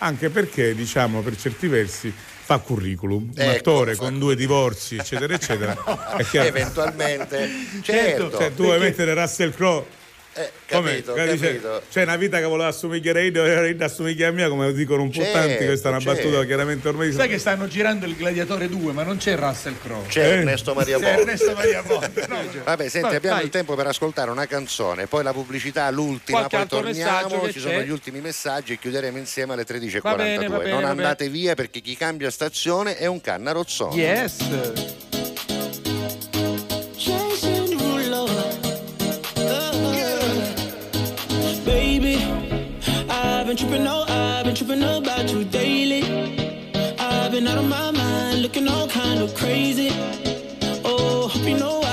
anche perché diciamo per certi versi fa curriculum, un Ecco, attore fa con due divorzi eccetera eccetera. chiaro. eventualmente, certo. Cioè, tu vuoi mettere Russell Crowe Eh, come? capito, dice, capito. c'è una vita che voleva assomigliare a Ida, era Ida assomiglia a mia, come dicono un po' Certo, tanti. Questa è una certo. battuta chiaramente ormai. Sai che stanno girando il Gladiatore 2, ma non c'è Russell Crowe. C'è Ernesto Maria C'è Botta. Ernesto Maria Botta. no. Vabbè, senti, Vai, abbiamo vai. il tempo per ascoltare una canzone, poi la pubblicità, l'ultima, Qualche poi torniamo, ci c'è? sono gli ultimi messaggi e chiuderemo insieme alle 13.42. Va bene, va bene, non andate via perché chi cambia stazione è un canna rozzone. Yes. Been tripping, oh, I've been tripping about you daily. I've been out of my mind, looking all kind of crazy. Oh, hope you know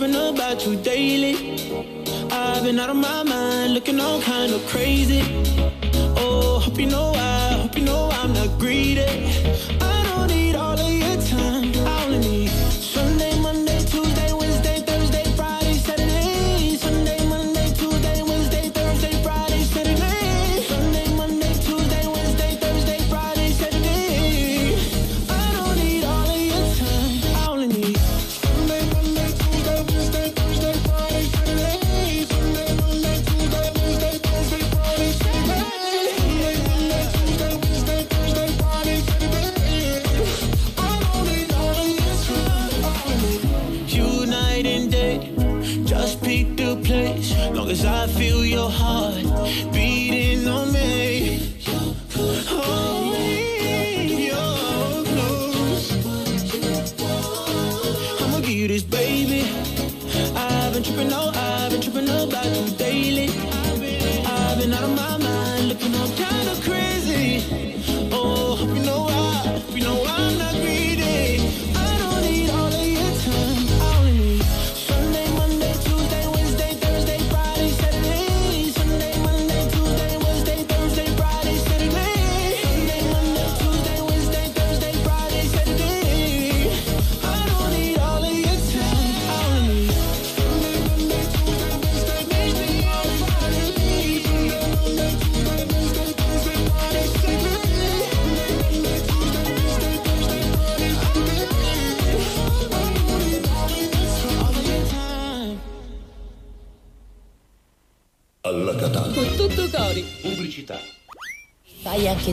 tripping about you daily. I've been out of my mind, looking all kind of crazy. Oh, hope you know I,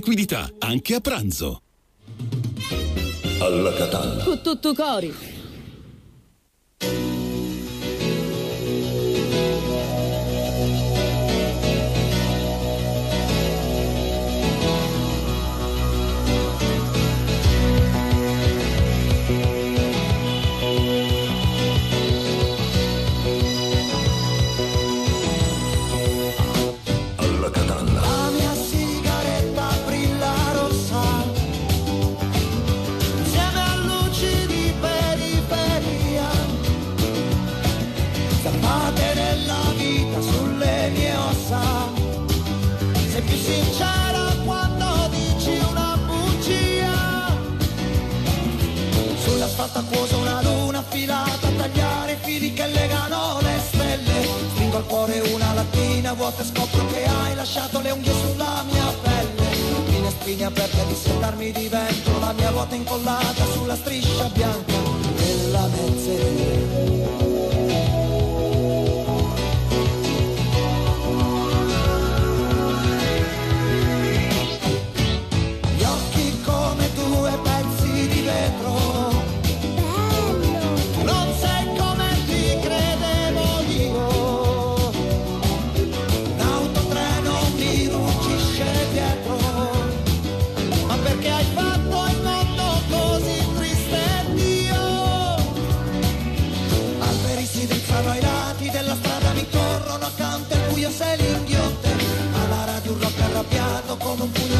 liquidità, anche a pranzo. Alla Catalla. Con tutto cori. Poso una luna affilata a tagliare i fili che legano le stelle. Stringo al cuore una lattina vuota e scopro che hai lasciato le unghie sulla mia pelle. Finestrine aperte di settarmi di vento, la mia ruota incollata sulla striscia bianca della mezz'era. Arrabbiato come un pugno allo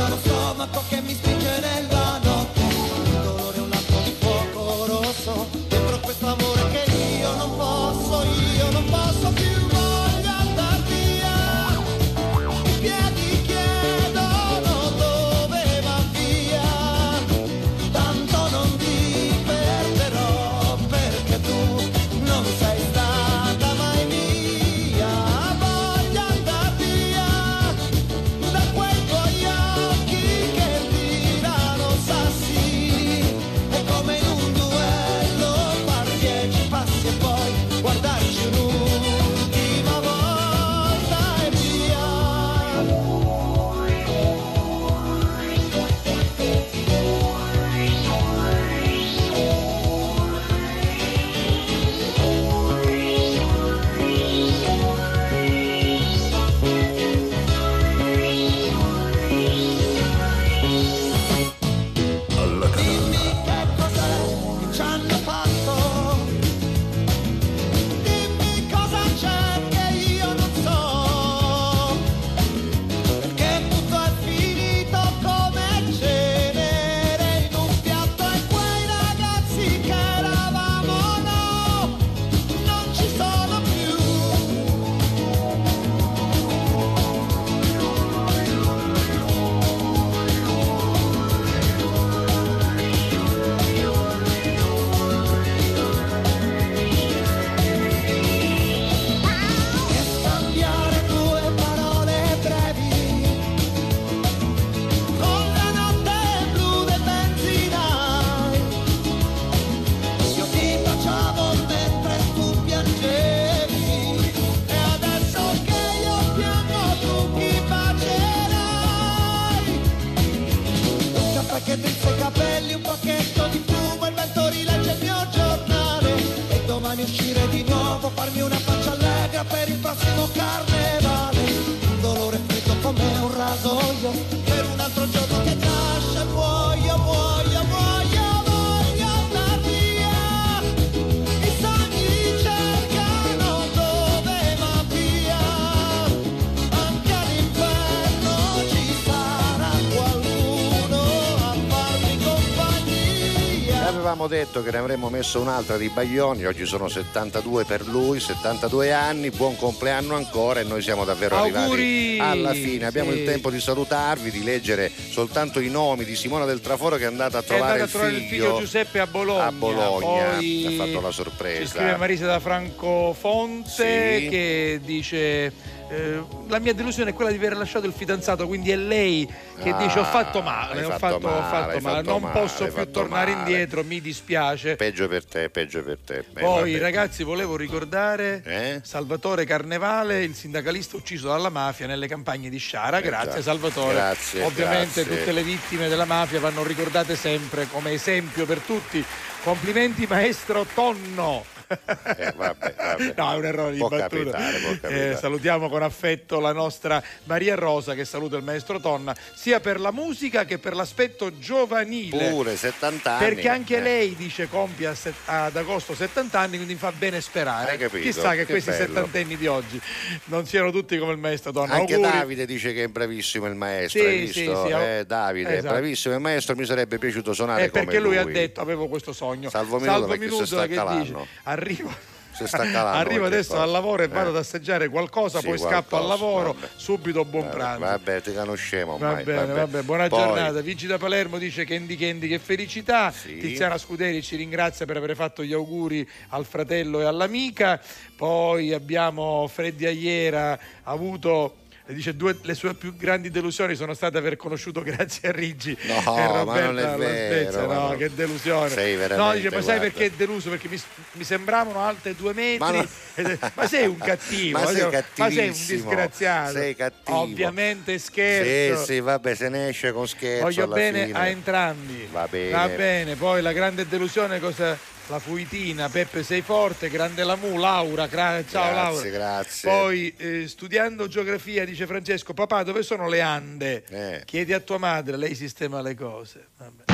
detto che ne avremmo messo un'altra di Baglioni, oggi sono 72 per lui, 72 anni, buon compleanno ancora e noi siamo davvero Auguri! arrivati alla fine. Abbiamo Sì. il tempo di salutarvi, di leggere soltanto i nomi di Simona del Traforo che è andata a trovare, andato a trovare il figlio Giuseppe a Bologna. a Bologna, Poi ha fatto la Ci sorpresa. scrive Marisa da Francofonte Sì. che dice eh, la mia delusione è quella di aver lasciato il fidanzato, quindi è lei che Ah, dice ho fatto male, ho fatto ho male, fatto male, non male, posso più tornare male. indietro, mi dispiace. Peggio per te, peggio per te. Eh, Poi vabbè. ragazzi volevo ricordare Eh? Salvatore Carnevale, il sindacalista ucciso dalla mafia nelle campagne di Sciara. Eh Grazie già. Salvatore. Grazie, Ovviamente grazie. tutte le vittime della mafia vanno ricordate sempre come esempio per tutti. Complimenti maestro Tonno. Eh, vabbè, vabbè. No, è un errore di Può battuta. capitare. Eh, salutiamo con affetto la nostra Maria Rosa che saluta il maestro Tonna sia per la musica che per l'aspetto giovanile. Pure 70 anni. Perché anche Eh. lei dice compie ad agosto 70 anni, quindi fa bene sperare. Chissà che, Che questi bello. settantenni di oggi non siano tutti come il maestro Tonna. Anche Auguri. Davide dice che è bravissimo il maestro, Sì, hai sì, visto? sì, eh, Davide, esatto. è bravissimo il maestro, mi sarebbe piaciuto suonare Eh, perché lui, lui ha detto avevo questo sogno. Salvo Minuto, perché Minuto sta che calando. dice arrivo Arrivo adesso cosa. al lavoro e vado Eh. ad assaggiare qualcosa, Sì, poi scappo al qualcosa, lavoro, vabbè. subito buon pranzo. Vabbè, ti conosciamo Va ormai. bene, vabbè, buona Poi- giornata. Vigi da Palermo dice Candy Candy che felicità. Tiziana Scuderi ci ringrazia per aver fatto gli auguri al fratello e all'amica. Poi abbiamo Freddy Aiera, ha avuto E dice due, le sue più grandi delusioni sono state aver conosciuto grazie a Riggi No, e ma Roberta non è alla vero, ma No, che delusione. Sei veramente, no, dice, ma sai guarda. perché è deluso? Perché mi, mi sembravano alte due metri. Ma no. Ed- ma sei un cattivo, Ma sei ma sei un disgraziato. sei cattivo. Ovviamente Sì, scherzo. sì, vabbè, se ne esce con scherzo Voglio bene fine. a entrambi. Va bene. Va bene, poi la grande delusione cosa? La fuitina, Peppe sei forte, grande la mu, Laura, cra- ciao Grazie, Laura. grazie. Poi eh, studiando geografia dice Francesco, papà dove sono le Ande? Eh. Chiedi a tua madre, lei sistema le cose. Vabbè.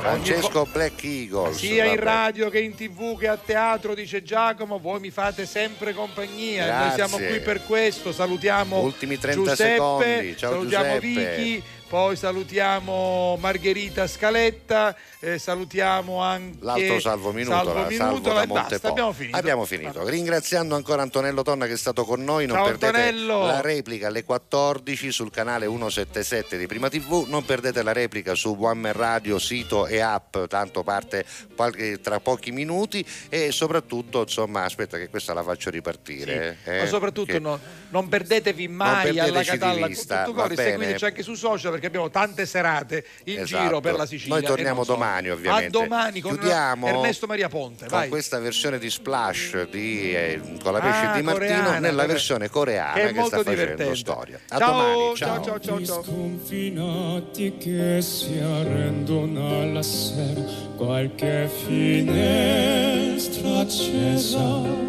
Francesco Black Eagles. Sia in vabbè. radio che in tv che a teatro, dice Giacomo, voi mi fate sempre compagnia. Noi Grazie. siamo qui per questo. Salutiamo Ultimi 30 Giuseppe, secondi. Ciao, salutiamo Giuseppe. Vicky, poi salutiamo Margherita Scaletta, eh, salutiamo anche L'altro salvo minuto, Salvo Minutola da e basta, Montepo. abbiamo finito. Abbiamo finito. Ringraziando ancora Antonello Tonna che è stato con noi. Non Ciao, perdete Antonello. la replica alle 14 sul canale 177 di Prima TV. Non perdete la replica su One Man Radio, sito e app, tanto parte qualche- tra pochi minuti. E soprattutto, insomma, aspetta che questa la faccio ripartire. eh, Ma soprattutto che- non, non perdetevi mai perdeteci alla Catalla tutto cori, seguiteci anche su social perché abbiamo tante serate in Esatto. giro per la Sicilia. Noi torniamo non solo. Domani, ovviamente. A domani con Chiudiamo Ernesto Maria Ponte. con Vai. questa versione di Splash di, eh, con la pesce Ah, di Martino coreana, nella versione coreana Che è che, sta facendo divertente. storia. A Ciao, domani, ciao, ciao, ciao, ciao. sconfinati che si arrendono alla sera qualche finestra accesa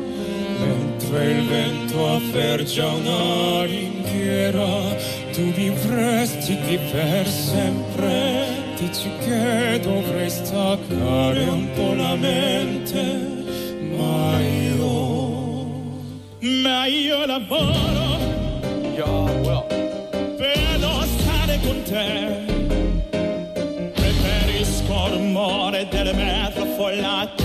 mentre il vento affergia una ringhiera tu vivresti qui per sempre. Dici che dovrei staccare un po' la mente ma io ma io lavoro. Per non stare con te. Preferisco l'umore delle metro affollate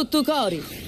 tutto cori.